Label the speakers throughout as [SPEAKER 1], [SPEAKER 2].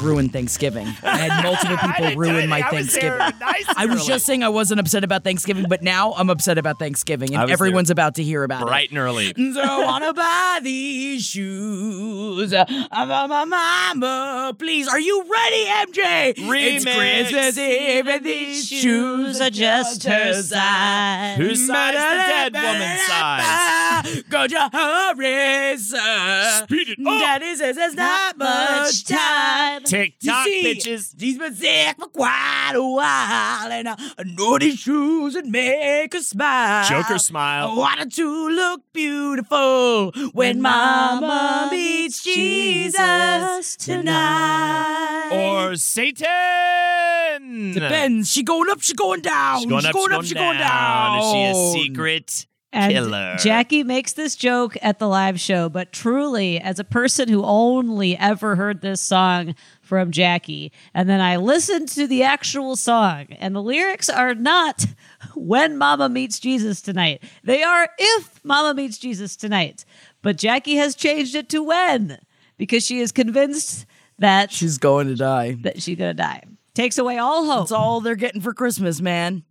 [SPEAKER 1] Ruined Thanksgiving. I had multiple people
[SPEAKER 2] didn't
[SPEAKER 1] ruin my
[SPEAKER 2] I
[SPEAKER 1] Thanksgiving.
[SPEAKER 2] there nice
[SPEAKER 1] I was
[SPEAKER 2] early.
[SPEAKER 1] just saying I wasn't upset about Thanksgiving, but now I'm upset about Thanksgiving, and
[SPEAKER 2] was there
[SPEAKER 1] everyone's about to hear about it.
[SPEAKER 2] bright and early.
[SPEAKER 1] So I wanna buy these shoes for my mama. Please, are you ready, MJ? It's
[SPEAKER 2] Remix.
[SPEAKER 1] Christmas Eve, and these shoes are just her size.
[SPEAKER 2] Whose size? The dead woman's size.
[SPEAKER 1] Go to hurry, sir.
[SPEAKER 2] Speed it up.
[SPEAKER 1] Daddy says there's not much time.
[SPEAKER 2] TikTok
[SPEAKER 1] You see,
[SPEAKER 2] bitches.
[SPEAKER 1] She's been sick for quite a while, and I know these shoes would make her smile.
[SPEAKER 2] Joker smile.
[SPEAKER 1] I
[SPEAKER 2] smile.
[SPEAKER 1] wanted to look beautiful when Mama meets Jesus tonight.
[SPEAKER 2] Or Satan.
[SPEAKER 1] depends. She going up, she going down.
[SPEAKER 2] She going up, she's going,
[SPEAKER 1] she
[SPEAKER 2] down.
[SPEAKER 1] going down.
[SPEAKER 2] Is she a secret
[SPEAKER 3] And
[SPEAKER 2] killer?
[SPEAKER 3] Jackie makes this joke at the live show, but truly, as a person who only ever heard this song from Jackie, and then I listened to the actual song, and the lyrics are not when Mama meets Jesus tonight. They are if Mama meets Jesus tonight. But Jackie has changed it to when because she is convinced that
[SPEAKER 1] She's going to die.
[SPEAKER 3] that she's gonna die. Takes away all hope.
[SPEAKER 1] That's all they're getting for Christmas, man.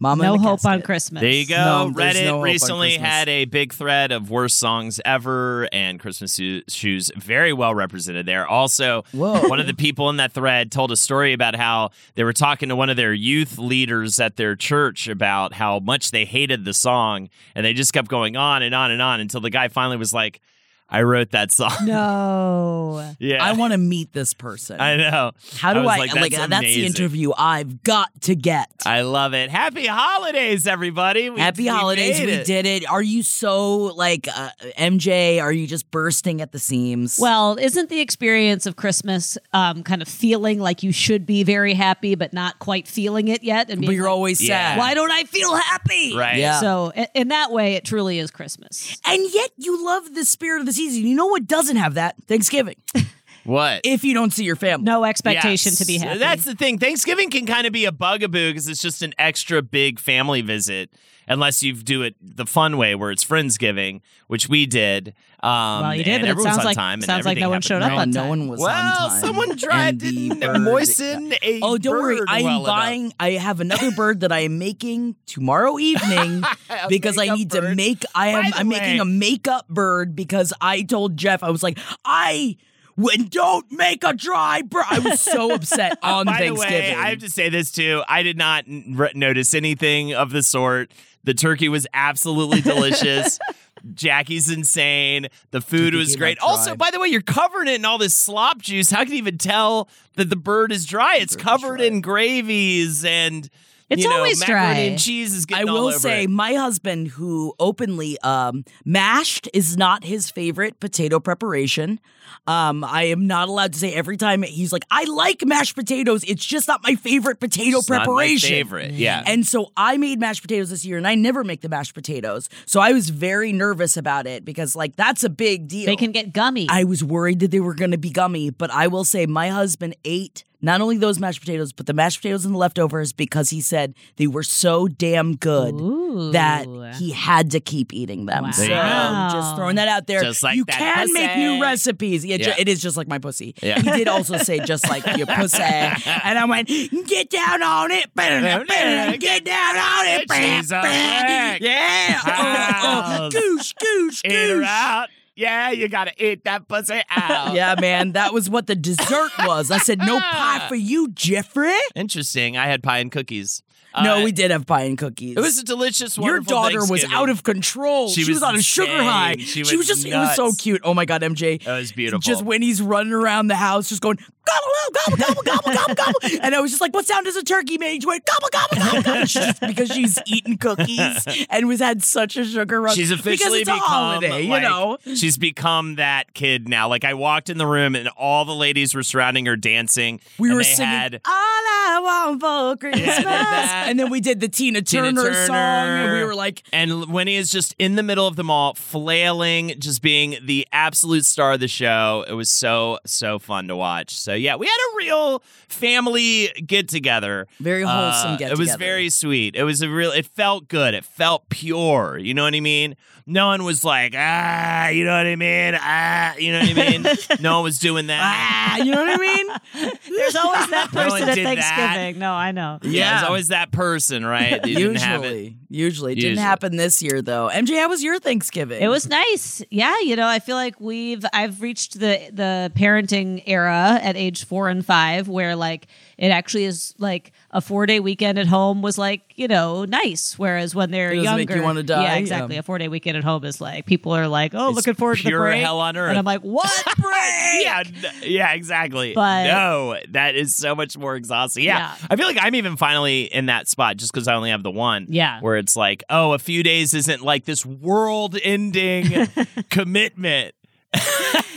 [SPEAKER 1] Mama
[SPEAKER 3] no hope on. Christmas.
[SPEAKER 2] There you go.
[SPEAKER 1] No,
[SPEAKER 2] Reddit
[SPEAKER 1] no
[SPEAKER 2] recently had a big thread of worst songs ever, and Christmas shoes very well represented there. Also,
[SPEAKER 1] Whoa.
[SPEAKER 2] one of the people in that thread told a story about how they were talking to one of their youth leaders at their church about how much they hated the song, and they just kept going on and on and on until the guy finally was like, "I wrote that song."
[SPEAKER 3] No.
[SPEAKER 2] yeah,
[SPEAKER 1] I want to meet this person.
[SPEAKER 2] I know.
[SPEAKER 1] How do
[SPEAKER 2] was
[SPEAKER 1] I,
[SPEAKER 2] like,
[SPEAKER 1] like,
[SPEAKER 2] that's,
[SPEAKER 1] uh, that's the interview I've got to get.
[SPEAKER 2] I love it. Happy holidays, everybody. We-
[SPEAKER 1] Happy
[SPEAKER 2] we
[SPEAKER 1] holidays. We
[SPEAKER 2] it.
[SPEAKER 1] did it. Are you so like uh, MJ? Are you just bursting at the seams?
[SPEAKER 3] Well, isn't the experience of Christmas um, kind of feeling like you should be very happy, but not quite feeling it yet? And
[SPEAKER 1] but you're
[SPEAKER 3] like,
[SPEAKER 1] always
[SPEAKER 2] Yeah.
[SPEAKER 1] sad.
[SPEAKER 3] why don't I feel happy?
[SPEAKER 2] Right.
[SPEAKER 1] Yeah.
[SPEAKER 3] So, in that way, it truly is Christmas.
[SPEAKER 1] And yet you love the spirit of the season. You know what doesn't have that? Thanksgiving.
[SPEAKER 2] What?
[SPEAKER 1] if you don't see your family.
[SPEAKER 3] No expectation
[SPEAKER 2] Yes.
[SPEAKER 3] to be happy.
[SPEAKER 2] That's the thing. Thanksgiving can kind of be a bugaboo because it's just an extra big family visit, unless you do it the fun way where it's friendsgiving, which we did. Um,
[SPEAKER 3] well, you did,
[SPEAKER 2] and
[SPEAKER 3] but it
[SPEAKER 2] everyone's
[SPEAKER 3] sounds like
[SPEAKER 2] time
[SPEAKER 3] sounds like
[SPEAKER 2] everything
[SPEAKER 3] no one
[SPEAKER 2] happened
[SPEAKER 3] showed up
[SPEAKER 1] no,
[SPEAKER 3] on
[SPEAKER 1] no one was
[SPEAKER 2] Well,
[SPEAKER 1] on time.
[SPEAKER 2] someone tried
[SPEAKER 1] And the
[SPEAKER 2] to moisten a
[SPEAKER 1] Oh, don't worry. I'm
[SPEAKER 2] well enough.
[SPEAKER 1] buying. I have another bird that I am making tomorrow evening because I
[SPEAKER 2] makeup
[SPEAKER 1] need to make. I
[SPEAKER 2] By
[SPEAKER 1] am. I'm
[SPEAKER 2] way-
[SPEAKER 1] making a makeup bird because I told Jeff I was like I. When don't make a dry bird. I was so upset on
[SPEAKER 2] By
[SPEAKER 1] Thanksgiving.
[SPEAKER 2] the way, I have to say this too. I did not n- notice anything of the sort. The turkey was absolutely delicious. Jackie's insane. The food
[SPEAKER 1] Turkey
[SPEAKER 2] was great. Also, by the way, you're covering it in all this slop juice. How can you even tell that the bird is dry? It's covered
[SPEAKER 1] dry.
[SPEAKER 2] in gravies and
[SPEAKER 3] It's
[SPEAKER 2] you know,
[SPEAKER 3] always
[SPEAKER 2] macaroni
[SPEAKER 3] dry.
[SPEAKER 2] and cheese is
[SPEAKER 1] I
[SPEAKER 2] getting all
[SPEAKER 1] will
[SPEAKER 2] over
[SPEAKER 1] say,
[SPEAKER 2] it.
[SPEAKER 1] my husband, who openly um, mashed is not his favorite potato preparation. Um, I am not allowed to say every time he's like, I like mashed potatoes. It's just not my favorite potato
[SPEAKER 2] It's not my
[SPEAKER 1] preparation.
[SPEAKER 2] favorite. Yeah.
[SPEAKER 1] And so I made mashed potatoes this year, and I never make the mashed potatoes. So I was very nervous about it because, like, that's a big deal.
[SPEAKER 3] They can get gummy.
[SPEAKER 1] I was worried that they were going to be gummy, but I will say my husband ate not only those mashed potatoes, but the mashed potatoes and the leftovers because he said they were so damn good
[SPEAKER 3] Ooh.
[SPEAKER 1] that he had to keep eating them.
[SPEAKER 3] Wow.
[SPEAKER 1] So
[SPEAKER 2] you
[SPEAKER 1] just throwing that out there.
[SPEAKER 2] Like
[SPEAKER 1] you can make new recipes. Yeah, ju- it is just like my pussy.
[SPEAKER 2] Yeah.
[SPEAKER 1] He did also say just like your pussy. And I went, get down on it. Get down on it.
[SPEAKER 2] She's.
[SPEAKER 1] Yeah. Oh, oh, oh.
[SPEAKER 2] House.
[SPEAKER 1] Goosh, goosh,
[SPEAKER 2] Eat her
[SPEAKER 1] goosh.
[SPEAKER 2] out. Yeah, you gotta eat that pussy out.
[SPEAKER 1] Yeah, man, that was what the dessert was. I said, no pie for you, Jeffrey.
[SPEAKER 2] Interesting. I had pie and cookies.
[SPEAKER 1] No,
[SPEAKER 2] Uh,
[SPEAKER 1] we did have pie and cookies.
[SPEAKER 2] It was a delicious.
[SPEAKER 1] One.
[SPEAKER 2] Your
[SPEAKER 1] daughter was out of control.
[SPEAKER 2] She
[SPEAKER 1] She,
[SPEAKER 2] was
[SPEAKER 1] was, on a sugar
[SPEAKER 2] insane.
[SPEAKER 1] high.
[SPEAKER 2] She
[SPEAKER 1] was
[SPEAKER 2] was
[SPEAKER 1] just, it was so cute. Oh my God, MJ.
[SPEAKER 2] That was beautiful.
[SPEAKER 1] Just when he's running around the house, just going, Oh, gobble, gobble, gobble, gobble, gobble, gobble. And I was just like, what sound does a turkey make? She went, gobble, gobble, gobble, gobble. Just, because she's eating cookies and was had such a sugar rush.
[SPEAKER 2] She's officially
[SPEAKER 1] because it's a
[SPEAKER 2] become
[SPEAKER 1] holiday,
[SPEAKER 2] like,
[SPEAKER 1] you know?
[SPEAKER 2] She's become that kid now. Like I walked in the room and all the ladies were surrounding her dancing.
[SPEAKER 1] We were singing
[SPEAKER 2] had
[SPEAKER 1] "All I Want for Christmas,"
[SPEAKER 2] that.
[SPEAKER 1] and then we did the Tina
[SPEAKER 2] Tina
[SPEAKER 1] Turner, song, and we
[SPEAKER 2] Turner.
[SPEAKER 1] were like,
[SPEAKER 2] And Winnie is just in the middle of them all, flailing, just being the absolute star of the show. It was so, so fun to watch. So, yeah, we had a real family get together.
[SPEAKER 1] Very wholesome
[SPEAKER 2] Uh,
[SPEAKER 1] get
[SPEAKER 2] It was very sweet. It was a real, it felt good. It felt pure. You know what I mean? No one was like, ah, you know what I mean? Ah, you know what I mean? no one was doing that.
[SPEAKER 1] ah, you know what I mean?
[SPEAKER 3] There's always that
[SPEAKER 2] No
[SPEAKER 3] person at
[SPEAKER 2] did that.
[SPEAKER 3] Thanksgiving. No, I know.
[SPEAKER 2] Yeah, there's always that person, right? You didn't have it.
[SPEAKER 1] Usually, usually, it didn't
[SPEAKER 2] Usually.
[SPEAKER 1] happen this year though. MJ, how was your Thanksgiving?
[SPEAKER 3] It was nice. Yeah, you know, I feel like we've I've reached the the parenting era at age 4 and 5 where like it actually is like a 4-day weekend at home was like, you know, nice whereas when they're
[SPEAKER 1] It
[SPEAKER 3] younger
[SPEAKER 1] make you wanna die,
[SPEAKER 3] Yeah,
[SPEAKER 1] yeah.
[SPEAKER 3] exactly. A 4-day weekend at home is like people are like, "Oh,
[SPEAKER 2] It's
[SPEAKER 3] looking forward to the break."
[SPEAKER 2] hell on earth.
[SPEAKER 3] And I'm like, "What break?"
[SPEAKER 2] yeah, yeah, exactly.
[SPEAKER 3] But-
[SPEAKER 2] no, that is so much more exhausting. Yeah,
[SPEAKER 3] Yeah.
[SPEAKER 2] I feel like I'm even finally in that spot just because I only have the one.
[SPEAKER 3] Yeah.
[SPEAKER 2] where it's like, oh, a few days isn't like this world-ending commitment.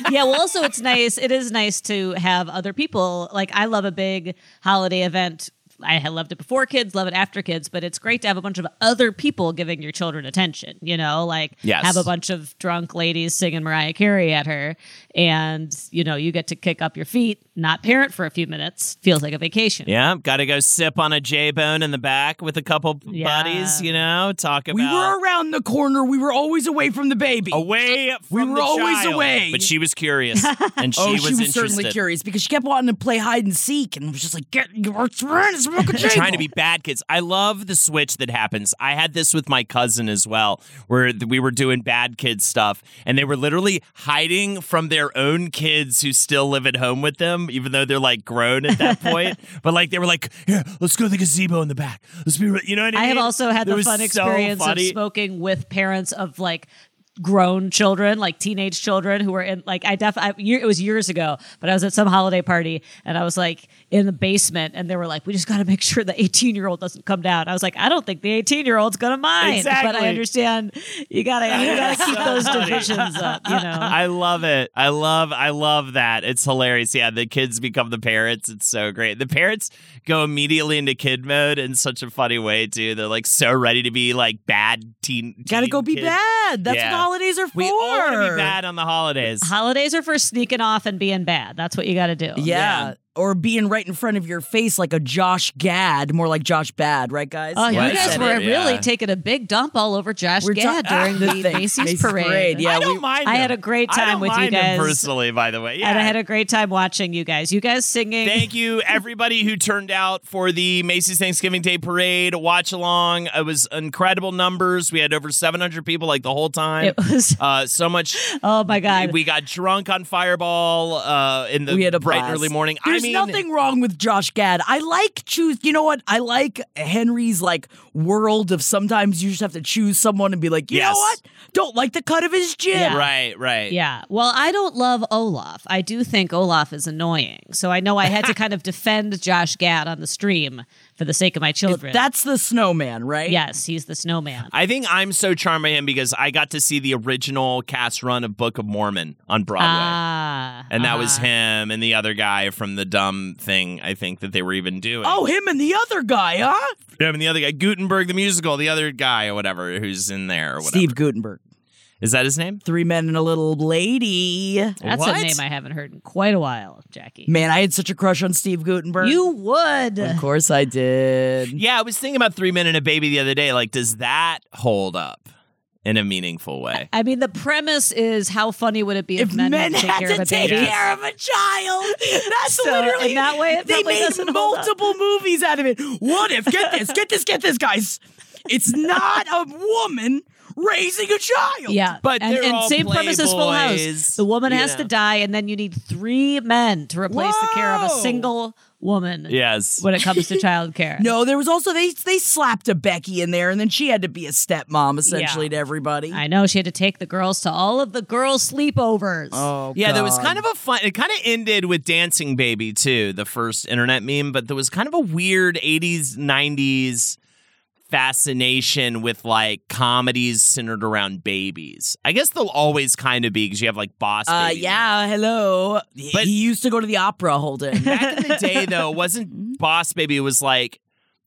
[SPEAKER 3] Yeah well also it's nice it is nice to have other people like i love a big holiday event I loved it before kids, love it after kids, but it's great to have a bunch of other people giving your children attention. You know, like
[SPEAKER 2] Yes.
[SPEAKER 3] have a bunch of drunk ladies singing Mariah Carey at her, and you know you get to kick up your feet, not parent for a few minutes. Feels like a vacation.
[SPEAKER 2] Yeah, got to go sip on a J Bone in the back with a couple
[SPEAKER 3] Yeah.
[SPEAKER 2] buddies. You know, talk about
[SPEAKER 1] we were around the corner. We were always away from the baby.
[SPEAKER 2] away. From
[SPEAKER 1] We were
[SPEAKER 2] the
[SPEAKER 1] always
[SPEAKER 2] child.
[SPEAKER 1] away.
[SPEAKER 2] but she was curious and she
[SPEAKER 1] oh,
[SPEAKER 2] was,
[SPEAKER 1] she was
[SPEAKER 2] interested.
[SPEAKER 1] certainly curious because she kept wanting to play hide and seek and was just like, "Get your friend, smoke a
[SPEAKER 2] trying to be bad kids. I love the switch that happens. I had this with my cousin as well, where we were doing bad kid stuff, and they were literally hiding from their own kids who still live at home with them, even though they're like grown at that point. But like they were like, "Here, let's go to the gazebo in the back. Let's be, re-" you know what I mean?
[SPEAKER 3] I have also had
[SPEAKER 2] It
[SPEAKER 3] the fun
[SPEAKER 2] so
[SPEAKER 3] experience of smoking with parents of like grown children, like teenage children who were in like I def I, year, it was years ago, but I was at some holiday party and I was like in the basement and they were like, we just got to make sure the 18 year old doesn't come down. I was like, I don't think the 18 year old's gonna mind, but I understand you gotta you gotta keep those divisions up, you know.
[SPEAKER 2] I love it. I love I love that. It's hilarious. Yeah, the kids become the parents. It's so great. The parents go immediately into kid mode in such a funny way too. They're like so ready to be like bad teen.
[SPEAKER 1] Gotta go be bad. That's
[SPEAKER 2] Yeah.
[SPEAKER 1] what holidays are for.
[SPEAKER 2] We all want to be bad on the holidays.
[SPEAKER 3] Holidays are for sneaking off and being bad. That's what you got to do.
[SPEAKER 1] Yeah.
[SPEAKER 2] Yeah.
[SPEAKER 1] Or being right in front of your face like a Josh Gad, more like Josh Bad, right, guys?
[SPEAKER 3] Oh, you guys were
[SPEAKER 2] it,
[SPEAKER 3] really
[SPEAKER 2] yeah.
[SPEAKER 3] taking a big dump all over Josh
[SPEAKER 1] We're
[SPEAKER 3] Gad
[SPEAKER 1] ta-
[SPEAKER 3] during the
[SPEAKER 1] Thanks.
[SPEAKER 3] Macy's, parade.
[SPEAKER 1] Yeah,
[SPEAKER 2] I don't
[SPEAKER 1] we-
[SPEAKER 2] mind.
[SPEAKER 3] I
[SPEAKER 2] him.
[SPEAKER 3] had a great
[SPEAKER 2] I
[SPEAKER 3] time
[SPEAKER 2] don't
[SPEAKER 3] with you
[SPEAKER 2] mind him
[SPEAKER 3] guys.
[SPEAKER 2] personally. By the way, yeah.
[SPEAKER 3] And I had a great time watching you guys. You guys singing.
[SPEAKER 2] Thank you, everybody who turned out for the Macy's Thanksgiving Day Parade watch along. It was incredible numbers. We had over 700 people like the whole time.
[SPEAKER 3] It was.
[SPEAKER 2] uh, so much.
[SPEAKER 3] Oh my god.
[SPEAKER 2] We got drunk on Fireball uh, in the
[SPEAKER 1] we had a
[SPEAKER 2] bright and
[SPEAKER 1] blast.
[SPEAKER 2] early morning.
[SPEAKER 1] There's
[SPEAKER 2] I mean,
[SPEAKER 1] nothing wrong with Josh Gad. I like choose. You know what? I like Henry's like world of sometimes you just have to choose someone and be like, you
[SPEAKER 2] Yes.
[SPEAKER 1] know what? Don't like the cut of his chin.
[SPEAKER 3] Yeah.
[SPEAKER 2] Right, right.
[SPEAKER 3] yeah. Well, I don't love Olaf. I do think Olaf is annoying. So I know I had to kind of defend Josh Gad on the stream for the sake of my children.
[SPEAKER 1] That's the snowman, right?
[SPEAKER 3] yes, he's the snowman.
[SPEAKER 2] I think I'm so charmed by him because I got to see the original cast run of Book of Mormon on Broadway.
[SPEAKER 3] Ah.
[SPEAKER 2] and that was
[SPEAKER 3] uh-huh.
[SPEAKER 2] him and the other guy from the dumb thing I think that they were even doing.
[SPEAKER 1] Oh, him and the other guy, huh?
[SPEAKER 2] him and the other guy, Gutenberg the musical, the other guy or whatever who's in there or whatever.
[SPEAKER 1] Steve Guttenberg.
[SPEAKER 2] Is that his name?
[SPEAKER 1] Three men and a little lady.
[SPEAKER 3] That's
[SPEAKER 2] What?
[SPEAKER 3] a name I haven't heard in quite a while, Jackie.
[SPEAKER 1] Man, I had such a crush on Steve Guttenberg.
[SPEAKER 3] You would.
[SPEAKER 1] Of course I did.
[SPEAKER 2] Yeah, I was thinking about Three Men and a Baby the other day. Like, does that hold up in a meaningful way?
[SPEAKER 3] I mean, the premise is how funny would it be if,
[SPEAKER 1] If
[SPEAKER 3] men,
[SPEAKER 1] men
[SPEAKER 3] had to take care
[SPEAKER 1] to
[SPEAKER 3] of a
[SPEAKER 1] take care of a child, that's
[SPEAKER 3] So,
[SPEAKER 1] literally
[SPEAKER 3] in that way, it
[SPEAKER 1] they made
[SPEAKER 3] doesn't hold up.
[SPEAKER 1] multiple movies out of it. What if? Get this, get this, get this, guys. It's not a woman raising a child.
[SPEAKER 3] Yeah,
[SPEAKER 2] But
[SPEAKER 3] and, and same premise as Full House. The woman
[SPEAKER 2] you
[SPEAKER 3] has to die, and then you need three men to replace the care of a single woman.
[SPEAKER 2] Yes.
[SPEAKER 3] when it comes to childcare.
[SPEAKER 1] No, there was also they they slapped a Becky in there, and then she had to be a stepmom essentially
[SPEAKER 3] Yeah.
[SPEAKER 1] to everybody.
[SPEAKER 3] I know she had to take the girls to all of the girls' sleepovers.
[SPEAKER 1] oh,
[SPEAKER 2] Yeah, there was kind of a fun. It kind of ended with Dancing Baby too, the first internet meme. But there was kind of a weird '80s, '90s fascination with like comedies centered around babies. I guess they'll always kind of be because you have like Boss.
[SPEAKER 1] Uh,
[SPEAKER 2] Baby.
[SPEAKER 1] yeah, hello.
[SPEAKER 2] But-
[SPEAKER 1] he used to go to the opera, Holden.
[SPEAKER 2] Back in the day, though, it wasn't Boss Baby. It was like.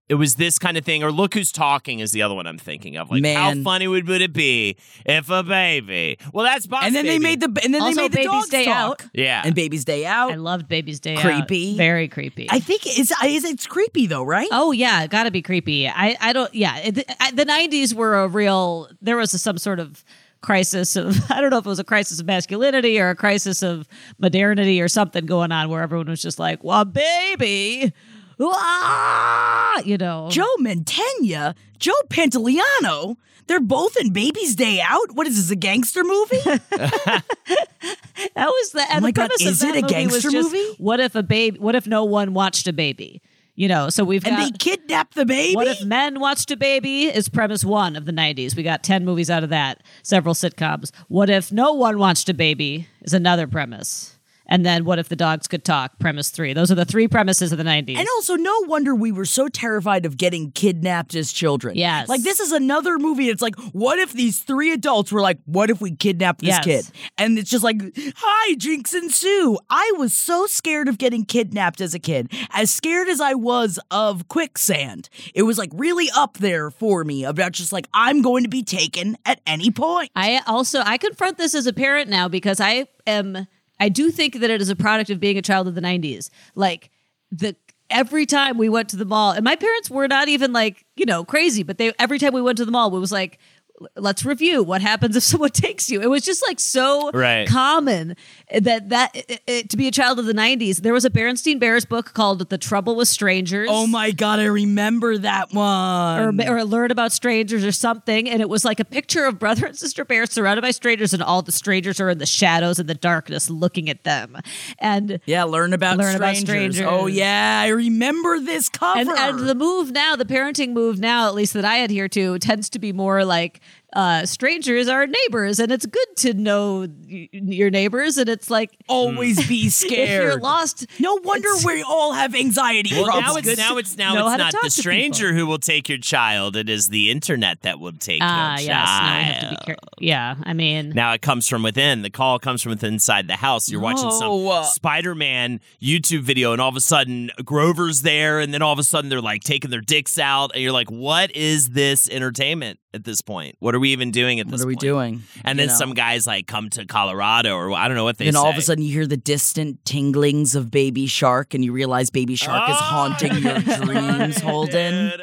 [SPEAKER 2] It was this kind of thing, or Look Who's Talking is the other one I'm thinking of. Like, how funny would, would it be if a baby? Well, that's Boss
[SPEAKER 1] and then they made the and then
[SPEAKER 3] Also,
[SPEAKER 1] they made the
[SPEAKER 3] Baby's
[SPEAKER 1] dogs
[SPEAKER 3] Day
[SPEAKER 1] talk.
[SPEAKER 3] Out.
[SPEAKER 2] yeah,
[SPEAKER 1] and Baby's Day Out.
[SPEAKER 3] I loved Baby's Day Out.
[SPEAKER 1] Creepy.
[SPEAKER 3] Very creepy.
[SPEAKER 1] I think it's is it's creepy though, right?
[SPEAKER 3] Oh yeah, got to be creepy. I I don't. Yeah, it, I, the '90s were a real. There was some sort of crisis of I don't know if it was a crisis of masculinity or a crisis of modernity or something going on where everyone was just like, "Well, baby." Ah, you know,
[SPEAKER 1] Joe Mantegna, Joe Pantoliano, they're both in Baby's Day Out. What is this, a gangster movie?
[SPEAKER 3] That was the.
[SPEAKER 1] Oh my
[SPEAKER 3] the
[SPEAKER 1] God,
[SPEAKER 3] premise
[SPEAKER 1] is it a
[SPEAKER 3] movie
[SPEAKER 1] gangster
[SPEAKER 3] just,
[SPEAKER 1] movie?
[SPEAKER 3] What if a baby? What if no one watched a baby? You know, so we've
[SPEAKER 1] and
[SPEAKER 3] got.
[SPEAKER 1] they kidnap the baby?
[SPEAKER 3] What if men watched a baby is premise one of the 90s. We got 10 movies out of that, several sitcoms. What if no one watched a baby is another premise. And then what if the dogs could talk? Premise three. Those are the three premises of the 90s.
[SPEAKER 1] And also, no wonder we were so terrified of getting kidnapped as children.
[SPEAKER 3] Yes.
[SPEAKER 1] Like, this is another movie. It's like, what if these three adults were like, what if we kidnapped this
[SPEAKER 3] Yes.
[SPEAKER 1] kid? And it's just like, hi, Jinx and Sue. I was so scared of getting kidnapped as a kid, as scared as I was of quicksand. It was like really up there for me about just like, I'm going to be taken at any point.
[SPEAKER 3] I also I confront this as a parent now because I am I do think that it is a product of being a child of the 90s. Like the every time we went to the mall and my parents were not even like, you know, crazy, but they every time we went to the mall it was like let's review what happens if someone takes you. It was just like so
[SPEAKER 2] Right.
[SPEAKER 3] common that that it, it- to be a child of the 90s. There was a Berenstein Bears book called The Trouble with Strangers
[SPEAKER 1] Oh my God, I remember that one.
[SPEAKER 3] or, or learn about strangers or something. And it was like a picture of brother and sister bears surrounded by strangers, and all the strangers are in the shadows and the darkness looking at them. And
[SPEAKER 1] yeah, learn about
[SPEAKER 3] Learn about
[SPEAKER 1] strangers.
[SPEAKER 3] strangers.
[SPEAKER 1] Oh yeah, I remember this cover.
[SPEAKER 3] and, and the move now, the parenting move now, at least that I adhere to, tends to be more like uh, strangers are neighbors, and it's good to know y- your neighbors. And it's like
[SPEAKER 1] always be scared.
[SPEAKER 3] if
[SPEAKER 1] scared.
[SPEAKER 3] you're lost,
[SPEAKER 1] No wonder
[SPEAKER 3] it's-
[SPEAKER 1] we all have anxiety
[SPEAKER 2] Well,
[SPEAKER 1] problems.
[SPEAKER 2] now it's now it's now
[SPEAKER 3] know how
[SPEAKER 2] it's
[SPEAKER 3] to
[SPEAKER 2] not
[SPEAKER 3] talk
[SPEAKER 2] the
[SPEAKER 3] to
[SPEAKER 2] stranger who will take your child. It is the internet that will take
[SPEAKER 3] ah,
[SPEAKER 2] your
[SPEAKER 3] yes,
[SPEAKER 2] child.
[SPEAKER 3] now you have to be careful. Yeah, I mean,
[SPEAKER 2] Now it comes from within. The call comes from within inside the house. You're watching
[SPEAKER 1] No.
[SPEAKER 2] some Spider-Man YouTube video, and all of a sudden Grover's there, and then all of a sudden they're like taking their dicks out, and you're like, "What is this entertainment at this point? What are we even doing at this? Point?
[SPEAKER 1] What are we
[SPEAKER 2] point?"
[SPEAKER 1] doing?
[SPEAKER 2] And
[SPEAKER 1] You
[SPEAKER 2] then
[SPEAKER 1] know?
[SPEAKER 2] some guys like come to Colorado, or I don't know what they
[SPEAKER 1] Then
[SPEAKER 2] say.
[SPEAKER 1] all of a sudden you hear the distant tinglings of Baby Shark, and you realize Baby Shark is
[SPEAKER 2] Oh,
[SPEAKER 1] haunting your ah, dreams, Holden.
[SPEAKER 2] dude.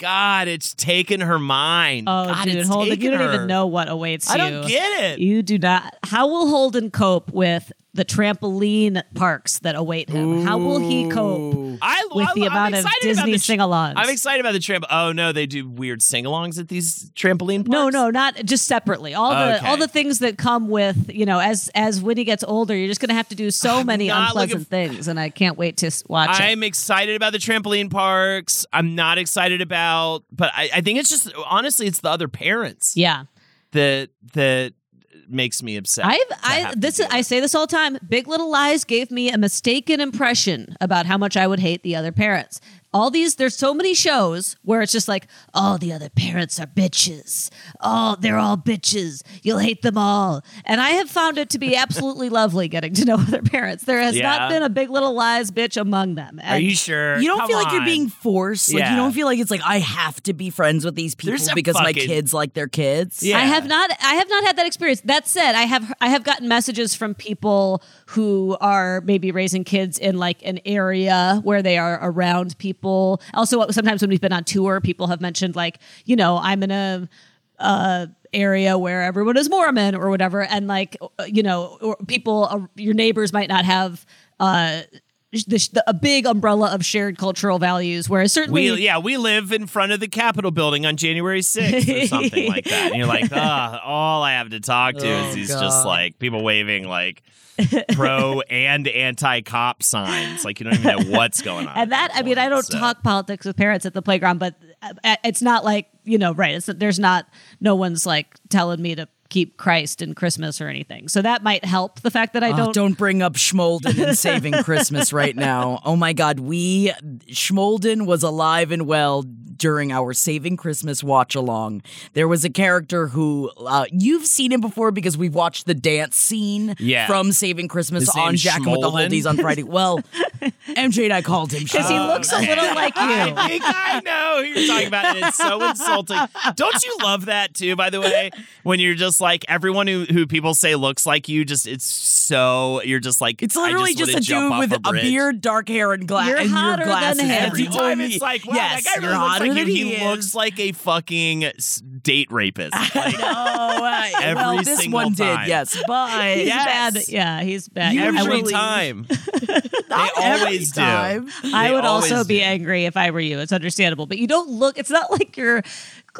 [SPEAKER 2] God, it's taken her mind.
[SPEAKER 3] oh,
[SPEAKER 2] God,
[SPEAKER 3] dude,
[SPEAKER 2] it's
[SPEAKER 3] Holden, you don't
[SPEAKER 2] her.
[SPEAKER 3] even know what awaits you.
[SPEAKER 2] I don't get it.
[SPEAKER 3] You do not. How will Holden cope with the trampoline parks that await him? How will he cope
[SPEAKER 2] I,
[SPEAKER 3] with
[SPEAKER 2] I-
[SPEAKER 3] the
[SPEAKER 2] I'm
[SPEAKER 3] amount of Disney
[SPEAKER 2] the-
[SPEAKER 3] sing-alongs?
[SPEAKER 2] I'm excited about the tramp. Oh no, they do weird sing-alongs at these trampoline parks.
[SPEAKER 3] No, no, not just separately. All the
[SPEAKER 2] Okay.
[SPEAKER 3] all the things that come with you know, as as when he gets older, you're just going to have to do so
[SPEAKER 2] I'm
[SPEAKER 3] many unpleasant
[SPEAKER 2] looking
[SPEAKER 3] things, and I can't wait to watch.
[SPEAKER 2] I'm excited about the trampoline parks. I'm not excited about, but I, I think it's just honestly, it's the other parents
[SPEAKER 3] Yeah,
[SPEAKER 2] that that makes me upset.
[SPEAKER 3] I've I this
[SPEAKER 2] deal
[SPEAKER 3] I say this all the time. Big Little Lies gave me a mistaken impression about how much I would hate the other parents. All these there's so many shows where it's just like all the other parents are bitches oh they're all bitches you'll hate them all and i have found it to be absolutely lovely getting to know other parents there has
[SPEAKER 2] Yeah.
[SPEAKER 3] not been a big little lies bitch among them
[SPEAKER 2] Are you sure?
[SPEAKER 1] You don't
[SPEAKER 2] Come
[SPEAKER 1] feel like you're being forced. Like
[SPEAKER 2] Yeah.
[SPEAKER 1] you don't feel like it's like I have to be friends with these people
[SPEAKER 2] There's a
[SPEAKER 1] because my kids like their kids.
[SPEAKER 2] Yeah.
[SPEAKER 3] I have not I have not had that experience. That said, I have I have gotten messages from people who are maybe raising kids in like an area where they are around people. Also sometimes when we've been on tour, people have mentioned like, you know, I'm in a uh area where everyone is Mormon or whatever and like you know or people uh, your neighbors might not have uh the, the, a big umbrella of shared cultural values whereas certainly
[SPEAKER 2] We yeah, we live in front of the Capitol building on January 6th or something like that. And you're like, ah, all I have to talk to
[SPEAKER 1] Oh,
[SPEAKER 2] is these
[SPEAKER 1] God.
[SPEAKER 2] just like people waving like pro and anti cop signs. Like you don't even know what's going on.
[SPEAKER 3] and that i mean i don't
[SPEAKER 2] So-
[SPEAKER 3] talk politics with parents at the playground but uh, it's not like you know right it's there's not no one's like telling me to keep christ in christmas or anything so that might help the fact that i
[SPEAKER 1] Oh,
[SPEAKER 3] don't
[SPEAKER 1] don't bring up Schmolden and saving Christmas right now. Oh my God, we Schmolden was alive and well during our Saving Christmas watch along. There was a character who uh, you've seen him before because we've watched the dance scene
[SPEAKER 2] Yeah.
[SPEAKER 1] from Saving Christmas
[SPEAKER 2] His
[SPEAKER 1] on
[SPEAKER 2] name's
[SPEAKER 1] Jacking with the
[SPEAKER 2] Schmolden?
[SPEAKER 1] Oldies on Friday. Well, MJ and I called him
[SPEAKER 3] because he looks a little like
[SPEAKER 2] I
[SPEAKER 3] you
[SPEAKER 2] think I know who you're talking about. And it's so insulting. Don't you love that too, by the way? When you're just like everyone who, who people say looks like you, just it's so you're just like
[SPEAKER 1] It's
[SPEAKER 2] I
[SPEAKER 1] literally
[SPEAKER 2] just,
[SPEAKER 1] just, a dude with
[SPEAKER 2] a,
[SPEAKER 1] a, beard, dark hair, and, gla-
[SPEAKER 3] You're
[SPEAKER 1] and your
[SPEAKER 3] hotter than
[SPEAKER 1] glasses.
[SPEAKER 3] him.
[SPEAKER 2] Every
[SPEAKER 1] You
[SPEAKER 2] time it's like, wow,
[SPEAKER 1] yes,
[SPEAKER 2] that guy
[SPEAKER 1] you're
[SPEAKER 2] really looks
[SPEAKER 1] hotter
[SPEAKER 2] like you.
[SPEAKER 1] he,
[SPEAKER 2] He looks like a fucking s- date rapist. Like,
[SPEAKER 1] Oh, uh,
[SPEAKER 2] Every
[SPEAKER 1] well, this
[SPEAKER 2] single
[SPEAKER 1] one
[SPEAKER 2] time.
[SPEAKER 1] did, yes, but
[SPEAKER 3] he's
[SPEAKER 2] Yes.
[SPEAKER 3] bad yeah he's bad
[SPEAKER 1] You
[SPEAKER 3] I
[SPEAKER 2] every
[SPEAKER 3] would-
[SPEAKER 2] time. They always do.
[SPEAKER 1] time.
[SPEAKER 3] I would also be
[SPEAKER 2] do.
[SPEAKER 3] angry if I were you. It's understandable, but you don't look. It's not like you're.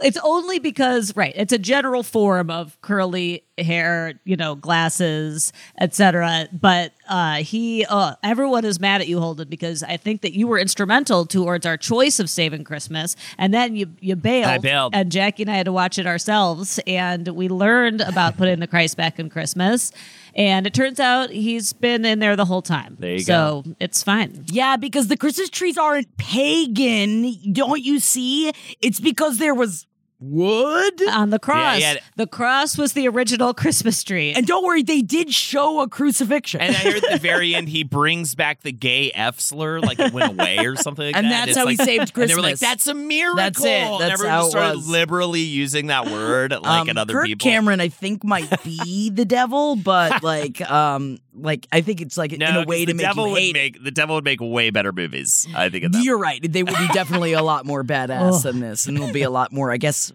[SPEAKER 3] It's only because right. It's a general form of curly hair, you know, glasses, etc. But uh, he, uh, everyone is mad at you, Holden, because I think that you were instrumental towards our choice of saving Christmas, and then you you bailed.
[SPEAKER 2] I bailed.
[SPEAKER 3] and Jackie and I had to watch it ourselves, and we learned about putting the Christ back in Christmas. And it turns out he's been in there the whole time.
[SPEAKER 2] There you go.
[SPEAKER 3] so it's fine.
[SPEAKER 1] Yeah, because the Christmas trees aren't pagan. Don't you see? It's because there was wood.
[SPEAKER 3] on the cross.
[SPEAKER 2] yeah.
[SPEAKER 3] The cross was the original Christmas tree.
[SPEAKER 1] And don't worry, they did show a crucifixion.
[SPEAKER 2] And I heard at the very end he brings back the gay F slur, like it went away or something like
[SPEAKER 1] And
[SPEAKER 2] that.
[SPEAKER 1] that's
[SPEAKER 2] It's
[SPEAKER 1] how he
[SPEAKER 2] like-
[SPEAKER 1] saved
[SPEAKER 2] And they were like,
[SPEAKER 1] Christmas.
[SPEAKER 2] "That's a miracle."
[SPEAKER 1] That's it.
[SPEAKER 2] and
[SPEAKER 1] That's
[SPEAKER 2] everyone
[SPEAKER 1] how
[SPEAKER 2] just
[SPEAKER 1] it
[SPEAKER 2] started
[SPEAKER 1] was.
[SPEAKER 2] liberally using that word, like
[SPEAKER 1] um,
[SPEAKER 2] at other
[SPEAKER 1] Kirk
[SPEAKER 2] people.
[SPEAKER 1] Cameron, I think, might be the devil, but like, um, like I think it's like
[SPEAKER 2] no,
[SPEAKER 1] in a
[SPEAKER 2] 'cause
[SPEAKER 1] way
[SPEAKER 2] the
[SPEAKER 1] to make
[SPEAKER 2] devil
[SPEAKER 1] you
[SPEAKER 2] would
[SPEAKER 1] hate.
[SPEAKER 2] make the devil would make way better movies. I think. At that
[SPEAKER 1] You're right. They would be definitely a lot more badass than this, and there'll be a lot more, I guess,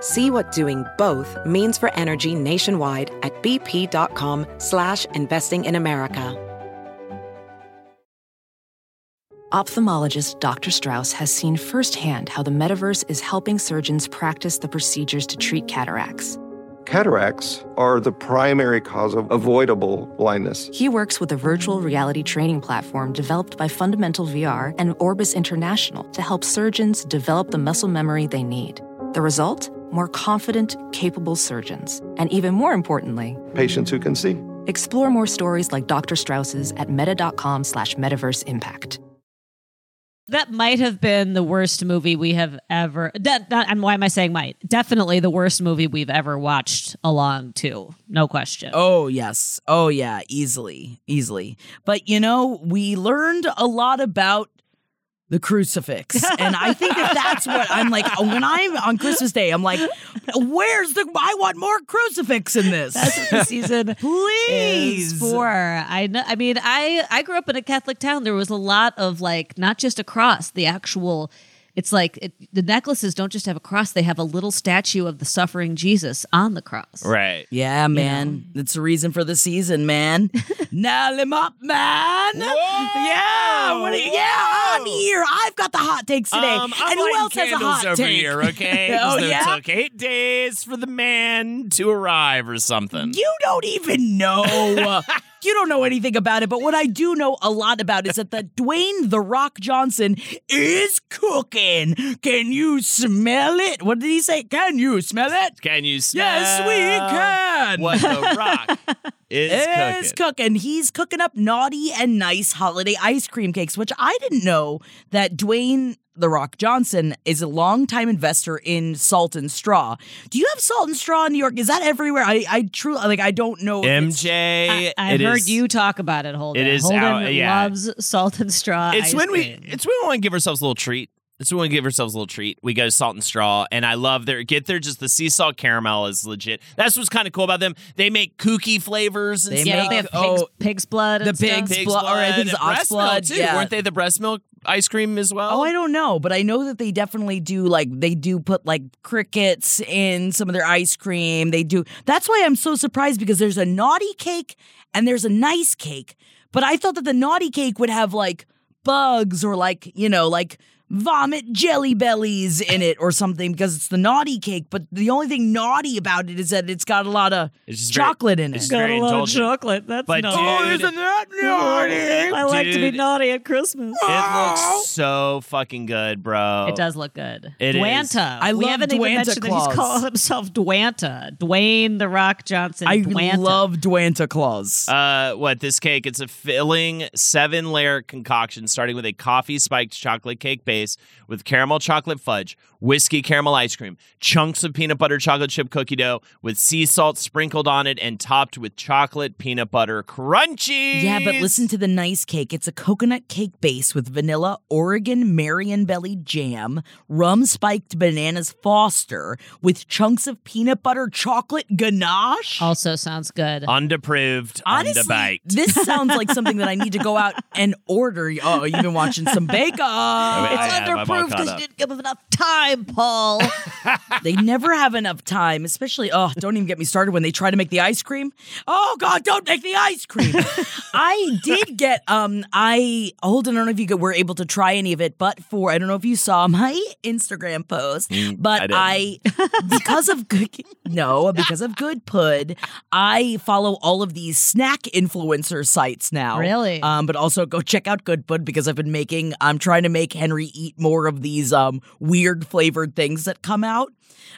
[SPEAKER 4] See what doing both means for energy nationwide at bp.com slash investing in America.
[SPEAKER 5] Ophthalmologist Dr. Strauss has seen firsthand how the metaverse is helping surgeons practice the procedures to treat cataracts.
[SPEAKER 6] Cataracts are the primary cause of avoidable blindness.
[SPEAKER 5] He works with a virtual reality training platform developed by Fundamental VR and Orbis International to help surgeons develop the muscle memory they need. The result? More confident, capable surgeons. And even more importantly,
[SPEAKER 6] Patients who can see.
[SPEAKER 5] explore more stories like Dr. Strauss's at meta.com slash metaverse impact.
[SPEAKER 3] that might have been the worst movie we have ever. That, not, and why am I saying might? Definitely the worst movie we've ever watched along to. No question.
[SPEAKER 1] Oh, yes. Oh, yeah. Easily. Easily. But, you know, we learned a lot about the crucifix. And I think that that's what I'm like. Uh, when I'm on Christmas Day, I'm like, where's the. I want more crucifix in this.
[SPEAKER 3] That's what the season
[SPEAKER 1] Please.
[SPEAKER 3] is for. I know. I mean, I I grew up in a Catholic town. There was a lot of like not just a cross, the actual. It's like it, the necklaces don't just have a cross; they have a little statue of the suffering Jesus on the cross.
[SPEAKER 2] Right.
[SPEAKER 1] Yeah, man. That's the reason for the season, man. Nail him up, man. Yeah, what do you- yeah, I'm here. I've got the hot takes today.
[SPEAKER 2] Um, I'm
[SPEAKER 1] and who
[SPEAKER 2] lighting
[SPEAKER 1] else has a
[SPEAKER 2] candles
[SPEAKER 1] hot
[SPEAKER 2] over
[SPEAKER 1] take?
[SPEAKER 2] here, okay?
[SPEAKER 1] oh,
[SPEAKER 2] 'Cause it
[SPEAKER 1] yeah?
[SPEAKER 2] took eight days for the man to arrive or something.
[SPEAKER 1] You don't even know. you don't know anything about it, but what I do know a lot about is that the Dwayne the Rock Johnson is cooking. Can you smell it? What did he say? Can you smell it?
[SPEAKER 2] Can you smell?
[SPEAKER 1] Yes, we can.
[SPEAKER 2] What the rock is
[SPEAKER 1] is
[SPEAKER 2] cooking.
[SPEAKER 1] cooking. He's cooking up naughty and nice holiday ice cream cakes, which I didn't know that Dwayne the Rock Johnson is a longtime investor in Salt and Straw. Do you have Salt and Straw in New York? Is that everywhere? I I truly like I don't know.
[SPEAKER 2] MJ,
[SPEAKER 3] I, I heard
[SPEAKER 2] is-
[SPEAKER 3] you talk about it, Holden.
[SPEAKER 2] it is
[SPEAKER 3] Holden
[SPEAKER 2] out- yeah.
[SPEAKER 3] loves salt and straw.
[SPEAKER 2] It's
[SPEAKER 3] ice
[SPEAKER 2] when we it's when we want to give ourselves a little treat. It's when we give ourselves a little treat. We go to Salt and Straw, and I love their get there. Just the sea salt caramel is legit. That's what's kind of cool about them. They make kooky flavors. And
[SPEAKER 1] They
[SPEAKER 3] yeah,
[SPEAKER 2] stuff.
[SPEAKER 3] they have oh, pig's,
[SPEAKER 1] oh,
[SPEAKER 3] pig's blood.
[SPEAKER 1] the
[SPEAKER 3] and stuff.
[SPEAKER 1] pig's
[SPEAKER 2] Pig's
[SPEAKER 1] blood, or I think it's ox
[SPEAKER 2] breast
[SPEAKER 1] blood,
[SPEAKER 2] milk too.
[SPEAKER 1] yeah.
[SPEAKER 2] Weren't they the breast milk ice cream as well?
[SPEAKER 1] Oh, I don't know, but I know that they definitely do like they do put like crickets in some of their ice cream. They do. That's why I'm so surprised because there's a naughty cake and there's a nice cake. But I thought that the naughty cake would have like bugs or like, you know, like vomit jelly bellies in it or something because it's the naughty cake. But the only thing naughty about it is that it's got a lot of
[SPEAKER 2] It's just very-
[SPEAKER 1] chocolate in
[SPEAKER 2] it's
[SPEAKER 1] it.
[SPEAKER 2] just very
[SPEAKER 3] Got a lot of chocolate. That's
[SPEAKER 2] But
[SPEAKER 3] naughty.
[SPEAKER 2] dude,
[SPEAKER 1] Oh, isn't that naughty?
[SPEAKER 3] I like to be naughty at Christmas.
[SPEAKER 2] It looks so fucking good, bro.
[SPEAKER 3] It does look good.
[SPEAKER 2] It is.
[SPEAKER 3] Dwanta.
[SPEAKER 1] I
[SPEAKER 3] we
[SPEAKER 1] love
[SPEAKER 3] haven't even
[SPEAKER 1] Dwanta
[SPEAKER 3] mentioned that he's calling himself Dwanta. Dwayne the Rock Johnson.
[SPEAKER 1] I
[SPEAKER 3] Dwanta.
[SPEAKER 1] love Dwanta Claus.
[SPEAKER 2] Uh, what this cake? It's a filling seven layer concoction starting with a coffee spiked chocolate cake base with caramel chocolate fudge, whiskey caramel ice cream, chunks of peanut butter chocolate chip cookie dough with sea salt sprinkled on it and topped with chocolate peanut butter crunchy.
[SPEAKER 1] Yeah, but listen to the nice cake. It's a coconut cake base with vanilla Oregon Marionberry jam, rum spiked bananas Foster with chunks of peanut butter chocolate ganache.
[SPEAKER 3] Also sounds good.
[SPEAKER 2] Undepproved,
[SPEAKER 1] Honestly,
[SPEAKER 2] undebaked.
[SPEAKER 1] this sounds like something that I need to go out and order. Oh, you've been watching some Bake Off.
[SPEAKER 2] I
[SPEAKER 3] it's
[SPEAKER 2] have, I'm all
[SPEAKER 3] underproof because you didn't give them enough time, Paul.
[SPEAKER 1] They never have enough time, especially, oh, don't even get me started when they try to make the ice cream. Oh, God, don't make the ice cream. I did get, um, I, Holden, I don't know if you were able to try any of it, but for, I don't know if you saw my Instagram post, but
[SPEAKER 2] Mm, I
[SPEAKER 1] I, because of good, no, because of Good Pud, I follow all of these snack influencer sites now.
[SPEAKER 3] Really?
[SPEAKER 1] Um, but also go check out Good Pud because I've been making, I'm trying to make Henry eat more of these, um, weird flavored things that come out.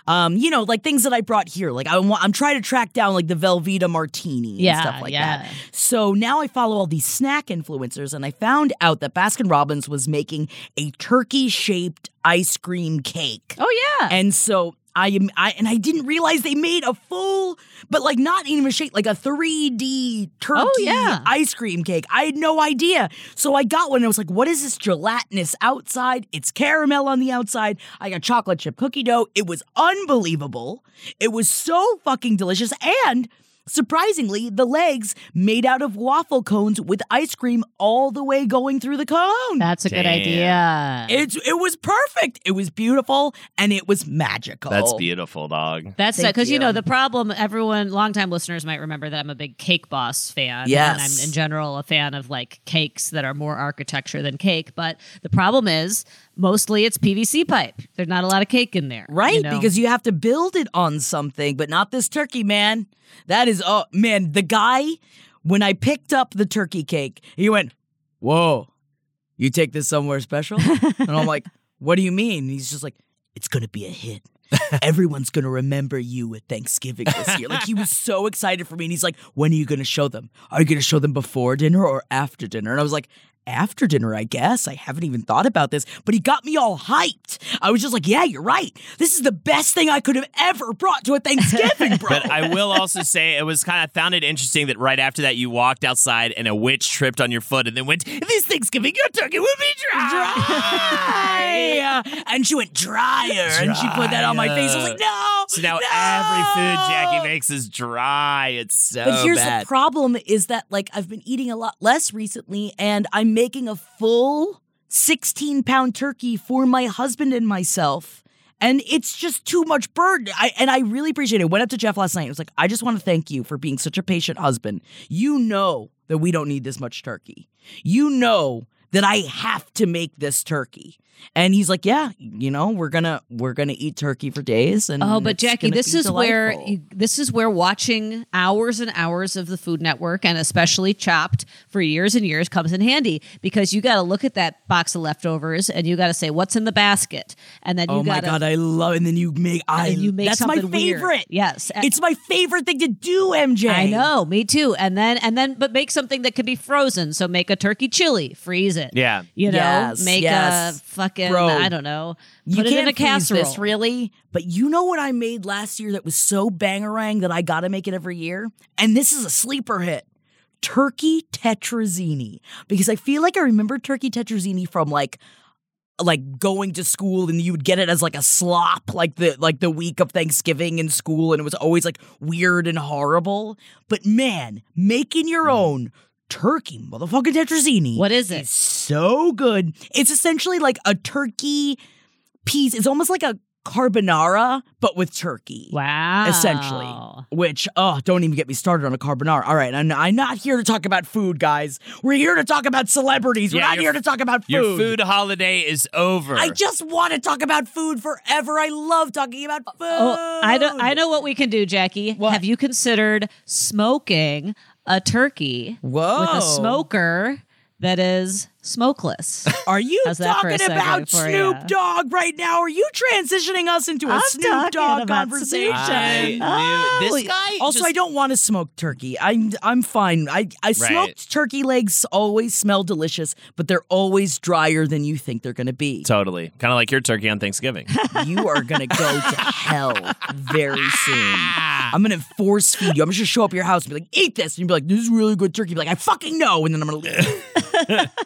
[SPEAKER 1] Um, you know, like things that I brought here. Like I want, I'm trying to track down like the Velveeta martini
[SPEAKER 3] Yeah,
[SPEAKER 1] and stuff like
[SPEAKER 3] yeah.
[SPEAKER 1] that. So now I follow all these snack influencers, and I found out that Baskin Robbins was making a turkey shaped ice cream cake.
[SPEAKER 3] oh yeah.
[SPEAKER 1] And so I am I and I didn't realize they made a full, but like not even a shape, like a 3D turkey
[SPEAKER 3] Oh, yeah.
[SPEAKER 1] ice cream cake. I had no idea. So I got one and I was like, what is this gelatinous outside? It's caramel on the outside. I got chocolate chip cookie dough. It was unbelievable. It was so fucking delicious. And Surprisingly, the legs made out of waffle cones with ice cream all the way going through the cone.
[SPEAKER 3] That's a good idea.
[SPEAKER 1] It's it was perfect. It was beautiful and it was magical.
[SPEAKER 2] That's beautiful, dog.
[SPEAKER 3] That's
[SPEAKER 1] Thank
[SPEAKER 3] because you.
[SPEAKER 1] you.
[SPEAKER 3] know the problem. Everyone, longtime listeners might remember that I'm a big Cake Boss fan.
[SPEAKER 1] Yes.
[SPEAKER 3] and I'm in general a fan of like cakes that are more architecture than cake. But the problem is mostly it's PVC pipe. There's not a lot of cake in there,
[SPEAKER 1] Right,
[SPEAKER 3] you know?
[SPEAKER 1] because you have to build it on something, but not this turkey, man. That is oh man, the guy when I picked up the turkey cake, he went, "Whoa, you take this somewhere special?" and I'm like, "What do you mean?" he's just like, "It's gonna be a hit." Everyone's gonna remember you at Thanksgiving this year. Like he was so excited for me, and he's like, "When are you gonna show them? Are you gonna show them before dinner or after dinner?" And I was like, "After dinner, I guess." I haven't even thought about this, but he got me all hyped. I was just like, "Yeah, you're right. This is the best thing I could have ever brought to a Thanksgiving, bro."
[SPEAKER 2] But I will also say it was kind of found it interesting that right after that you walked outside and a witch tripped on your foot and then went, "This Thanksgiving your turkey will be dry."
[SPEAKER 1] dry. and she went drier, and she put that on my face. I was like, "No."
[SPEAKER 2] So now
[SPEAKER 1] no."
[SPEAKER 2] every food Jackie makes is dry. It's so
[SPEAKER 1] But here's
[SPEAKER 2] bad.
[SPEAKER 1] the problem is that like I've been eating a lot less recently and I'm making a full 16 pound turkey for my husband and myself. And it's just too much burden. I, and I really appreciate it. Went up to Jeff last night. I was like, I just want to thank you for being such a patient husband. You know that we don't need this much turkey. You know that I have to make this turkey. And he's like, "Yeah, you know, we're gonna we're gonna eat turkey for days." And
[SPEAKER 3] Oh, but Jackie, this is where
[SPEAKER 1] delightful."
[SPEAKER 3] you, this is where watching hours and hours of the Food Network and especially Chopped for years and years comes in handy because you got to look at that box of leftovers and you got to say what's in the basket, and then you
[SPEAKER 1] oh my
[SPEAKER 3] got
[SPEAKER 1] god, I love. And then you make uh,
[SPEAKER 3] I you make
[SPEAKER 1] that's my
[SPEAKER 3] something weird.
[SPEAKER 1] favorite.
[SPEAKER 3] Yes.
[SPEAKER 1] it's my favorite thing to do. MJ,
[SPEAKER 3] I know, me too. And then and then but make something that can be frozen. So make a turkey chili, freeze it.
[SPEAKER 2] Yeah.
[SPEAKER 3] You know,
[SPEAKER 1] Yes,
[SPEAKER 3] make
[SPEAKER 1] yes.
[SPEAKER 3] a fucking
[SPEAKER 1] Bro,
[SPEAKER 3] I don't know.
[SPEAKER 1] You
[SPEAKER 3] Put
[SPEAKER 1] can't
[SPEAKER 3] it in a casserole.
[SPEAKER 1] this really, but you know what I made last year that was so bangerang that I got to make it every year, and this is a sleeper hit. Turkey tetrazzini because I feel like I remember turkey tetrazzini from like like going to school and you would get it as like a slop like the like the week of Thanksgiving in school and it was always like weird and horrible but man making your mm. own turkey motherfucking tetrazzini
[SPEAKER 3] What is it?
[SPEAKER 1] It's so good it's essentially like a turkey piece it's almost like a carbonara but with turkey
[SPEAKER 3] Wow.
[SPEAKER 1] essentially. Which, oh, don't even get me started on a carbonara. All right, I'm, I'm not here to talk about food, guys. We're here to talk about celebrities. We're not
[SPEAKER 2] your-
[SPEAKER 1] here to talk about food.
[SPEAKER 2] Your food holiday is over.
[SPEAKER 1] I just want to talk about food forever. I love talking about food.
[SPEAKER 3] Oh, I know. I know what we can do, Jackie.
[SPEAKER 1] What?
[SPEAKER 3] Have you considered smoking a turkey
[SPEAKER 1] Whoa.
[SPEAKER 3] with a smoker that is smokeless?
[SPEAKER 1] Are you
[SPEAKER 3] How's that for a
[SPEAKER 1] talking about Snoop
[SPEAKER 3] ya?
[SPEAKER 1] Dogg right now? Are you transitioning us into a
[SPEAKER 3] I'm
[SPEAKER 1] Snoop
[SPEAKER 3] talking
[SPEAKER 1] Dogg conversation?
[SPEAKER 2] I
[SPEAKER 3] Oh,
[SPEAKER 2] this guy.
[SPEAKER 1] Also,
[SPEAKER 2] just-
[SPEAKER 1] I don't want to smoke turkey. I'm I'm fine. I I smoked turkey legs always smell delicious, but they're always drier than you think they're going to be.
[SPEAKER 2] Totally. Kind of like your turkey on Thanksgiving.
[SPEAKER 1] you are going to go to hell very soon. Ah. I'm going to force feed you. I'm just going to show up at your house and be like, "Eat this," and you'll be like, "This is really good turkey." Be like, "I fucking know," and then I'm going to leave.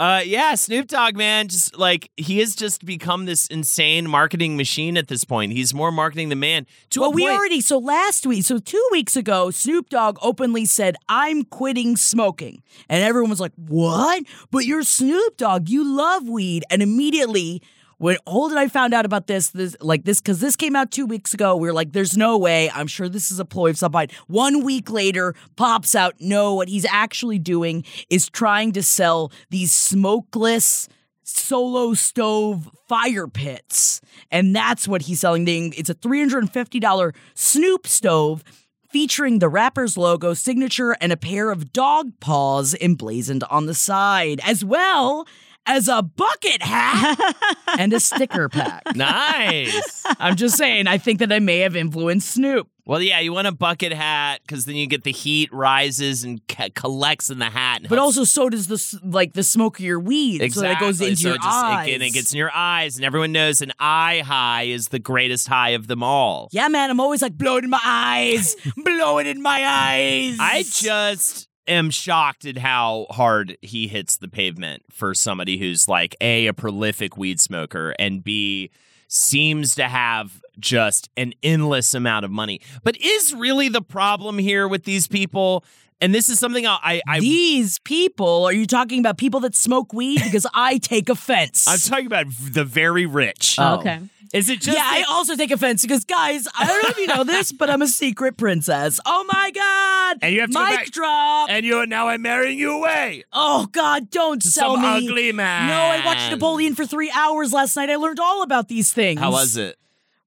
[SPEAKER 2] Uh, yeah, Snoop Dogg, man, just like he has just become this insane marketing machine at this point. He's more marketing than man. To
[SPEAKER 1] well,
[SPEAKER 2] a
[SPEAKER 1] we
[SPEAKER 2] point-
[SPEAKER 1] already so last week, so two weeks ago, Snoop Dogg openly said, "I'm quitting smoking," and everyone was like, "What? But you're Snoop Dogg. You love weed." And immediately, when Holden I found out about this, this like this because this came out two weeks ago, We are like, "There's no way. I'm sure this is a ploy of some kind." One week later, pops out, "No, what he's actually doing is trying to sell these smokeless." solo stove fire pits. And that's what he's selling. It's a $350 Snoop stove featuring the rapper's logo, signature, and a pair of dog paws emblazoned on the side, as well as a bucket hat and a sticker pack.
[SPEAKER 2] Nice.
[SPEAKER 1] I'm just saying, I think that I may have influenced Snoop.
[SPEAKER 2] well, yeah, you want a bucket hat because then you get the heat rises and ca- collects in the hat. and
[SPEAKER 1] But
[SPEAKER 2] helps-
[SPEAKER 1] also, so does the s- like the smokier weed,
[SPEAKER 2] Exactly.
[SPEAKER 1] so it goes into
[SPEAKER 2] so
[SPEAKER 1] your
[SPEAKER 2] it just,
[SPEAKER 1] eyes.
[SPEAKER 2] It, and it gets in your eyes, and everyone knows an eye high is the greatest high of them all.
[SPEAKER 1] Yeah, man, I'm always like blowing in my eyes, blowing in my eyes.
[SPEAKER 2] I just am shocked at how hard he hits the pavement for somebody who's like A, a prolific weed smoker, and B, seems to have just an endless amount of money. But is really the problem here with these people? And this is something I, I, I
[SPEAKER 1] These people, are you talking about people that smoke weed? Because I take offense.
[SPEAKER 2] I'm talking about the very rich.
[SPEAKER 1] Oh. oh.
[SPEAKER 3] Okay.
[SPEAKER 2] Is it just
[SPEAKER 1] yeah, I also take offense because, guys, I don't know if you know this, but I'm a secret princess. Oh my God!
[SPEAKER 2] And you have to go
[SPEAKER 1] mic
[SPEAKER 2] back-
[SPEAKER 1] drop.
[SPEAKER 2] and you're now I'm marrying you away
[SPEAKER 1] oh God, don't sell
[SPEAKER 2] some
[SPEAKER 1] me.
[SPEAKER 2] ugly man.
[SPEAKER 1] No, I watched Napoleon for three hours last night. I learned all about these things.
[SPEAKER 2] How was it?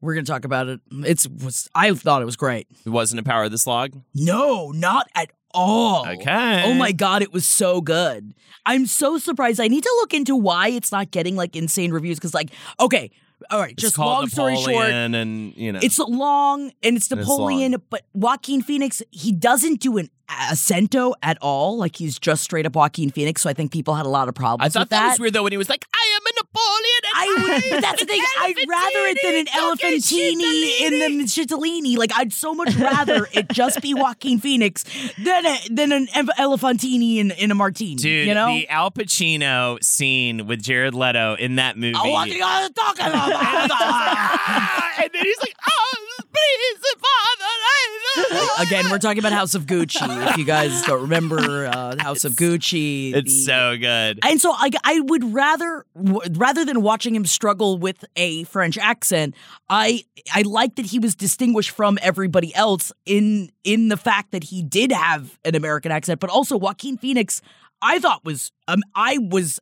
[SPEAKER 1] We're gonna talk about it. It's was I thought it was great.
[SPEAKER 2] It wasn't a power of the slog.
[SPEAKER 1] No, not at all.
[SPEAKER 2] Okay.
[SPEAKER 1] Oh my god, it was so good. I'm so surprised. I need to look into why it's not getting like insane reviews because like okay, all right,
[SPEAKER 2] It's
[SPEAKER 1] just long story short,
[SPEAKER 2] Napoleon and you know
[SPEAKER 1] it's long and it's
[SPEAKER 2] It's
[SPEAKER 1] Napoleon, but Joaquin Phoenix, he doesn't do an acento at all. Like he's just straight up Joaquin Phoenix. So I think people had a lot of problems
[SPEAKER 2] I thought
[SPEAKER 1] with
[SPEAKER 2] that,
[SPEAKER 1] that.
[SPEAKER 2] was weird though when he was like, "I am a Napoleon." And
[SPEAKER 1] I would, but that's the thing. I'd rather it than an
[SPEAKER 2] elephantini,
[SPEAKER 1] elephantini in the Chitolini. Like I'd so much rather it just be Joaquin Phoenix than a, than an ev- elephantini in, in a martini.
[SPEAKER 2] Dude,
[SPEAKER 1] you know,
[SPEAKER 2] the Al Pacino scene with Jared Leto in that movie.
[SPEAKER 1] Oh, what are you talking about?
[SPEAKER 2] and then he's like, "Oh, please, Father.
[SPEAKER 1] Again, we're talking about House of Gucci. If you guys don't remember uh, House of Gucci,
[SPEAKER 2] It's
[SPEAKER 1] the-
[SPEAKER 2] so good.
[SPEAKER 1] And so I, I would rather w- rather than watching him struggle with a French accent, I I like that he was distinguished from everybody else in in the fact that he did have an American accent, but also Joaquin Phoenix. I thought was um I was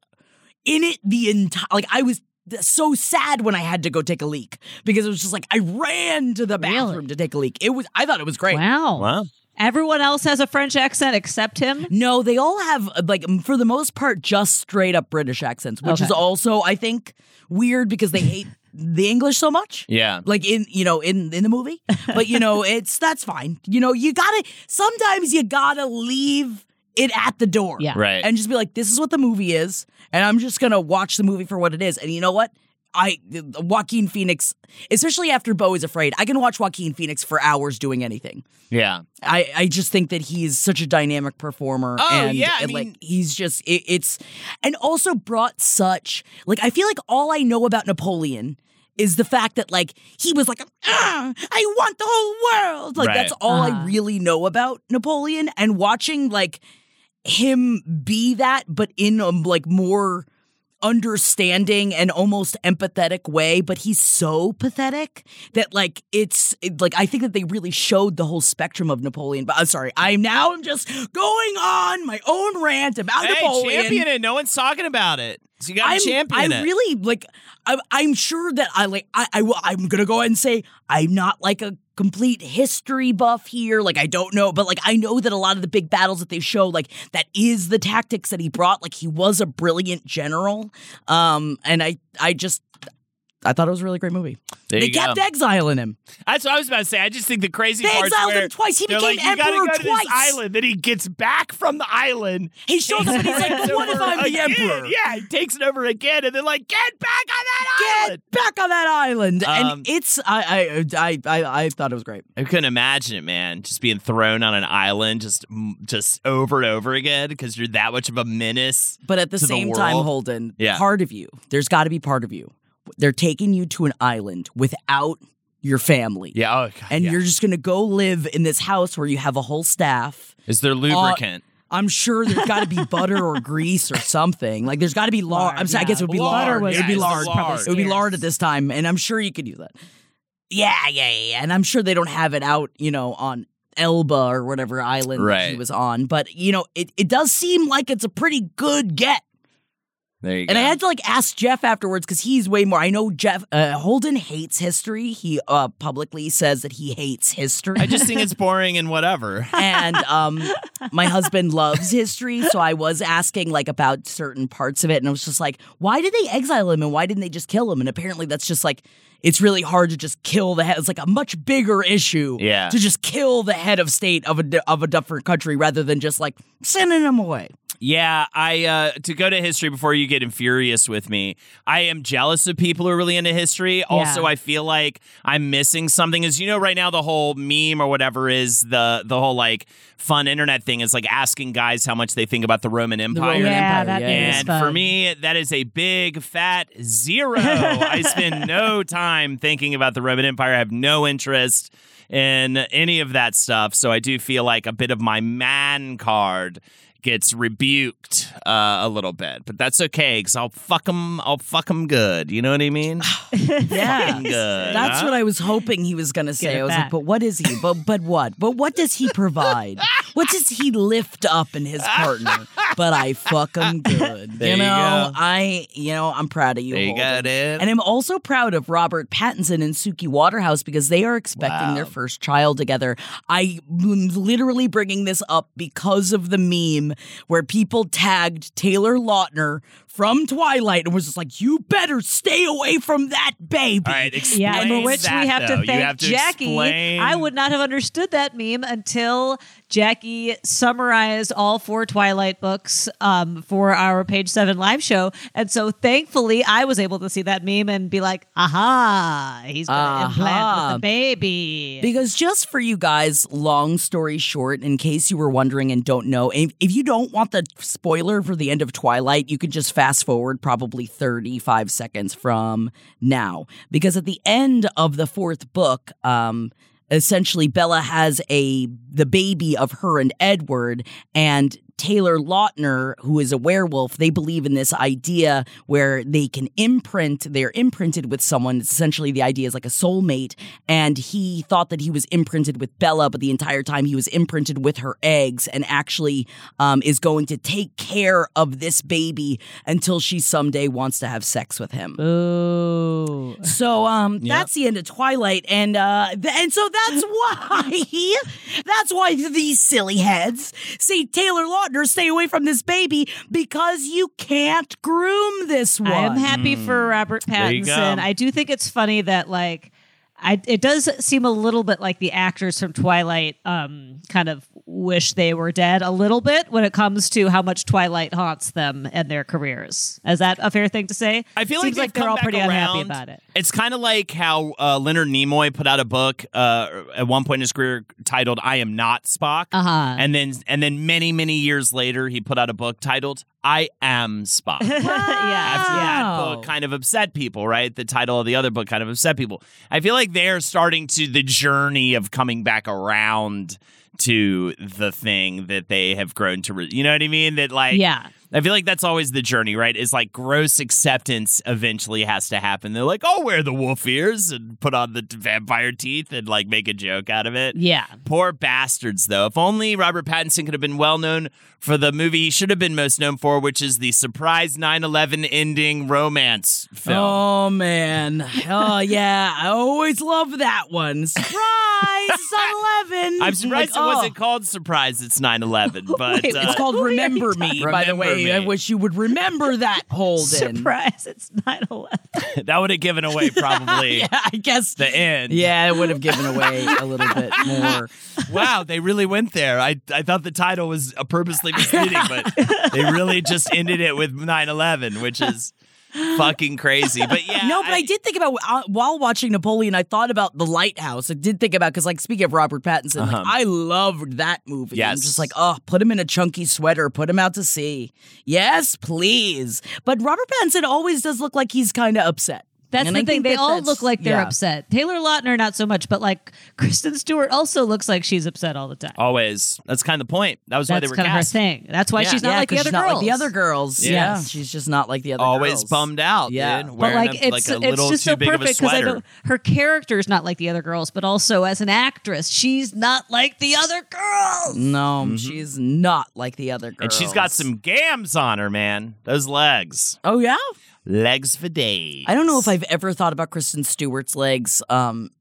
[SPEAKER 1] in it the entire like I was so sad when I had to go take a leak because it was just like I ran to the bathroom
[SPEAKER 3] Really?
[SPEAKER 1] to take a leak. It was I thought it was great.
[SPEAKER 3] Wow.
[SPEAKER 2] Wow.
[SPEAKER 3] Everyone else has a French accent except him.
[SPEAKER 1] No, they all have uh, like for the most part just straight up British accents, which is also I think weird because they hate the English so much.
[SPEAKER 2] Yeah.
[SPEAKER 1] Like in you know in in the movie, but you know it's that's fine. You know you gotta sometimes you gotta leave it at the door,
[SPEAKER 3] Yeah.
[SPEAKER 2] Right.
[SPEAKER 1] and just be like, this is what the movie is, and I'm just gonna watch the movie for what it is. And you know what? I Joaquin Phoenix, especially after Beau is Afraid, I can watch Joaquin Phoenix for hours doing anything.
[SPEAKER 2] yeah.
[SPEAKER 1] I, I just think that he's such a dynamic performer.
[SPEAKER 2] Oh,
[SPEAKER 1] and,
[SPEAKER 2] yeah, I
[SPEAKER 1] and,
[SPEAKER 2] mean-
[SPEAKER 1] like he's just it, it's and also brought such like I feel like all I know about Napoleon is the fact that like he was like ah, I want the whole world like
[SPEAKER 2] Right.
[SPEAKER 1] that's all I
[SPEAKER 3] Uh-huh.
[SPEAKER 1] really know about Napoleon and watching like him be that but in a like more understanding and almost empathetic way but he's so pathetic that like it's it, like i think that they really showed the whole spectrum of napoleon but i'm sorry i'm now I'm just going on my own rant about
[SPEAKER 2] Hey,
[SPEAKER 1] napoleon
[SPEAKER 2] champion it. No one's talking about it. So you got
[SPEAKER 1] I'm,
[SPEAKER 2] champion
[SPEAKER 1] I
[SPEAKER 2] it.
[SPEAKER 1] really like. I'm, I'm sure that I like. I, I will- I'm gonna go ahead and say I'm not like a complete history buff here. Like I don't know, but like I know that a lot of the big battles that they show, like that is the tactics that he brought. Like he was a brilliant general. Um, and I, I just. I thought it was a really great movie.
[SPEAKER 2] There
[SPEAKER 1] they kept
[SPEAKER 2] go.
[SPEAKER 1] exiling him.
[SPEAKER 2] That's what I was about to say. I just think the crazy.
[SPEAKER 1] They exiled him twice. He became
[SPEAKER 2] like,
[SPEAKER 1] emperor
[SPEAKER 2] go to
[SPEAKER 1] twice.
[SPEAKER 2] this island. Then he gets back from the island.
[SPEAKER 1] He shows up and he's like, what if I'm the emperor?"
[SPEAKER 2] Yeah, he takes it over again, and then like, get back on that island!
[SPEAKER 1] Get back on that island,
[SPEAKER 2] Um,
[SPEAKER 1] and it's I I I I, I thought it was great.
[SPEAKER 2] I couldn't imagine it, man. Just being thrown on an island, just just over and over again, because you're that much of a menace.
[SPEAKER 1] But at the
[SPEAKER 2] to the
[SPEAKER 1] same time. Holden,
[SPEAKER 2] Yeah.
[SPEAKER 1] part of you, there's got to be part of you. They're taking you to an island without your family.
[SPEAKER 2] Yeah, oh, God,
[SPEAKER 1] And
[SPEAKER 2] yeah.
[SPEAKER 1] you're just going to go live in this house where you have a whole staff.
[SPEAKER 2] is there uh, lubricant?
[SPEAKER 1] I'm sure there's got to be butter or grease or something. Like there's got to be lard. I'm sorry, I guess it would be
[SPEAKER 2] Butter
[SPEAKER 1] lard.
[SPEAKER 3] was-
[SPEAKER 1] it would be
[SPEAKER 2] Yeah,
[SPEAKER 1] lard.
[SPEAKER 2] lard.
[SPEAKER 1] It would be lard at this time, and I'm sure you could use that. Yeah, yeah, yeah, yeah. And I'm sure they don't have it out, you know, on Elba or whatever island that he was on. But you know, it, it does seem like it's a pretty good get.
[SPEAKER 2] There you
[SPEAKER 1] And. I had to like ask Jeff afterwards because he's way more. I know Jeff uh, Holden hates history. He uh, publicly says that he hates history.
[SPEAKER 2] I just think it's boring and whatever.
[SPEAKER 1] and um, my husband loves history, so I was asking like about certain parts of it, and I was just like, why did they exile him and why didn't they just kill him? And apparently, that's just like it's really hard to just kill the head. It's like a much bigger issue,
[SPEAKER 2] Yeah.
[SPEAKER 1] to just kill the head of state of a of a different country rather than just like sending him away.
[SPEAKER 2] Yeah, I uh to go to history before you get infurious with me. I am jealous of people who are really into history. Also, I feel like I'm missing something. As you know, right now the whole meme or whatever is the the whole like fun internet thing is like asking guys how much they think about the Roman Empire.
[SPEAKER 1] Roman
[SPEAKER 3] yeah,
[SPEAKER 1] Empire,
[SPEAKER 3] that
[SPEAKER 1] yeah,
[SPEAKER 3] is
[SPEAKER 2] And
[SPEAKER 3] fun.
[SPEAKER 2] for me, that is a big fat zero. I spend no time thinking about the Roman Empire. I have no interest in any of that stuff. So I do feel like a bit of my man card gets rebuked uh, a little bit, but that's okay because I'll fuck him. I'll fuck him good. You know what I mean?
[SPEAKER 1] Yeah,
[SPEAKER 2] good.
[SPEAKER 1] That's
[SPEAKER 2] huh?
[SPEAKER 1] what I was hoping he was going to say. I was
[SPEAKER 3] back.
[SPEAKER 1] like, but what is he? But but what? But what does he provide? what does he lift up in his partner? But I fuck him good.
[SPEAKER 2] There
[SPEAKER 1] you
[SPEAKER 2] you
[SPEAKER 1] know,
[SPEAKER 2] go.
[SPEAKER 1] I you know I'm proud of you.
[SPEAKER 2] There you
[SPEAKER 1] Holden.
[SPEAKER 2] go, dude.
[SPEAKER 1] And I'm also proud of Robert Pattinson and Suki Waterhouse because they are expecting
[SPEAKER 2] Wow.
[SPEAKER 1] their first child together. I'm literally bringing this up because of the meme where people tagged Taylor Lautner from Twilight and was just like, "You better stay away from that baby."
[SPEAKER 2] All right, explain
[SPEAKER 3] Yeah, for which
[SPEAKER 2] that,
[SPEAKER 3] we have
[SPEAKER 2] though.
[SPEAKER 3] to thank
[SPEAKER 2] have to
[SPEAKER 3] Jackie.
[SPEAKER 2] explain-
[SPEAKER 3] I would not have understood that meme until Jackie summarized all four Twilight books books um, for our page seven live show. And so thankfully I was able to see that meme and be like, aha, he's gonna implant with the baby.
[SPEAKER 1] Because just for you guys, long story short, in case you were wondering and don't know, if, if you don't want the spoiler for the end of Twilight, you can just fast forward probably 35 seconds from now. Because at the end of the fourth book, um, essentially Bella has a the baby of her and Edward and Taylor Lautner, who is a werewolf, they believe in this idea where they can imprint, they're imprinted with someone. It's essentially the idea is like a soulmate. And he thought that he was imprinted with Bella, but the entire time he was imprinted with her eggs and actually um, is going to take care of this baby until she someday wants to have sex with him.
[SPEAKER 3] Ooh.
[SPEAKER 1] So um that's the end of Twilight and uh th- and so that's why that's why these silly heads say Taylor Lautner stay away from this baby because you can't groom this one.
[SPEAKER 3] I am happy for mm. Robert
[SPEAKER 2] There you go.
[SPEAKER 3] Pattinson. I do think it's funny that like I it does seem a little bit like the actors from Twilight um kind of wish they were dead a little bit when it comes to how much Twilight haunts them and their careers. Is that a fair thing to say?
[SPEAKER 2] I feel
[SPEAKER 3] Seems
[SPEAKER 2] like,
[SPEAKER 3] like they're all pretty unhappy about it.
[SPEAKER 2] It's kind of like how uh, Leonard Nimoy put out a book uh, at one point in his career titled "I Am Not Spock,"
[SPEAKER 3] Uh-huh.
[SPEAKER 2] and then and then many many years later he put out a book titled "I Am Spock."
[SPEAKER 3] yeah.
[SPEAKER 2] After that book kind of upset people, right? The title of the other book kind of upset people. I feel like they're starting to the journey of coming back around to the thing that they have grown to. Re- you know what I mean? That like
[SPEAKER 3] Yeah.
[SPEAKER 2] I feel like that's always the journey, right? Is like gross acceptance eventually has to happen. They're like, I'll wear the wolf ears and put on the vampire teeth and like make a joke out of it.
[SPEAKER 3] Yeah.
[SPEAKER 2] Poor bastards, though. If only Robert Pattinson could have been well known for the movie he should have been most known for, which is the surprise 9 11 ending romance film.
[SPEAKER 1] Oh man. Oh yeah. I always love that one. Surprise! 9/11.
[SPEAKER 2] I'm surprised
[SPEAKER 1] Like,
[SPEAKER 2] it
[SPEAKER 1] oh.
[SPEAKER 2] wasn't called Surprise It's 9 11, but
[SPEAKER 3] Wait,
[SPEAKER 2] uh,
[SPEAKER 1] It's called
[SPEAKER 3] Movie are you
[SPEAKER 1] Remember Me, by the way.
[SPEAKER 2] Me.
[SPEAKER 1] I wish you would remember that, Holden.
[SPEAKER 3] Surprise, it's 9-11.
[SPEAKER 2] that would have given away probably
[SPEAKER 1] Yeah, I guess.
[SPEAKER 2] the end.
[SPEAKER 1] Yeah, it would have given away a little bit more.
[SPEAKER 2] wow, they really went there. I, I thought the title was uh, purposely misleading, but they really just ended it with 9 11, which is fucking crazy. But yeah.
[SPEAKER 1] No, but I, did think about uh, while watching Napoleon. I thought about the Lighthouse. I did think about because, like, speaking of Robert Pattinson,
[SPEAKER 2] Uh-huh.
[SPEAKER 1] I loved that movie. I'm
[SPEAKER 2] Yes.
[SPEAKER 1] just like, oh, put him in a chunky sweater, put him out to sea. Yes, please. But Robert Pattinson always does look like he's kind of upset.
[SPEAKER 3] That's
[SPEAKER 1] And
[SPEAKER 3] the
[SPEAKER 1] I
[SPEAKER 3] thing. They
[SPEAKER 1] that
[SPEAKER 3] all look like they're
[SPEAKER 1] yeah.
[SPEAKER 3] upset. Taylor Lautner, not so much, but like Kristen Stewart also looks like she's upset all the time.
[SPEAKER 2] Always. That's kind of the point. That was why
[SPEAKER 3] That's
[SPEAKER 2] they were
[SPEAKER 3] kind of her thing. That's why
[SPEAKER 2] Yeah.
[SPEAKER 3] she's not
[SPEAKER 1] Yeah,
[SPEAKER 3] like the
[SPEAKER 1] 'cause
[SPEAKER 3] other
[SPEAKER 1] she's not
[SPEAKER 3] girls.
[SPEAKER 1] like the other girls.
[SPEAKER 2] Yes.
[SPEAKER 1] Yeah, she's just not like the other girls.
[SPEAKER 2] Always
[SPEAKER 1] girls.
[SPEAKER 2] bummed out,
[SPEAKER 1] Yeah.
[SPEAKER 2] dude.
[SPEAKER 1] But,
[SPEAKER 3] But like
[SPEAKER 2] a,
[SPEAKER 3] it's
[SPEAKER 2] like a
[SPEAKER 3] it's
[SPEAKER 2] little
[SPEAKER 3] just
[SPEAKER 2] too
[SPEAKER 3] so
[SPEAKER 2] big
[SPEAKER 3] perfect because I
[SPEAKER 2] sweater.
[SPEAKER 3] know her character's not like the other girls, but also as an actress, she's not like the other girls.
[SPEAKER 1] No, she's not like the other girls.
[SPEAKER 2] Mm-hmm. and she's got some gams on her, man. Those legs.
[SPEAKER 1] Oh yeah.
[SPEAKER 2] Legs for days.
[SPEAKER 1] I don't know if I've ever thought about Kristen Stewart's legs um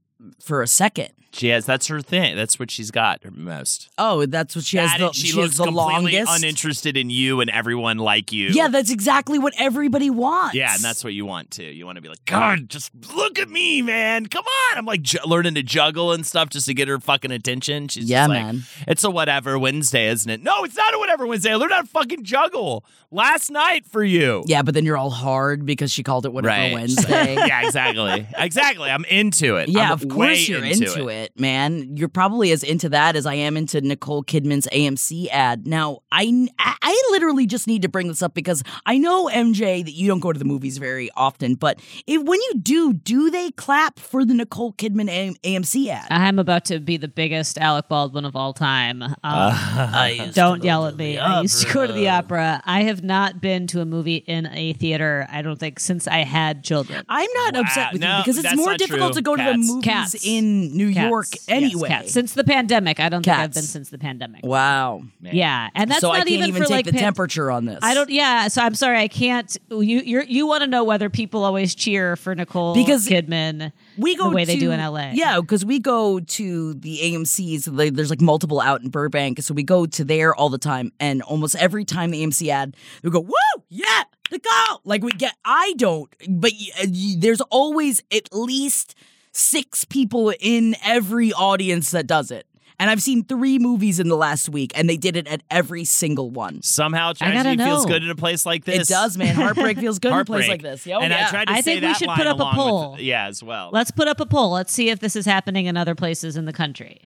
[SPEAKER 1] for a second.
[SPEAKER 2] She has. That's her thing. That's what she's got most.
[SPEAKER 1] Oh, that's what she has. The,
[SPEAKER 2] she,
[SPEAKER 1] she
[SPEAKER 2] looks
[SPEAKER 1] the
[SPEAKER 2] completely
[SPEAKER 1] longest.
[SPEAKER 2] uninterested in you and everyone like you.
[SPEAKER 1] Yeah, that's exactly what everybody wants.
[SPEAKER 2] Yeah, and that's what you want too. You want to be like, God, just look at me, man. Come on. I'm like ju- learning to juggle and stuff just to get her fucking attention. She's
[SPEAKER 1] Yeah,
[SPEAKER 2] just like,
[SPEAKER 1] man.
[SPEAKER 2] It's a whatever Wednesday, isn't it? No, it's not a whatever Wednesday. I learned how to fucking juggle last night for you.
[SPEAKER 1] Yeah, but then you're all hard because she called it whatever
[SPEAKER 2] Right.
[SPEAKER 1] Wednesday.
[SPEAKER 2] yeah, exactly. exactly. I'm into it.
[SPEAKER 1] Yeah,
[SPEAKER 2] I'm
[SPEAKER 1] of course you're into, it. Man. You're probably as into that as I am into Nicole Kidman's AMC ad. Now, I I literally just need to bring this up because I know MJ that you don't go to the movies very often, but if, when you do, do they clap for the Nicole Kidman AM, AMC ad?
[SPEAKER 3] I'm about to be the biggest Alec Baldwin of all time. Um,
[SPEAKER 1] I used to
[SPEAKER 3] don't yell at me. I used to go to the
[SPEAKER 1] opera.
[SPEAKER 3] opera. I have not been to a movie in a theater. I don't think since I had children.
[SPEAKER 1] I'm not
[SPEAKER 2] Wow,
[SPEAKER 1] upset with
[SPEAKER 2] no,
[SPEAKER 1] you because it's more difficult
[SPEAKER 2] true.
[SPEAKER 1] to go to the
[SPEAKER 2] Cats.
[SPEAKER 1] movies
[SPEAKER 3] Cats.
[SPEAKER 1] in New
[SPEAKER 3] Cats.
[SPEAKER 1] York
[SPEAKER 3] Yes,
[SPEAKER 1] anyway.
[SPEAKER 3] cats. Since the pandemic, I don't think I've been since the pandemic.
[SPEAKER 1] wow.
[SPEAKER 3] Yeah, and that's
[SPEAKER 1] so
[SPEAKER 3] not
[SPEAKER 1] I can't
[SPEAKER 3] even,
[SPEAKER 1] even
[SPEAKER 3] for
[SPEAKER 1] take
[SPEAKER 3] like
[SPEAKER 1] the
[SPEAKER 3] pan-
[SPEAKER 1] temperature on this.
[SPEAKER 3] I don't. Yeah, so I'm sorry, I can't. You you're, you want to know whether people always cheer for Nicole
[SPEAKER 1] Because
[SPEAKER 3] Kidman
[SPEAKER 1] we go
[SPEAKER 3] the way they do in LA.
[SPEAKER 1] Yeah, because we go to the AMC's. like, There's like multiple out in Burbank, so we go to there all the time. And almost every time the AMC ad, we go, "Woo, yeah, Nicole!" Like we get. I don't, but y- uh, y- there's always at least six people in every audience that does it. And I've seen three movies in the last week, and they did it at every single one.
[SPEAKER 2] Somehow
[SPEAKER 3] I
[SPEAKER 2] tragedy feels
[SPEAKER 3] know.
[SPEAKER 2] good in a place like this.
[SPEAKER 1] It does, man. Heartbreak feels good in a place like this. Oh,
[SPEAKER 2] and
[SPEAKER 1] yeah.
[SPEAKER 2] I tried to
[SPEAKER 3] I
[SPEAKER 2] say
[SPEAKER 3] think we should put up a
[SPEAKER 2] along with-
[SPEAKER 3] poll.
[SPEAKER 2] yeah, as well.
[SPEAKER 3] Let's put up a poll. Let's see if this is happening in other places in the country.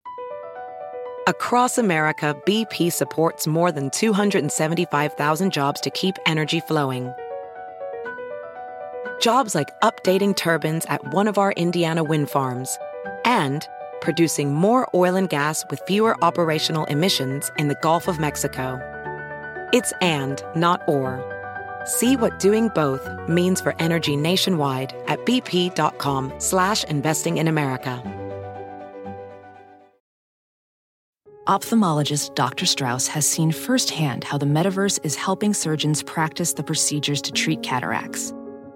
[SPEAKER 4] Across America, BP supports more than 275,000 jobs to keep energy flowing. Jobs like updating turbines at one of our Indiana wind farms and producing more oil and gas with fewer operational emissions in the Gulf of Mexico. It's and, not or. See what doing both means for energy nationwide at bp.com slash investing in America.
[SPEAKER 5] Ophthalmologist Dr. Strauss has seen firsthand how the metaverse is helping surgeons practice the procedures to treat cataracts.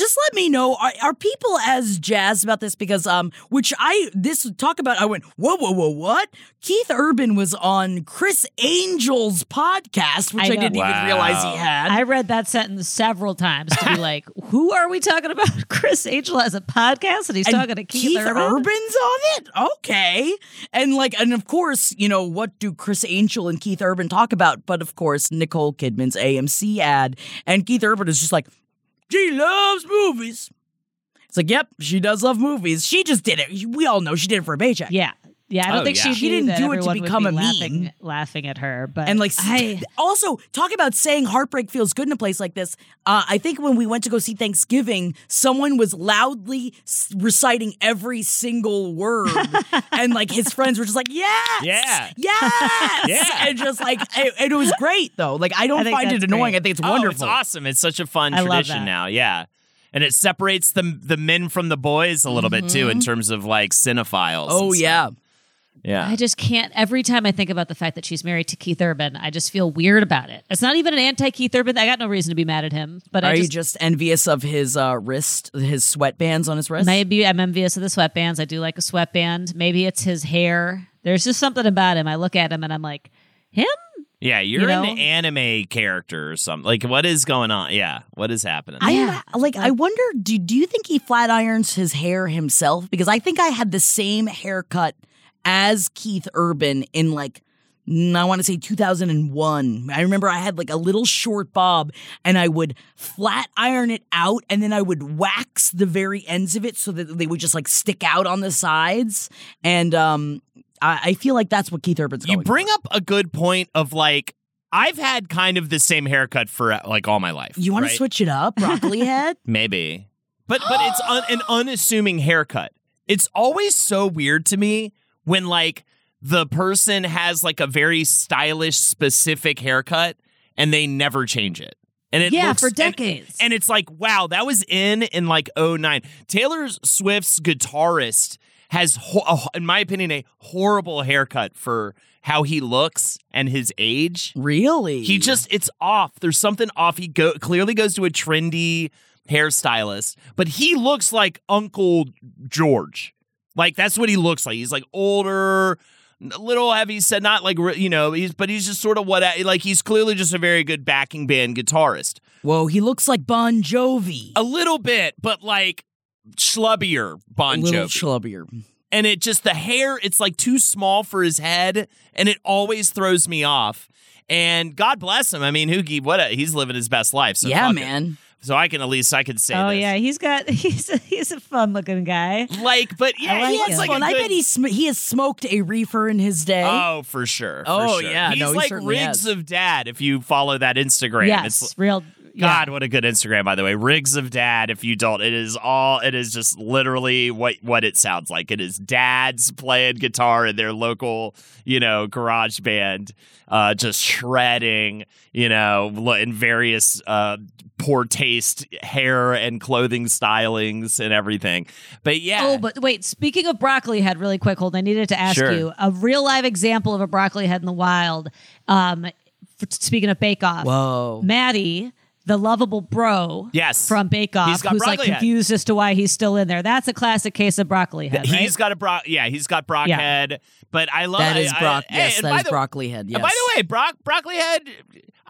[SPEAKER 1] Just let me know are, are people as jazzed about this because um which i this talk about i went whoa whoa whoa what keith urban was on criss angel's podcast which
[SPEAKER 3] I
[SPEAKER 1] i, didn't even realize he had
[SPEAKER 3] I read that sentence several times to be like, who are we talking about? Criss Angel has a podcast and he's
[SPEAKER 1] And
[SPEAKER 3] talking to Keith, Urban?
[SPEAKER 1] Urban's on it. Okay, and like, and of course, you know what do Criss Angel and Keith Urban talk about? But of course, Nicole Kidman's AMC ad, and Keith Urban is just like, she loves movies. It's like, yep, she does love movies. She just did it. We all know she did it for a paycheck.
[SPEAKER 3] Yeah. Yeah, I don't
[SPEAKER 2] Oh,
[SPEAKER 3] think
[SPEAKER 2] yeah.
[SPEAKER 3] she,
[SPEAKER 1] She
[SPEAKER 3] knew
[SPEAKER 1] didn't
[SPEAKER 3] that
[SPEAKER 1] do it to become
[SPEAKER 3] be
[SPEAKER 1] a
[SPEAKER 3] laughing,
[SPEAKER 1] meme.
[SPEAKER 3] laughing at her. But
[SPEAKER 1] And like,
[SPEAKER 3] I,
[SPEAKER 1] also talk about saying heartbreak feels good in a place like this. Uh, I think when we went to go see Thanksgiving, someone was loudly s- reciting every single word, and like his friends were just like, "Yes,
[SPEAKER 2] Yeah.
[SPEAKER 1] yes,
[SPEAKER 2] Yeah.
[SPEAKER 1] and just like it, it was great though. Like I don't
[SPEAKER 3] I
[SPEAKER 1] find it annoying.
[SPEAKER 3] great.
[SPEAKER 1] I think it's
[SPEAKER 2] Oh,
[SPEAKER 1] wonderful.
[SPEAKER 2] it's awesome. It's such a fun
[SPEAKER 3] I
[SPEAKER 2] tradition now. Yeah. And it separates the the men from the boys a little bit too in terms of like cinephiles. and
[SPEAKER 1] Mm-hmm. Oh
[SPEAKER 2] stuff.
[SPEAKER 1] Yeah,
[SPEAKER 2] Yeah.
[SPEAKER 3] I just can't. Every time I think about the fact that she's married to Keith Urban, I just feel weird about it. It's not even an anti Keith Urban. I got no reason to be mad at him. But
[SPEAKER 1] are
[SPEAKER 3] I
[SPEAKER 1] you
[SPEAKER 3] just,
[SPEAKER 1] just envious of his uh, wrist, his sweatbands on his wrist?
[SPEAKER 3] maybe I'm envious of the sweatbands. I do like a sweatband. Maybe it's his hair. There's just something about him. I look at him and I'm like, him?
[SPEAKER 2] yeah, you're
[SPEAKER 3] you know?
[SPEAKER 2] an anime character or something. Like what is going on? Yeah. What is happening?
[SPEAKER 1] I
[SPEAKER 3] Yeah.
[SPEAKER 1] like. I wonder. Do do you think he flat irons his hair himself? Because I think I had the same haircut as Keith Urban in like. I want to say 2001. I remember I had like a little short bob and I would flat iron it out and then I would wax the very ends of it so that they would just like stick out on the sides. And um, I, I feel like that's what Keith Urban's
[SPEAKER 2] you bring up a good point of like I've had kind of the same haircut for like all my life.
[SPEAKER 1] You want
[SPEAKER 2] right?
[SPEAKER 1] to switch it up, broccoli head?
[SPEAKER 2] Maybe. But but it's un, an unassuming haircut. It's always so weird to me when like the person has like a very stylish specific haircut and they never change it. And it
[SPEAKER 3] Yeah,
[SPEAKER 2] looks-
[SPEAKER 3] for decades.
[SPEAKER 2] And, it's like, wow, that was in in like 09. Taylor Swift's guitarist has ho- in my opinion a horrible haircut for how he looks and his age.
[SPEAKER 1] Really?
[SPEAKER 2] He just it's off. There's something off. He go clearly goes to a trendy hairstylist, but he looks like Uncle George. Like that's what he looks like. He's like older, a little heavy set, not like you know. He's but he's just sort of what like he's clearly just a very good backing band guitarist.
[SPEAKER 1] Whoa, he looks like Bon Jovi.
[SPEAKER 2] A little bit, but like schlubbier Bon
[SPEAKER 1] a little
[SPEAKER 2] Jovi.
[SPEAKER 1] schlubbier.
[SPEAKER 2] and it just the hair it's like too small for his head and it always throws me off and god bless him i mean Hoogie, what a, he's living his best life so
[SPEAKER 1] yeah,
[SPEAKER 2] man it.
[SPEAKER 1] Man.
[SPEAKER 2] so i can at least i can say
[SPEAKER 3] Oh
[SPEAKER 2] this.
[SPEAKER 3] yeah, he's got he's a, he's a fun looking guy.
[SPEAKER 2] like but yeah
[SPEAKER 3] I like
[SPEAKER 2] he
[SPEAKER 3] him.
[SPEAKER 2] has like
[SPEAKER 1] Fun.
[SPEAKER 2] a
[SPEAKER 1] I
[SPEAKER 2] good,
[SPEAKER 1] bet he sm- he has smoked a reefer in his day.
[SPEAKER 2] oh for sure for
[SPEAKER 1] Oh,
[SPEAKER 2] sure.
[SPEAKER 1] yeah,
[SPEAKER 2] he's
[SPEAKER 1] no, he
[SPEAKER 2] like
[SPEAKER 1] certainly
[SPEAKER 2] rigs
[SPEAKER 1] has.
[SPEAKER 2] of dad if you follow that instagram
[SPEAKER 3] yes,
[SPEAKER 2] it's
[SPEAKER 3] real. Yeah.
[SPEAKER 2] God, what a good Instagram, by the way. Rigs of Dad. If you don't, it is all. It is just literally what what it sounds like. It is dads playing guitar in their local, you know, garage band, uh, just shredding, you know, in various uh, poor taste hair and clothing stylings and everything. But yeah,
[SPEAKER 3] Oh, but wait. Speaking of broccoli head, really quick, hold. I needed to ask
[SPEAKER 2] Sure.
[SPEAKER 3] you a real live example of a broccoli head in the wild. Um, speaking of Bake Off,
[SPEAKER 1] Whoa.
[SPEAKER 3] Matty the lovable bro
[SPEAKER 2] Yes.
[SPEAKER 3] from Bake Off
[SPEAKER 2] He's got
[SPEAKER 3] who's like
[SPEAKER 2] broccoli head.
[SPEAKER 3] confused as to why he's still in there. That's a classic case of broccoli head. right?
[SPEAKER 2] He's got a Brock. Yeah, he's got Brock
[SPEAKER 3] Yeah.
[SPEAKER 2] head. But I love
[SPEAKER 1] That is
[SPEAKER 2] I- I-
[SPEAKER 1] yes,
[SPEAKER 2] and
[SPEAKER 1] that
[SPEAKER 2] the-
[SPEAKER 1] broccoli head.
[SPEAKER 2] and
[SPEAKER 1] Yes.
[SPEAKER 2] By the way, Brock Broccoli head.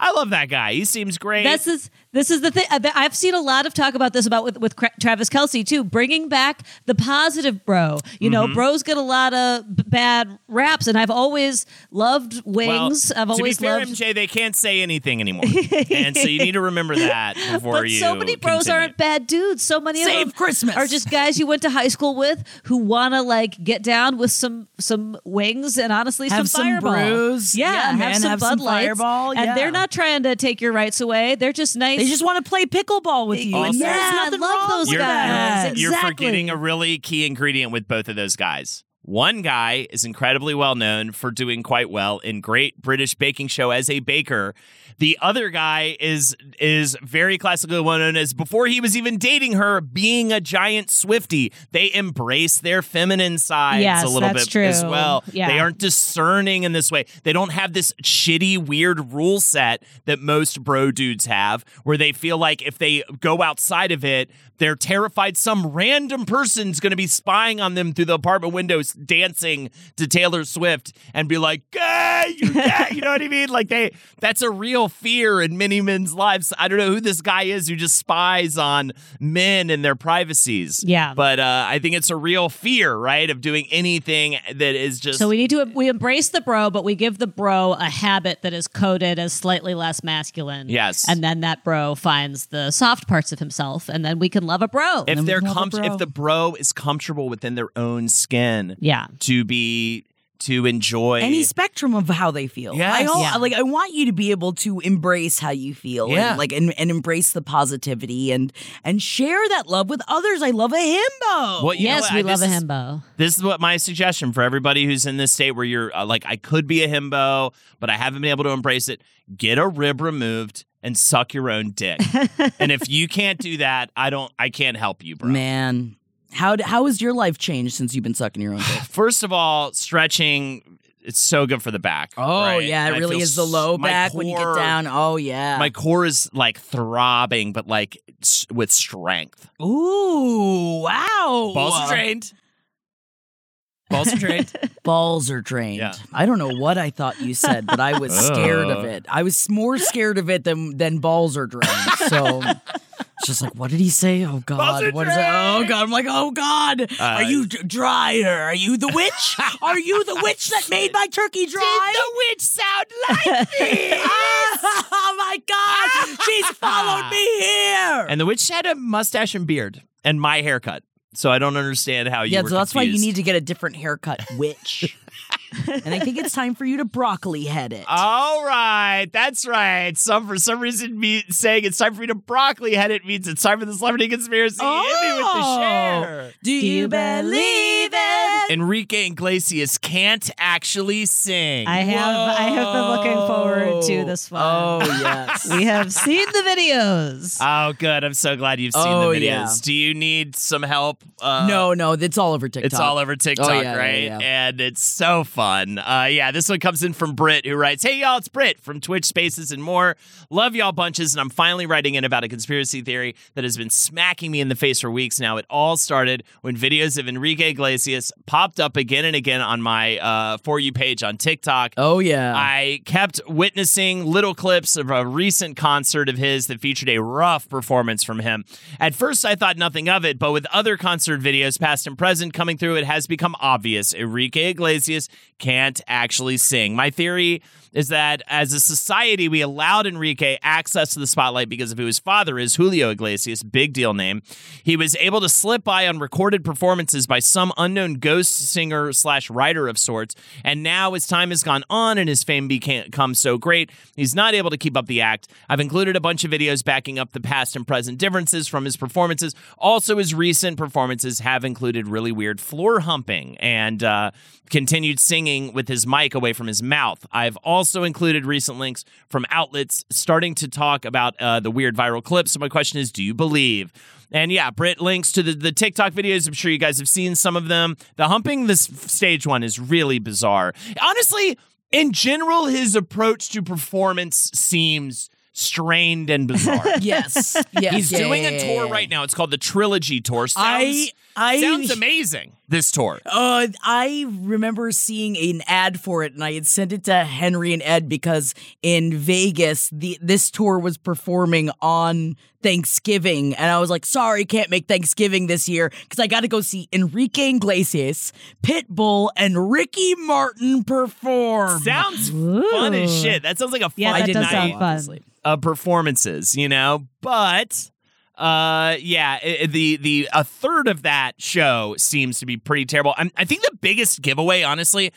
[SPEAKER 2] I love that guy. He seems great.
[SPEAKER 3] This is this is the thing. I- I've seen a lot of talk about this about with, with Travis Kelce too, bringing back the positive bro. You know,
[SPEAKER 2] Mm-hmm.
[SPEAKER 3] bros get a lot of bad raps, and I've always loved
[SPEAKER 2] well,
[SPEAKER 3] wings. I've always to
[SPEAKER 2] be fair,
[SPEAKER 3] loved.
[SPEAKER 2] MJ, they can't say anything anymore, and so you need to remember that before
[SPEAKER 3] but
[SPEAKER 2] you.
[SPEAKER 3] so many bros
[SPEAKER 2] continue.
[SPEAKER 3] aren't bad dudes. So many
[SPEAKER 1] Save
[SPEAKER 3] of them
[SPEAKER 1] Christmas.
[SPEAKER 3] are just guys you went to high school with who want to like get down with some some wings and honestly
[SPEAKER 1] Have
[SPEAKER 3] some
[SPEAKER 1] some
[SPEAKER 3] Fireball.
[SPEAKER 1] brews.
[SPEAKER 3] Yeah,
[SPEAKER 1] Yeah,
[SPEAKER 3] have
[SPEAKER 1] man,
[SPEAKER 3] some
[SPEAKER 1] have
[SPEAKER 3] Bud
[SPEAKER 1] some
[SPEAKER 3] Lights.
[SPEAKER 1] Fireball,
[SPEAKER 3] and
[SPEAKER 1] yeah.
[SPEAKER 3] they're not trying to take your rights away. They're just nice.
[SPEAKER 1] They just want to play pickleball with you.
[SPEAKER 2] Also-
[SPEAKER 1] and there's
[SPEAKER 3] Yeah, I love
[SPEAKER 1] wrong
[SPEAKER 3] those
[SPEAKER 1] with
[SPEAKER 2] You're,
[SPEAKER 3] guys.
[SPEAKER 2] you're
[SPEAKER 3] Exactly.
[SPEAKER 2] forgetting a really key ingredient with both of those guys. One guy is incredibly well known for doing quite well in Great British Baking Show as a baker. The other guy is is very classically known as before he was even dating her, being a giant Swifty. They embrace their feminine sides
[SPEAKER 3] Yes,
[SPEAKER 2] a little bit as well.
[SPEAKER 3] Yeah.
[SPEAKER 2] They aren't discerning in this way. They don't have this shitty, weird rule set that most bro dudes have, where they feel like if they go outside of it, they're terrified some random person's going to be spying on them through the apartment windows, dancing to Taylor Swift, and be like, "Gay, you gay." you know what I mean? Like they, that's a real fear in many men's lives. I don't know who this guy is who just spies on men and their privacies.
[SPEAKER 3] Yeah.
[SPEAKER 2] but uh, I think it's a real fear, right, of doing anything that is just
[SPEAKER 3] So we need to we embrace the bro, but we give the bro a habit that is coded as slightly less masculine.
[SPEAKER 2] Yes.
[SPEAKER 3] and then that bro finds the soft parts of himself, and then we can love a bro.
[SPEAKER 2] if they're com- if the bro is comfortable within their own skin
[SPEAKER 3] yeah,
[SPEAKER 2] to be to enjoy
[SPEAKER 1] any spectrum of how they feel.
[SPEAKER 2] Yes.
[SPEAKER 1] I al-
[SPEAKER 3] Yeah.
[SPEAKER 1] like I want you to be able to embrace how you feel
[SPEAKER 2] Yeah.
[SPEAKER 1] and like and, and embrace the positivity and and share that love with others. I love a himbo.
[SPEAKER 2] Well,
[SPEAKER 3] yes,
[SPEAKER 2] what?
[SPEAKER 3] we
[SPEAKER 2] I-
[SPEAKER 3] love a
[SPEAKER 2] this is-
[SPEAKER 3] himbo.
[SPEAKER 2] This is what my suggestion for everybody who's in this state where you're uh, like, I could be a himbo, but I haven't been able to embrace it. Get a rib removed and suck your own dick. and if you can't do that, I don't, I can't help you, bro.
[SPEAKER 1] Man, how how has your life changed since you've been sucking your own dick?
[SPEAKER 2] First of all, stretching, it's so good for the back.
[SPEAKER 1] Oh
[SPEAKER 2] right?
[SPEAKER 1] yeah, it really is the low back when you get down. Oh yeah.
[SPEAKER 2] My core is like throbbing, but like s- with strength.
[SPEAKER 1] Ooh, wow.
[SPEAKER 2] Balls are trained. Balls are trained.
[SPEAKER 1] Balls are drained.
[SPEAKER 2] Yeah.
[SPEAKER 1] I don't know what I thought you said, but I was scared of it. I was more scared of it than than balls are drained. So it's just like, what did he say? Oh God, what is it? Oh God, I'm like, oh God, uh, are you d- dry or are you the witch? are you the witch that made my turkey dry?
[SPEAKER 2] the witch sound like me?
[SPEAKER 1] oh my God, she's followed me here.
[SPEAKER 2] and the witch had a mustache and beard and my haircut. So I don't understand how you
[SPEAKER 1] yeah,
[SPEAKER 2] were
[SPEAKER 1] so that's why you need to get a different haircut, witch. and I think it's time for you to broccoli head it.
[SPEAKER 2] All right, that's right. Some for some reason me saying it's time for me to broccoli head it means it's time for the celebrity conspiracy. Hit me with the
[SPEAKER 1] Oh.
[SPEAKER 2] share.
[SPEAKER 1] Do
[SPEAKER 3] you believe it?
[SPEAKER 2] Enrique Iglesias can't actually sing.
[SPEAKER 3] I have I have been looking forward to this one.
[SPEAKER 1] Oh yes.
[SPEAKER 3] we have seen the videos.
[SPEAKER 2] oh, good. I'm so glad you've seen
[SPEAKER 1] Oh,
[SPEAKER 2] the videos.
[SPEAKER 1] yeah.
[SPEAKER 2] Do you need some help? Uh,
[SPEAKER 1] no, no, it's all over TikTok.
[SPEAKER 2] It's all over TikTok,
[SPEAKER 1] Oh, yeah, yeah,
[SPEAKER 2] right?
[SPEAKER 1] yeah.
[SPEAKER 2] And it's so fun. Uh, yeah, this one comes in from Britt, who writes, Hey, y'all, it's Britt from Twitch Spaces and more. Love y'all bunches, and I'm finally writing in about a conspiracy theory that has been smacking me in the face for weeks now. It all started when videos of Enrique Iglesias popped up again and again on my uh, For You page on TikTok.
[SPEAKER 1] Oh yeah.
[SPEAKER 2] I kept witnessing little clips of a recent concert of his that featured a rough performance from him. At first, I thought nothing of it, but with other concert videos, past and present, coming through, it has become obvious Enrique Iglesias can't actually sing. My theory is that as a society, we allowed Enrique access to the spotlight because of who his father is, Julio Iglesias, big deal name. He was able to slip by on recorded performances by some unknown ghost singer slash writer of sorts. And now, as time has gone on and his fame become so great, he's not able to keep up the act. I've included a bunch of videos backing up the past and present differences from his performances. Also, his recent performances have included really weird floor humping and uh, continued singing with his mic away from his mouth. I've also included recent links from outlets starting to talk about uh, the weird viral clips. So, my question is do you believe? And yeah, Britt links to the, the TikTok videos. I'm sure you guys have seen some of them. The humping this stage one is really bizarre. Honestly, in general, his approach to performance seems strained and bizarre.
[SPEAKER 1] Yes. yes.
[SPEAKER 2] He's
[SPEAKER 1] yeah,
[SPEAKER 2] doing
[SPEAKER 1] yeah,
[SPEAKER 2] a tour
[SPEAKER 1] yeah.
[SPEAKER 2] right now. It's called the Trilogy Tour. Sounds,
[SPEAKER 1] I- I-
[SPEAKER 2] sounds amazing. This tour.
[SPEAKER 1] Uh, I remember seeing an ad for it, and I had sent it to Henry and Ed because in Vegas, the this tour was performing on Thanksgiving, and I was like, "Sorry, can't make Thanksgiving this year because I got to go see Enrique Iglesias, Pitbull, and Ricky Martin perform."
[SPEAKER 2] Sounds fun as shit. That sounds like a fun
[SPEAKER 3] Yeah, that
[SPEAKER 1] did
[SPEAKER 3] does sound fun.
[SPEAKER 1] obviously.
[SPEAKER 2] of performances, you know. But uh, yeah, i- the the a third of that show seems to be pretty terrible. i I think the biggest giveaway, honestly,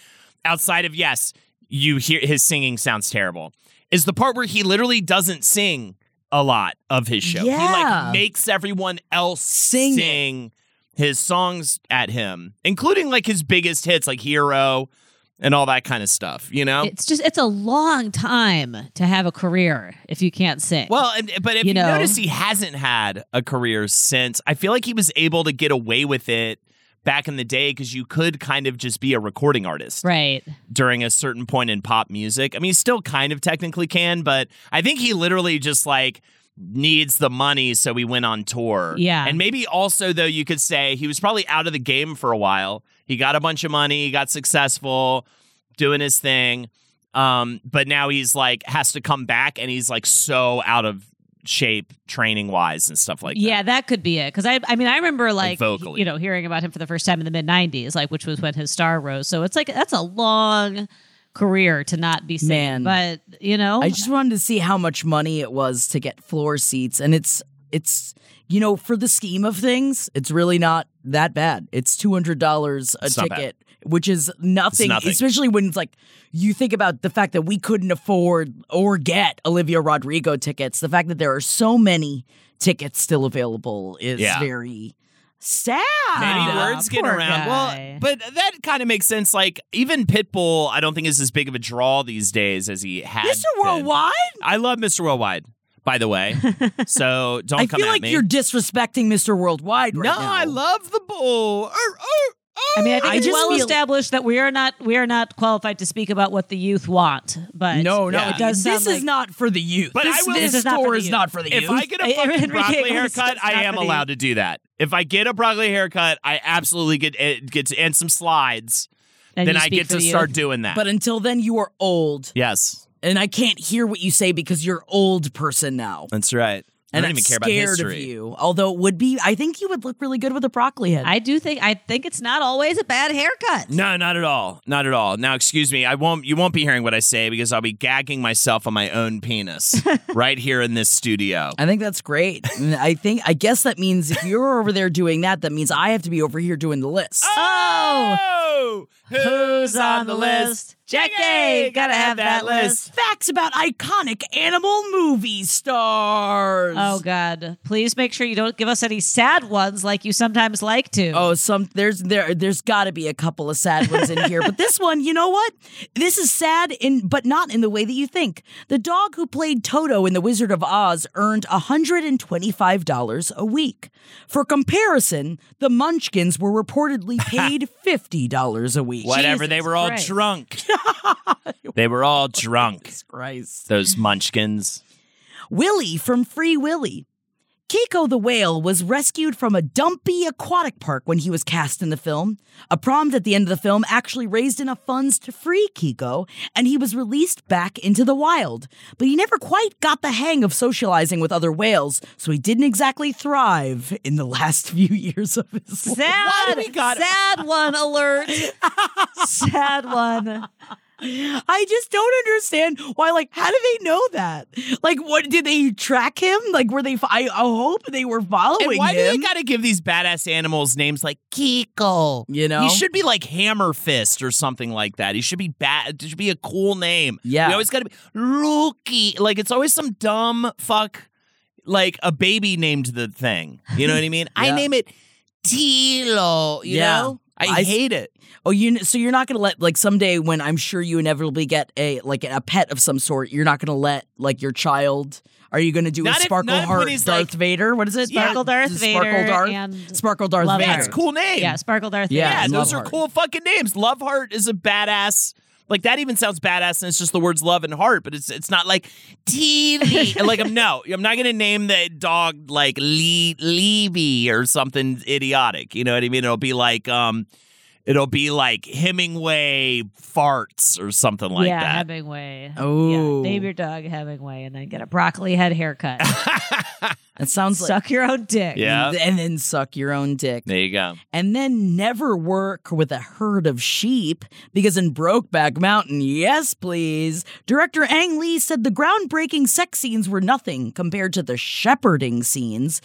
[SPEAKER 2] outside of yes, you hear his singing sounds terrible, is the part where he literally doesn't sing a lot of his show.
[SPEAKER 1] Yeah.
[SPEAKER 2] He like makes everyone else
[SPEAKER 1] Sing it.
[SPEAKER 2] sing his songs at him, including like his biggest hits like Hero and all that kind of stuff. You know.
[SPEAKER 3] It's just it's a long time to have a career if you can't sing.
[SPEAKER 2] Well, and, but if you,
[SPEAKER 3] You know?
[SPEAKER 2] notice, he hasn't had a career since. I feel like he was able to get away with it back in the day because you could kind of just be a recording artist
[SPEAKER 3] right.
[SPEAKER 2] during a certain point in pop music. I mean, he still kind of technically can, but I think he literally just like needs the money, so he went on tour.
[SPEAKER 3] Yeah.
[SPEAKER 2] and maybe also though you could say he was probably out of the game for a while. He got a bunch of money, he got successful, doing his thing. Um, but now he's like has to come back, and he's like so out of shape training wise and stuff like that.
[SPEAKER 3] yeah,
[SPEAKER 2] that.
[SPEAKER 3] that could be it. Because I, I mean, I remember like,
[SPEAKER 2] vocally.
[SPEAKER 3] you know, hearing about him for the first time in the mid '90s, like which was when his star rose. So it's like that's a long career to not be singing.
[SPEAKER 1] Man.
[SPEAKER 3] But you know,
[SPEAKER 1] I just wanted to see how much money it was to get floor seats, and it's it's you know for the scheme of things, it's really not that bad. It's two hundred dollars a
[SPEAKER 2] It's not bad.
[SPEAKER 1] ticket, which is nothing,
[SPEAKER 2] nothing.
[SPEAKER 1] especially when it's like you think about the fact that we couldn't afford or get Olivia Rodrigo tickets. The fact that there are so many tickets still available is
[SPEAKER 2] Yeah.
[SPEAKER 1] very sad.
[SPEAKER 2] Maybe
[SPEAKER 3] Ah,
[SPEAKER 2] words getting
[SPEAKER 3] poor
[SPEAKER 2] around.
[SPEAKER 3] guy.
[SPEAKER 2] Well, but that kind of makes sense. Like even Pitbull, I don't think is as big of a draw these days as he had.
[SPEAKER 1] Mr.
[SPEAKER 2] been.
[SPEAKER 1] Worldwide.
[SPEAKER 2] I love Mr. Worldwide, by the way. so don't
[SPEAKER 1] I
[SPEAKER 2] come
[SPEAKER 1] feel
[SPEAKER 2] at
[SPEAKER 1] like
[SPEAKER 2] me.
[SPEAKER 1] you're disrespecting Mr. Worldwide right
[SPEAKER 2] no,
[SPEAKER 1] now.
[SPEAKER 2] I love the bull. Arr, arr,
[SPEAKER 3] I mean, I think
[SPEAKER 1] I
[SPEAKER 3] it's
[SPEAKER 1] just
[SPEAKER 3] well
[SPEAKER 1] feel-
[SPEAKER 3] established that we are not we are not qualified to speak about what the youth want. But
[SPEAKER 1] No, no,
[SPEAKER 2] Yeah.
[SPEAKER 3] it does.
[SPEAKER 1] This is not for the youth.
[SPEAKER 2] But
[SPEAKER 1] this,
[SPEAKER 2] I will-
[SPEAKER 1] this
[SPEAKER 3] This is not for the
[SPEAKER 1] is
[SPEAKER 3] youth.
[SPEAKER 1] not for the
[SPEAKER 2] If. I get a fucking broccoli haircut, I am allowed to do that. If I get a broccoli haircut, I absolutely get it gets and some slides.
[SPEAKER 3] and
[SPEAKER 2] then I get to start
[SPEAKER 3] youth.
[SPEAKER 2] doing that.
[SPEAKER 1] but until then, you are old,
[SPEAKER 2] yes,
[SPEAKER 1] and I can't hear what you say because you're old person now.
[SPEAKER 2] that's right. I don't
[SPEAKER 1] I'm
[SPEAKER 2] even care about
[SPEAKER 1] scared
[SPEAKER 2] history.
[SPEAKER 1] of you. Although it would be, I think you would look really good with a broccoli head.
[SPEAKER 3] I do think I think it's not always a bad haircut.
[SPEAKER 2] No, not at all. Not at all. Now, excuse me. I won't. You won't be hearing what I say because I'll be gagging myself on my own penis right here in this studio.
[SPEAKER 1] I think that's great. And I think, I guess that means if you're over there doing that, that means I have to be over here doing the list.
[SPEAKER 2] Oh, oh!
[SPEAKER 3] Who's on the list? Jackie, gotta have that list.
[SPEAKER 1] Facts about iconic animal movie stars.
[SPEAKER 3] Oh God! Please make sure you don't give us any sad ones like you sometimes like to.
[SPEAKER 1] Oh, some there's there there's got to be a couple of sad ones in here, but this one, you know what? This is sad in but not in the way that you think. The dog who played Toto in The Wizard of Oz earned $125 a week. For comparison, the Munchkins were reportedly paid $50 a week.
[SPEAKER 2] Whatever. they
[SPEAKER 3] Jesus
[SPEAKER 2] were all
[SPEAKER 3] Christ.
[SPEAKER 2] drunk. they were all drunk.
[SPEAKER 1] Christ.
[SPEAKER 2] Those munchkins.
[SPEAKER 1] Willie from Free Willy. Keiko the whale was rescued from a dumpy aquatic park when he was cast in the film. A prompt at the end of the film actually raised enough funds to free Keiko, and he was released back into the wild. But he never quite got the hang of socializing with other whales, so he didn't exactly thrive in the last few years of his life.
[SPEAKER 3] sad, sad one alert. sad one.
[SPEAKER 1] I just don't understand why. Like, how do they know that? Like, what did they track him? Like, were they? I, I hope they were following
[SPEAKER 2] And why do
[SPEAKER 1] him.
[SPEAKER 2] they got to give these badass animals names like Keiko?
[SPEAKER 1] You know?
[SPEAKER 2] he should be like Hammer Fist or something like that. He should be bad. It should be a cool name.
[SPEAKER 1] Yeah.
[SPEAKER 2] we always got to be Rookie. Like it's always some dumb fuck, like a baby named the thing. You know what I mean? I name it Tilo. You
[SPEAKER 1] Yeah.
[SPEAKER 2] know, I,
[SPEAKER 1] I-
[SPEAKER 2] hate it.
[SPEAKER 1] Oh, you so you're not gonna let like someday when I'm sure you inevitably get a like a pet of some sort, you're not gonna let like your child. Are you gonna do
[SPEAKER 2] Not
[SPEAKER 1] a
[SPEAKER 2] if-
[SPEAKER 1] Sparkle
[SPEAKER 2] not if
[SPEAKER 1] Heart Darth
[SPEAKER 2] like-
[SPEAKER 1] Vader? What is it?
[SPEAKER 2] Yeah.
[SPEAKER 3] Sparkle Darth
[SPEAKER 1] Sparkle
[SPEAKER 3] Vader
[SPEAKER 1] Darth
[SPEAKER 3] and
[SPEAKER 1] Sparkle Darth
[SPEAKER 3] Love
[SPEAKER 1] Vader.
[SPEAKER 2] That's cool name.
[SPEAKER 3] Yeah, Sparkle Darth
[SPEAKER 1] Yeah,
[SPEAKER 2] Yeah, those
[SPEAKER 1] Love
[SPEAKER 2] are
[SPEAKER 1] Heart.
[SPEAKER 2] cool fucking names. Love Heart is a badass Like that even sounds badass, and it's just the words love and heart, but it's it's not like TV. like I'm no, I'm not gonna name the dog like Lee Levy or something idiotic. You know what I mean? It'll be like um, it'll be like Hemingway farts or something like
[SPEAKER 3] yeah,
[SPEAKER 2] that.
[SPEAKER 3] Hemingway.
[SPEAKER 1] Oh.
[SPEAKER 3] Yeah, name your dog Hemingway and then get a broccoli head haircut.
[SPEAKER 1] It sounds like
[SPEAKER 3] Suck your own dick.
[SPEAKER 2] Yeah.
[SPEAKER 1] and then suck your own dick.
[SPEAKER 2] There you go.
[SPEAKER 1] and then never work with a herd of sheep because in Brokeback Mountain, yes, please, director Ang Lee said the groundbreaking sex scenes were nothing compared to the shepherding scenes.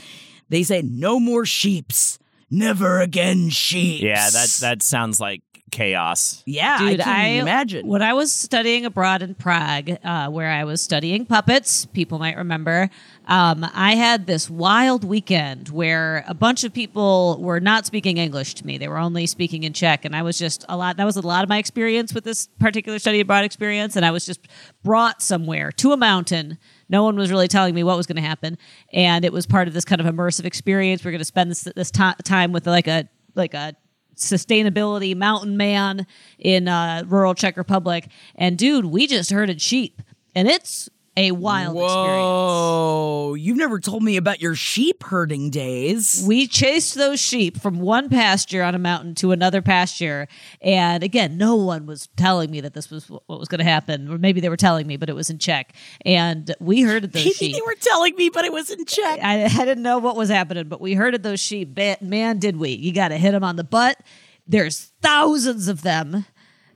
[SPEAKER 1] They say no more sheeps, never again sheep.
[SPEAKER 2] Yeah, that that sounds like chaos.
[SPEAKER 1] yeah,
[SPEAKER 3] Dude,
[SPEAKER 1] I can't
[SPEAKER 3] I
[SPEAKER 1] imagine.
[SPEAKER 3] when I was studying abroad in Prague, uh, where I was studying puppets, people might remember. Um, I had this wild weekend where a bunch of people were not speaking English to me; they were only speaking in Czech, and I was just a lot. That was a lot of my experience with this particular study abroad experience, and I was just brought somewhere to a mountain. No one was really telling me what was going to happen, and it was part of this kind of immersive experience. We're going to spend this this ti time with like a like a sustainability mountain man in uh, rural Czech Republic. And dude, we just herded sheep, and it's a wild experience.
[SPEAKER 1] Whoa, you've never told me about your sheep herding days.
[SPEAKER 3] We chased those sheep from one pasture on a mountain to another pasture. And again, no one was telling me that this was what was going to happen. Or maybe they were telling me, but it was in check. And we herded those sheep.
[SPEAKER 1] they were telling me, but it was in check.
[SPEAKER 3] I, I didn't know what was happening, but we herded those sheep. Man, man did we. You got to hit them on the butt. There's thousands of them,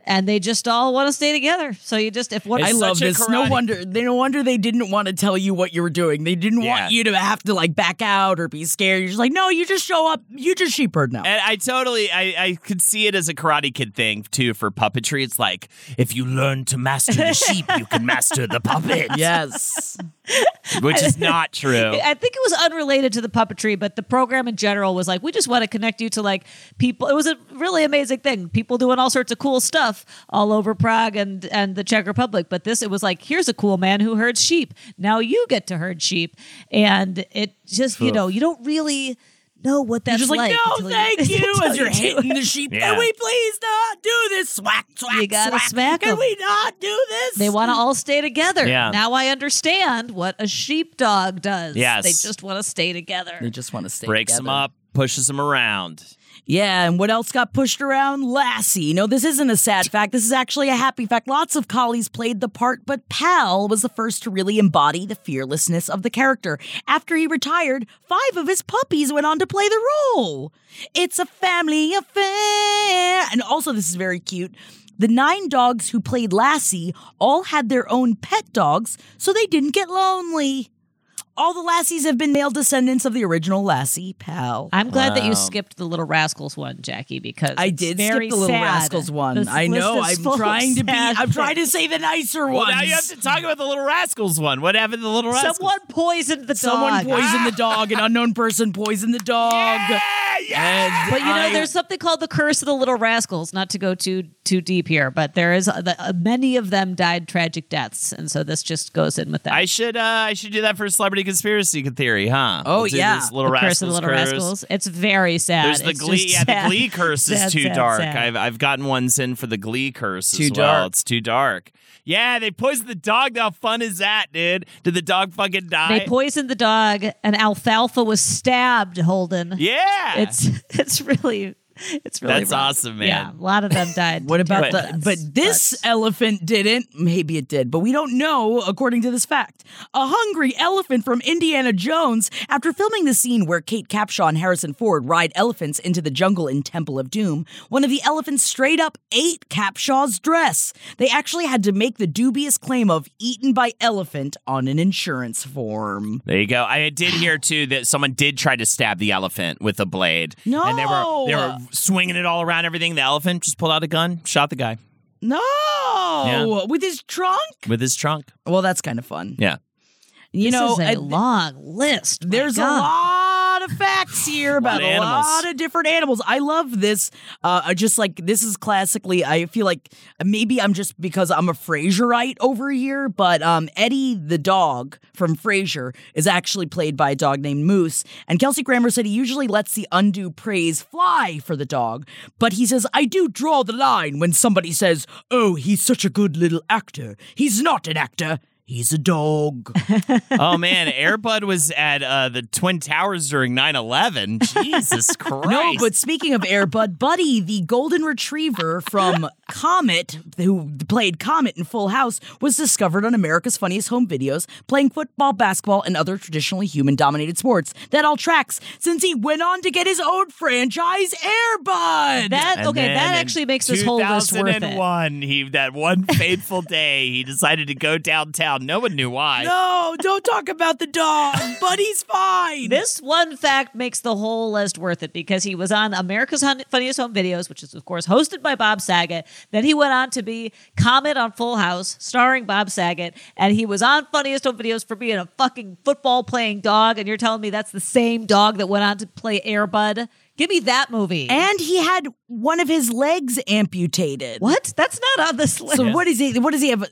[SPEAKER 3] and they just all want to stay together. So you just, if one,
[SPEAKER 1] I
[SPEAKER 2] It's
[SPEAKER 1] love
[SPEAKER 2] such a
[SPEAKER 1] this. No wonder they no wonder they didn't want to tell you what you were doing. They didn't
[SPEAKER 2] Yeah.
[SPEAKER 1] want you to have to like back out or be scared. You're just like, no, you just show up. You just sheep herd now.
[SPEAKER 2] And I totally, I, I could see it as a Karate Kid thing too for puppetry. It's like if you learn to master the sheep, you can master the puppet.
[SPEAKER 1] yes.
[SPEAKER 2] which is not true.
[SPEAKER 3] I think it was unrelated to the puppetry, but the program in general was like, we just want to connect you to like people. It was a really amazing thing. People doing all sorts of cool stuff all over Prague and and the Czech Republic. But this, it was like, here's a cool man who herds sheep. Now you get to herd sheep, and it just you know you don't really know what that's
[SPEAKER 1] You're just like, no, thank
[SPEAKER 3] until
[SPEAKER 1] you, as you're
[SPEAKER 3] do
[SPEAKER 1] hitting
[SPEAKER 3] it.
[SPEAKER 1] the sheep.
[SPEAKER 2] Yeah.
[SPEAKER 1] Can we please not do this? Swack, swack,
[SPEAKER 3] You gotta
[SPEAKER 1] swack.
[SPEAKER 3] smack
[SPEAKER 1] Can
[SPEAKER 3] 'em.
[SPEAKER 1] we not do this?
[SPEAKER 3] They want to all stay together.
[SPEAKER 2] Yeah.
[SPEAKER 3] Now I understand what a sheepdog does.
[SPEAKER 2] Yes.
[SPEAKER 3] They just want to stay together.
[SPEAKER 1] They just want to stay. Together.
[SPEAKER 2] Breaks them up, pushes them around.
[SPEAKER 1] Yeah, and what else got pushed around? Lassie. No, this isn't a sad fact. This is actually a happy fact. Lots of collies played the part, but Pal was the first to really embody the fearlessness of the character. After he retired, five of his puppies went on to play the role. It's a family affair. And also, this is very cute. The nine dogs who played Lassie all had their own pet dogs, so they didn't get lonely. All the Lassies have been male descendants of the original Lassie, Pal.
[SPEAKER 3] I'm glad that you skipped the Little Rascals one, Jackie, because
[SPEAKER 1] I
[SPEAKER 3] it's
[SPEAKER 1] did
[SPEAKER 3] very
[SPEAKER 1] skip the Little
[SPEAKER 3] sad.
[SPEAKER 1] Rascals one.
[SPEAKER 3] This
[SPEAKER 1] I
[SPEAKER 3] list
[SPEAKER 1] know.
[SPEAKER 3] is
[SPEAKER 1] I'm
[SPEAKER 3] full of
[SPEAKER 1] trying to be.
[SPEAKER 3] sad
[SPEAKER 1] I'm trying to say the nicer
[SPEAKER 2] Well,
[SPEAKER 1] ones.
[SPEAKER 2] now you have to talk about the Little Rascals one. What happened to the Little Rascals?
[SPEAKER 3] Someone poisoned the dog.
[SPEAKER 1] Someone
[SPEAKER 3] dog.
[SPEAKER 1] poisoned the dog. An unknown person poisoned the dog.
[SPEAKER 2] Yeah, yeah.
[SPEAKER 1] And
[SPEAKER 3] But you know,
[SPEAKER 1] I-
[SPEAKER 3] there's something called the curse of the little rascals. Not to go too too deep here, but there is uh, the, uh, many of them died tragic deaths, and so this just goes in with that.
[SPEAKER 2] I should uh, I should do that for a celebrity conspiracy theory, huh?
[SPEAKER 1] Oh, yeah.
[SPEAKER 2] Little
[SPEAKER 3] the
[SPEAKER 2] Rascals
[SPEAKER 3] curse of the little
[SPEAKER 2] curse.
[SPEAKER 3] rascals. It's very sad.
[SPEAKER 2] There's the
[SPEAKER 3] It's
[SPEAKER 2] Glee.
[SPEAKER 3] just
[SPEAKER 2] Yeah, the. Glee curse is
[SPEAKER 3] Sad,
[SPEAKER 2] too
[SPEAKER 3] sad,
[SPEAKER 2] dark.
[SPEAKER 3] sad.
[SPEAKER 2] I've I've gotten ones in for the Glee curse
[SPEAKER 1] Too
[SPEAKER 2] as well.
[SPEAKER 1] dark.
[SPEAKER 2] It's too dark. Yeah, they poisoned the dog. How fun is that, dude? Did the dog fucking die?
[SPEAKER 3] They poisoned the dog, and Alfalfa was stabbed. Holden.
[SPEAKER 2] yeah,
[SPEAKER 3] It's it's really it's really
[SPEAKER 2] That's
[SPEAKER 3] rough.
[SPEAKER 2] awesome, man.
[SPEAKER 3] Yeah, a lot of them died.
[SPEAKER 1] What about
[SPEAKER 3] terrible
[SPEAKER 1] the? But this elephant didn't. Maybe it did, but we don't know. According to this fact, a hungry elephant from Indiana Jones, after filming the scene where Kate Capshaw and Harrison Ford ride elephants into the jungle in Temple of Doom, one of the elephants straight up ate Capshaw's dress. They actually had to make the dubious claim of "eaten by elephant" on an insurance form.
[SPEAKER 2] There you go. I did hear too that someone did try to stab the elephant with a blade. No, and they were they were
[SPEAKER 1] No.
[SPEAKER 2] Swinging it all around everything. The elephant just pulled out a gun, shot the guy
[SPEAKER 1] No,
[SPEAKER 2] Yeah.
[SPEAKER 1] with his trunk.
[SPEAKER 2] with his trunk.
[SPEAKER 1] Well, that's kind of fun.
[SPEAKER 2] Yeah,
[SPEAKER 1] You
[SPEAKER 3] This
[SPEAKER 1] know,
[SPEAKER 3] is a
[SPEAKER 1] I-
[SPEAKER 3] long list. My
[SPEAKER 1] There's a
[SPEAKER 3] God.
[SPEAKER 1] lot of facts here about,
[SPEAKER 2] About
[SPEAKER 1] a lot of different animals. I love this. Uh, I just like this is classically. I feel like maybe I'm just because I'm a Frasierite over here, but um, Eddie the dog from Frasier is actually played by a dog named Moose. And Kelsey Grammer said he usually lets the undue praise fly for the dog, but he says I do draw the line when somebody says, "Oh, he's such a good little actor." He's not an actor. He's a dog.
[SPEAKER 2] oh man, Airbud was at uh, the Twin Towers during 9/11. Jesus Christ!
[SPEAKER 1] No, but speaking of Airbud, Buddy, the golden retriever from Comet, who played Comet in Full House, was discovered on America's Funniest Home Videos playing football, basketball, and other traditionally human dominated sports. That all tracks since he went on to get his own franchise, Airbud.
[SPEAKER 3] That
[SPEAKER 2] And
[SPEAKER 3] okay, that actually makes this whole list worth it.
[SPEAKER 2] 2001, he that one fateful day, he decided to go downtown. No one knew why.
[SPEAKER 1] no, don't talk about the dog. Buddy's fine.
[SPEAKER 3] This one fact makes the whole list worth it because he was on America's Funniest Home Videos, which is, of course, hosted by Bob Saget. Then he went on to be Comet on Full House, starring Bob Saget. And he was on Funniest Home Videos for being a fucking football playing dog. And you're telling me that's the same dog that went on to play Airbud? Give me that movie.
[SPEAKER 1] and he had one of his legs amputated.
[SPEAKER 3] what? That's not on this list.
[SPEAKER 1] So what is he? What does he have?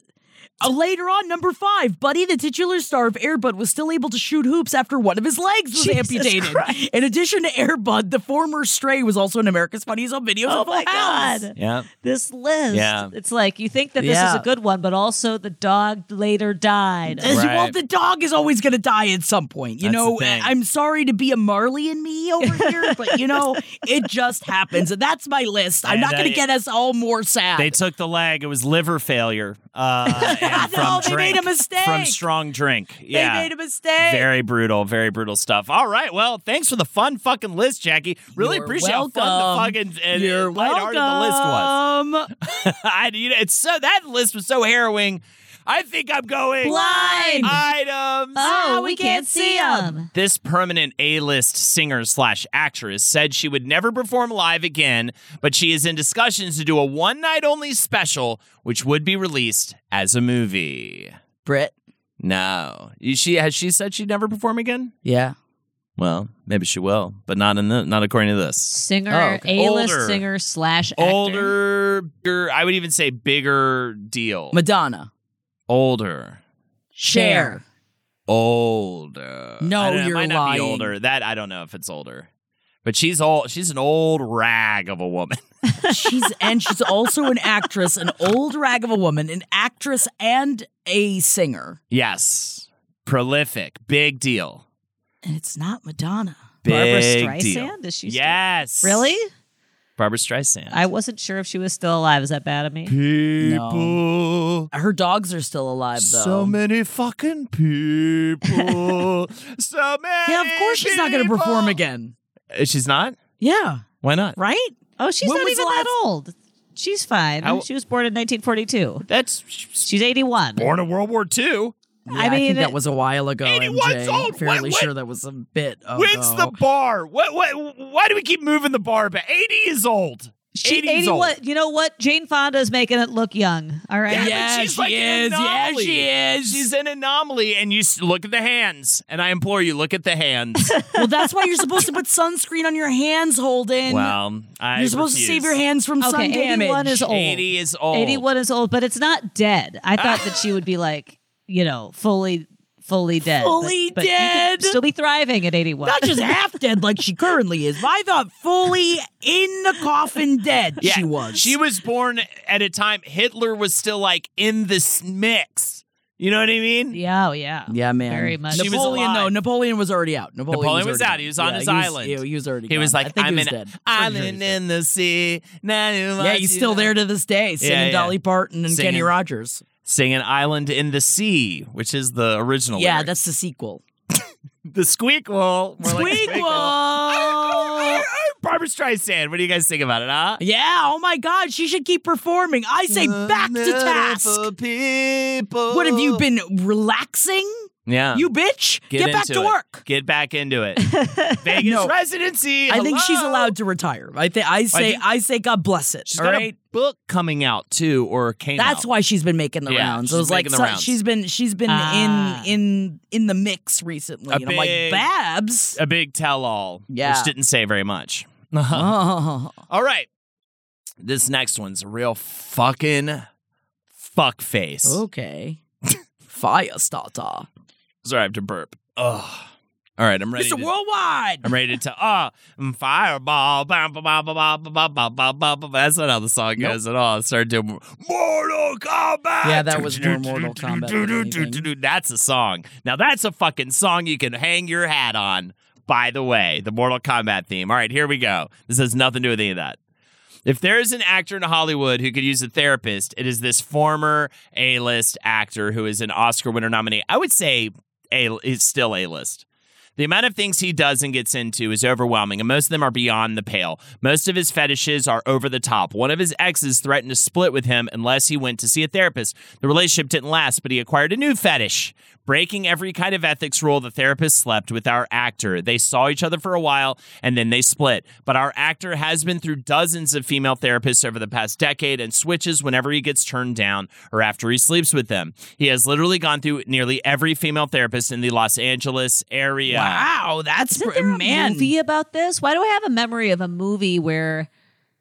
[SPEAKER 1] Uh, later on, number five, Buddy, the titular star of Airbud, was still able to shoot hoops after one of his legs was
[SPEAKER 3] Jesus
[SPEAKER 1] amputated.
[SPEAKER 3] Christ.
[SPEAKER 1] In addition to Airbud, the former Stray was also in America's Funniest Home Videos.
[SPEAKER 3] Oh my
[SPEAKER 1] House.
[SPEAKER 3] God.
[SPEAKER 2] Yeah.
[SPEAKER 3] This list.
[SPEAKER 2] Yeah.
[SPEAKER 3] It's like you think that this is a good one, but also the dog later died.
[SPEAKER 1] As- Well, the dog is always going to die at some point. You
[SPEAKER 2] That's
[SPEAKER 1] know. I'm sorry to be a Marley and me over here, but you know, it just happens. And that's my list. I'm
[SPEAKER 2] And,
[SPEAKER 1] not going
[SPEAKER 2] uh,
[SPEAKER 1] to get us all more sad.
[SPEAKER 2] They took the leg. It was liver failure. Uh, from
[SPEAKER 1] they
[SPEAKER 2] drink,
[SPEAKER 1] made a mistake.
[SPEAKER 2] From strong drink. Yeah.
[SPEAKER 1] They made a mistake.
[SPEAKER 2] Very brutal, very brutal stuff. All right, well, thanks for the fun fucking list, Jackie. Really
[SPEAKER 1] You're
[SPEAKER 2] appreciate how fun
[SPEAKER 1] welcome.
[SPEAKER 2] the fucking and
[SPEAKER 1] You're
[SPEAKER 2] lighthearted the list was.
[SPEAKER 1] welcome.
[SPEAKER 2] I, you know, it's so that list was so harrowing. I think I'm going
[SPEAKER 3] Blind.
[SPEAKER 2] items.
[SPEAKER 3] Oh, ah, we can't see them.
[SPEAKER 2] This permanent A-list singer slash actress said she would never perform live again, but she is in discussions to do a one night only special, which would be released as a movie.
[SPEAKER 1] Brit.
[SPEAKER 2] No, she has she said she'd never perform again.
[SPEAKER 1] Yeah.
[SPEAKER 2] Well, maybe she will, but not in the not according to this.
[SPEAKER 3] Singer,
[SPEAKER 1] Oh, okay.
[SPEAKER 3] A-list
[SPEAKER 2] Older.
[SPEAKER 3] singer slash actor.
[SPEAKER 2] Older, bigger, I would even say bigger deal.
[SPEAKER 1] Madonna.
[SPEAKER 2] Older,
[SPEAKER 1] Cher.
[SPEAKER 2] older.
[SPEAKER 1] No,
[SPEAKER 2] I don't know, it
[SPEAKER 1] you're
[SPEAKER 2] might not be older. That I don't know if it's older, but she's old. She's an old rag of a woman.
[SPEAKER 1] she's and she's also an actress, an old rag of a woman, an actress and a singer.
[SPEAKER 2] yes, prolific, big deal.
[SPEAKER 1] And it's not Madonna.
[SPEAKER 2] Barbra
[SPEAKER 3] Streisand?
[SPEAKER 2] deal.
[SPEAKER 3] Is she still-
[SPEAKER 2] yes,
[SPEAKER 3] Really?
[SPEAKER 2] Barbra Streisand.
[SPEAKER 3] I wasn't sure if she was still alive. Is that bad of me?
[SPEAKER 2] People.
[SPEAKER 1] Her dogs are still alive though.
[SPEAKER 2] So many fucking people. so many.
[SPEAKER 1] yeah, of course she's not going to perform again.
[SPEAKER 2] Uh, She's not?
[SPEAKER 1] Yeah,
[SPEAKER 2] Why not?
[SPEAKER 1] right?
[SPEAKER 3] Oh, she's
[SPEAKER 1] When
[SPEAKER 3] not
[SPEAKER 1] was
[SPEAKER 3] even
[SPEAKER 1] the
[SPEAKER 3] that old. She's fine.
[SPEAKER 2] How-
[SPEAKER 3] she was born in 1942.
[SPEAKER 2] That's
[SPEAKER 3] She's 81.
[SPEAKER 2] born in World War II.
[SPEAKER 1] Yeah,
[SPEAKER 3] I mean,
[SPEAKER 1] think that was a while ago.
[SPEAKER 2] 81's
[SPEAKER 1] MJ.
[SPEAKER 2] old.
[SPEAKER 1] Fairly
[SPEAKER 2] What- what-
[SPEAKER 1] sure that was a bit ago.
[SPEAKER 2] When's the bar? What? What? Why do we keep moving the bar back? 80 is old.
[SPEAKER 3] She
[SPEAKER 2] 80 is old.
[SPEAKER 3] You know what? Jane Fonda's making it look young. All right.
[SPEAKER 2] Yeah,
[SPEAKER 1] Yeah,
[SPEAKER 2] she's
[SPEAKER 1] she
[SPEAKER 2] like
[SPEAKER 1] is. Yeah, she is.
[SPEAKER 2] She's an anomaly, and you look at the hands. And I implore you, look at the hands.
[SPEAKER 1] well, that's why you're supposed to put sunscreen on your hands, Holden.
[SPEAKER 2] well, I
[SPEAKER 1] you're supposed to save your hands from sun damage.
[SPEAKER 3] 81 is old.
[SPEAKER 2] 80 is old.
[SPEAKER 3] 81 is old, but it's not dead. I thought that she would be like, you know, fully, fully dead.
[SPEAKER 1] Fully
[SPEAKER 3] but, but you
[SPEAKER 1] dead?
[SPEAKER 3] still be thriving at 81.
[SPEAKER 1] Not just half dead like she currently is, but I thought fully in the coffin dead
[SPEAKER 2] Yeah,
[SPEAKER 1] she was.
[SPEAKER 2] She was born at a time Hitler was still like in this mix. You know what I mean?
[SPEAKER 3] yeah, oh, yeah.
[SPEAKER 1] Yeah, man.
[SPEAKER 3] Very much.
[SPEAKER 2] She was
[SPEAKER 1] Napoleon,
[SPEAKER 2] alive.
[SPEAKER 1] no, Napoleon was already out. Napoleon,
[SPEAKER 2] Napoleon was
[SPEAKER 1] already
[SPEAKER 2] out. He was on
[SPEAKER 1] Yeah,
[SPEAKER 2] his
[SPEAKER 1] he was-
[SPEAKER 2] island.
[SPEAKER 1] yeah, he was already.
[SPEAKER 2] He was like,
[SPEAKER 1] I
[SPEAKER 2] I'm
[SPEAKER 1] he
[SPEAKER 2] in
[SPEAKER 1] dead.
[SPEAKER 2] an
[SPEAKER 1] sure he
[SPEAKER 2] island
[SPEAKER 1] dead.
[SPEAKER 2] in the sea.
[SPEAKER 1] Yeah, he's still there to this day, singing
[SPEAKER 2] Yeah, yeah.
[SPEAKER 1] Dolly Parton and Kenny
[SPEAKER 2] Singing.
[SPEAKER 1] Rogers.
[SPEAKER 2] an Island in the Sea, which is the original.
[SPEAKER 1] Yeah,
[SPEAKER 2] lyric.
[SPEAKER 1] that's the sequel.
[SPEAKER 2] the Squeakquel. Like
[SPEAKER 1] Squeakquel.
[SPEAKER 2] Barbra Streisand. What do you guys think about it, huh?
[SPEAKER 1] Yeah, oh my God, she should keep performing. I say back to task.
[SPEAKER 2] People.
[SPEAKER 1] What have you been relaxing?
[SPEAKER 2] Yeah.
[SPEAKER 1] You bitch, get, back to
[SPEAKER 2] it.
[SPEAKER 1] work.
[SPEAKER 2] Get back into it. Vegas
[SPEAKER 1] No.
[SPEAKER 2] residency.
[SPEAKER 1] I think she's allowed to retire. I think I say
[SPEAKER 2] think-
[SPEAKER 1] I say God bless it.
[SPEAKER 2] She's
[SPEAKER 1] all
[SPEAKER 2] got
[SPEAKER 1] right.
[SPEAKER 2] A book coming out too, or came out.
[SPEAKER 1] That's
[SPEAKER 2] out.
[SPEAKER 1] why she's been making the
[SPEAKER 2] Yeah,
[SPEAKER 1] rounds.
[SPEAKER 2] she's
[SPEAKER 1] It was like
[SPEAKER 2] the
[SPEAKER 1] so-
[SPEAKER 2] rounds.
[SPEAKER 1] she's been she's been
[SPEAKER 3] Ah.
[SPEAKER 1] in in in the mix recently.
[SPEAKER 2] A
[SPEAKER 1] and I'm like
[SPEAKER 2] big-
[SPEAKER 1] Babs.
[SPEAKER 2] a big tell-all,
[SPEAKER 1] Yeah.
[SPEAKER 2] which didn't say very much.
[SPEAKER 1] Oh.
[SPEAKER 2] All right, this next one's a real fucking fuck face.
[SPEAKER 1] Okay. Fire starter.
[SPEAKER 2] Sorry, I have to burp. Ugh. All right, I'm ready.
[SPEAKER 1] Mr.
[SPEAKER 2] To,
[SPEAKER 1] Worldwide.
[SPEAKER 2] I'm ready to uh fireball. That's not how the song nope. goes at all. It started doing Mortal Kombat.
[SPEAKER 1] Yeah, that was more Mortal Kombat.
[SPEAKER 2] That's a song. Now that's a fucking song you can hang your hat on. By the way, the Mortal Kombat theme. All right, here we go. This has nothing to do with any of that. If there is an actor in Hollywood who could use a therapist, it is this former A-list actor who is an Oscar winner nominee. I would say a is still A-list. The amount of things he does and gets into is overwhelming, and most of them are beyond the pale. Most of his fetishes are over the top. One of his exes threatened to split with him unless he went to see a therapist. The relationship didn't last, but he acquired a new fetish. Breaking every kind of ethics rule, the therapist slept with our actor. They saw each other for a while and then they split. But our actor has been through dozens of female therapists over the past decade and switches whenever he gets turned down or after he sleeps with them. He has literally gone through nearly every female therapist in the Los Angeles area.
[SPEAKER 1] Wow, that's
[SPEAKER 3] Isn't there a
[SPEAKER 1] man.
[SPEAKER 3] movie about this? Why do I have a memory of a movie where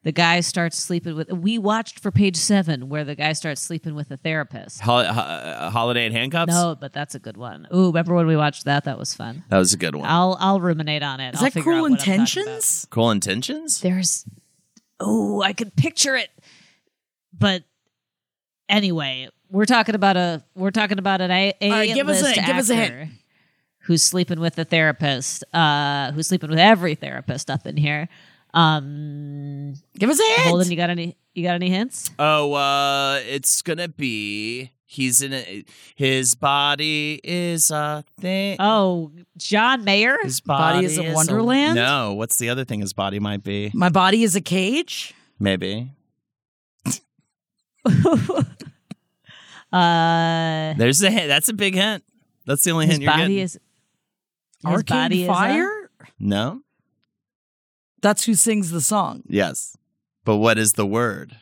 [SPEAKER 3] the guy starts sleeping with? We watched for page seven where the guy starts sleeping with a therapist.
[SPEAKER 2] Hol- uh, Holiday in Handcuffs?
[SPEAKER 3] No, but that's a good one. Ooh, remember when we watched that? That was fun.
[SPEAKER 2] That was a good one.
[SPEAKER 3] I'll I'll ruminate on it.
[SPEAKER 1] Is
[SPEAKER 3] I'll
[SPEAKER 1] that
[SPEAKER 3] figure
[SPEAKER 1] Cruel
[SPEAKER 3] what I'm talking about.
[SPEAKER 1] Intentions?
[SPEAKER 2] Cool Intentions?
[SPEAKER 3] There's, oh, I could picture it, but anyway, we're talking about a we're talking about an A, a
[SPEAKER 1] right, give us a-
[SPEAKER 3] list
[SPEAKER 1] give us a hint.
[SPEAKER 3] Actor Who's sleeping with the therapist? Uh, who's sleeping with every therapist up in here? Um,
[SPEAKER 1] Give us a hint.
[SPEAKER 3] Holden, you got any? You got any hints?
[SPEAKER 2] Oh, uh, it's gonna be he's in a, his body is a thing.
[SPEAKER 3] Oh, John Mayer.
[SPEAKER 2] his
[SPEAKER 1] Body is a wonderland?
[SPEAKER 2] no, what's the other thing his body might be?
[SPEAKER 1] My body is a cage.
[SPEAKER 2] Maybe.
[SPEAKER 3] uh,
[SPEAKER 2] There's a hint. That's a big hint. That's the only
[SPEAKER 3] his
[SPEAKER 2] hint you're
[SPEAKER 3] body
[SPEAKER 2] getting.
[SPEAKER 3] is. His
[SPEAKER 1] Arcade
[SPEAKER 3] body
[SPEAKER 1] Fire.
[SPEAKER 2] no.
[SPEAKER 1] That's who sings the song.
[SPEAKER 2] Yes. But what is the word?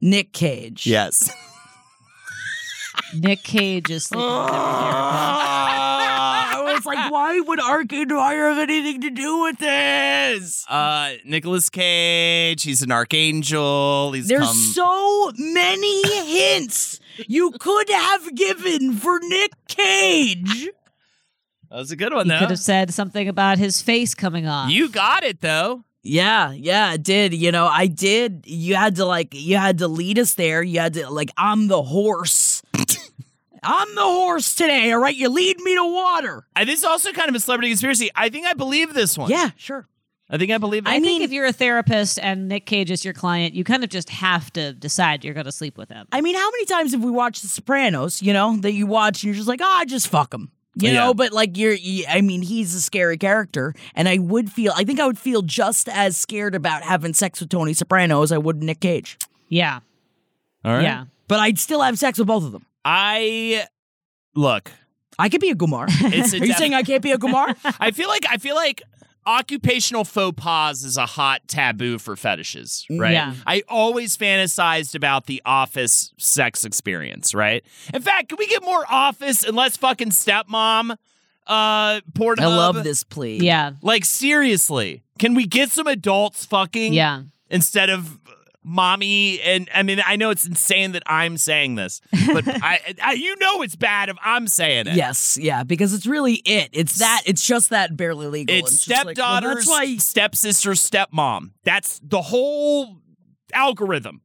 [SPEAKER 1] Nick Cage.
[SPEAKER 2] Yes.
[SPEAKER 3] Nick Cage is sleeping with.
[SPEAKER 1] I was like, why would Arcade Fire have anything to do with this?
[SPEAKER 2] uh, Nicolas Cage. He's an archangel. He's
[SPEAKER 1] There's
[SPEAKER 2] come.
[SPEAKER 1] so many hints you could have given for Nick Cage.
[SPEAKER 2] That was a good one,
[SPEAKER 3] He
[SPEAKER 2] though.
[SPEAKER 3] could have said something about his face coming off.
[SPEAKER 2] You got it, though.
[SPEAKER 1] Yeah, yeah, it did. You know, I did. You had to like, you had to lead us there. You had to like, I'm the horse. I'm the horse today. All right, you lead me to water.
[SPEAKER 2] I, this is also kind of a celebrity conspiracy. I think I believe this one.
[SPEAKER 1] Yeah, sure.
[SPEAKER 2] I think I believe it.
[SPEAKER 3] I, think if you're a therapist and Nick Cage is your client, you kind of just have to decide you're going to sleep with him.
[SPEAKER 1] I mean, how many times have we watched The Sopranos? You know, that you watch and you're just like, ah, just fuck him. You
[SPEAKER 2] Yeah.
[SPEAKER 1] know, but like you're, I mean, he's a scary character, and I would feel, I think I would feel just as scared about having sex with Tony Soprano as I would Nick Cage.
[SPEAKER 3] Yeah.
[SPEAKER 2] All right.
[SPEAKER 3] Yeah.
[SPEAKER 1] But I'd still have sex with both of them.
[SPEAKER 2] I look.
[SPEAKER 1] I could be a Gumar.
[SPEAKER 2] It's a
[SPEAKER 1] Are you
[SPEAKER 2] def-
[SPEAKER 1] saying I can't be a Gumar?
[SPEAKER 2] I feel like I feel like occupational faux pas is a hot taboo for fetishes, right?
[SPEAKER 3] Yeah.
[SPEAKER 2] I always fantasized about the office sex experience, right? In fact, can we get more office and less fucking stepmom? Uh, Pornhub.
[SPEAKER 1] I love this plea.
[SPEAKER 3] Yeah.
[SPEAKER 2] Like seriously, can we get some adults fucking?
[SPEAKER 3] Yeah.
[SPEAKER 2] instead of mommy and I mean I know it's insane that I'm saying this, but I, I you know it's bad if I'm saying it.
[SPEAKER 1] Yes, yeah, because it's really it. It's that. It's just that barely legal.
[SPEAKER 2] It's
[SPEAKER 1] just like, well,
[SPEAKER 2] stepdaughter,
[SPEAKER 1] that's why.
[SPEAKER 2] stepsister, stepmom. That's the whole algorithm.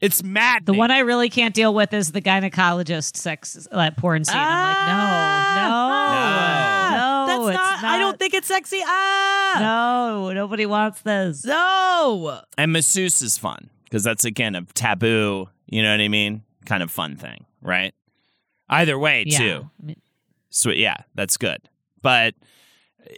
[SPEAKER 2] It's mad.
[SPEAKER 3] The one I really can't deal with is the gynecologist sex uh, porn scene. I'm like, no, no, no,
[SPEAKER 1] that's
[SPEAKER 3] it's
[SPEAKER 1] not, I don't think it's sexy. Ah,
[SPEAKER 3] No, nobody wants this.
[SPEAKER 1] no.
[SPEAKER 2] and masseuse is fun because that's again a taboo. You know what I mean? Kind of fun thing, right? Either way,
[SPEAKER 3] Yeah.
[SPEAKER 2] too.
[SPEAKER 3] I mean,
[SPEAKER 2] So yeah, that's good. But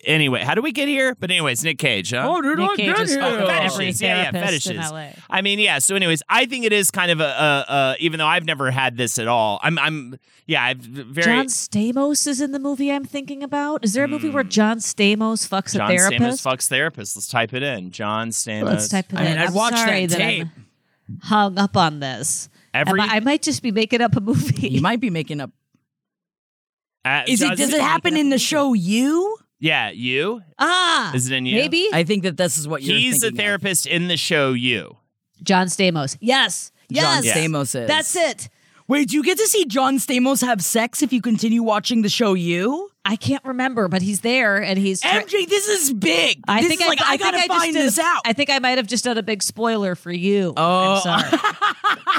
[SPEAKER 2] Anyway, how do we get here? But anyways, Nick Cage. Huh?
[SPEAKER 1] Oh, dude,
[SPEAKER 3] Nick
[SPEAKER 1] I
[SPEAKER 3] Cage
[SPEAKER 1] get
[SPEAKER 3] is
[SPEAKER 1] it.
[SPEAKER 3] fucking
[SPEAKER 2] Fetishes. yeah, yeah,
[SPEAKER 3] therapist in
[SPEAKER 2] fetishes.
[SPEAKER 3] LA.
[SPEAKER 2] I mean, yeah. So, anyways, I think it is kind of a, a, a even though I've never had this at all. I'm, I'm, yeah, I've very.
[SPEAKER 3] John Stamos is in the movie I'm thinking about. Is there a movie where John Stamos fucks
[SPEAKER 2] Hmm. John
[SPEAKER 3] a
[SPEAKER 2] Stamos
[SPEAKER 3] therapist?
[SPEAKER 2] fucks therapist. Let's type it in. John Stamos.
[SPEAKER 3] Let's type it
[SPEAKER 1] I mean,
[SPEAKER 3] in.
[SPEAKER 1] I'd
[SPEAKER 3] I'm
[SPEAKER 1] watch
[SPEAKER 3] sorry
[SPEAKER 1] that
[SPEAKER 3] that
[SPEAKER 1] tape.
[SPEAKER 3] I'm hung up on this.
[SPEAKER 2] Every.
[SPEAKER 3] I, I might just be making up a movie.
[SPEAKER 1] You might be making up.
[SPEAKER 2] uh,
[SPEAKER 1] Is
[SPEAKER 2] John
[SPEAKER 1] it? Does it happen in the show? You?
[SPEAKER 2] Yeah, you.
[SPEAKER 3] ah,
[SPEAKER 2] Is it in you?
[SPEAKER 3] maybe
[SPEAKER 1] I think that this is what you're.
[SPEAKER 2] He's a
[SPEAKER 1] thinking of.
[SPEAKER 2] therapist in the show. You.
[SPEAKER 3] John Stamos. Yes,
[SPEAKER 1] John
[SPEAKER 3] yes,
[SPEAKER 1] Stamos is.
[SPEAKER 3] That's it.
[SPEAKER 1] Wait, do you get to see John Stamos have sex if you continue watching the show? You?
[SPEAKER 3] I can't remember, but he's there and he's. tra-
[SPEAKER 1] MJ, this is big.
[SPEAKER 3] I
[SPEAKER 1] this
[SPEAKER 3] think
[SPEAKER 1] is
[SPEAKER 3] I,
[SPEAKER 1] like
[SPEAKER 3] I,
[SPEAKER 1] I, gotta
[SPEAKER 3] think I
[SPEAKER 1] find
[SPEAKER 3] just
[SPEAKER 1] this
[SPEAKER 3] did,
[SPEAKER 1] out.
[SPEAKER 3] I think I might have just done a big spoiler for you.
[SPEAKER 1] Oh.
[SPEAKER 3] I'm sorry.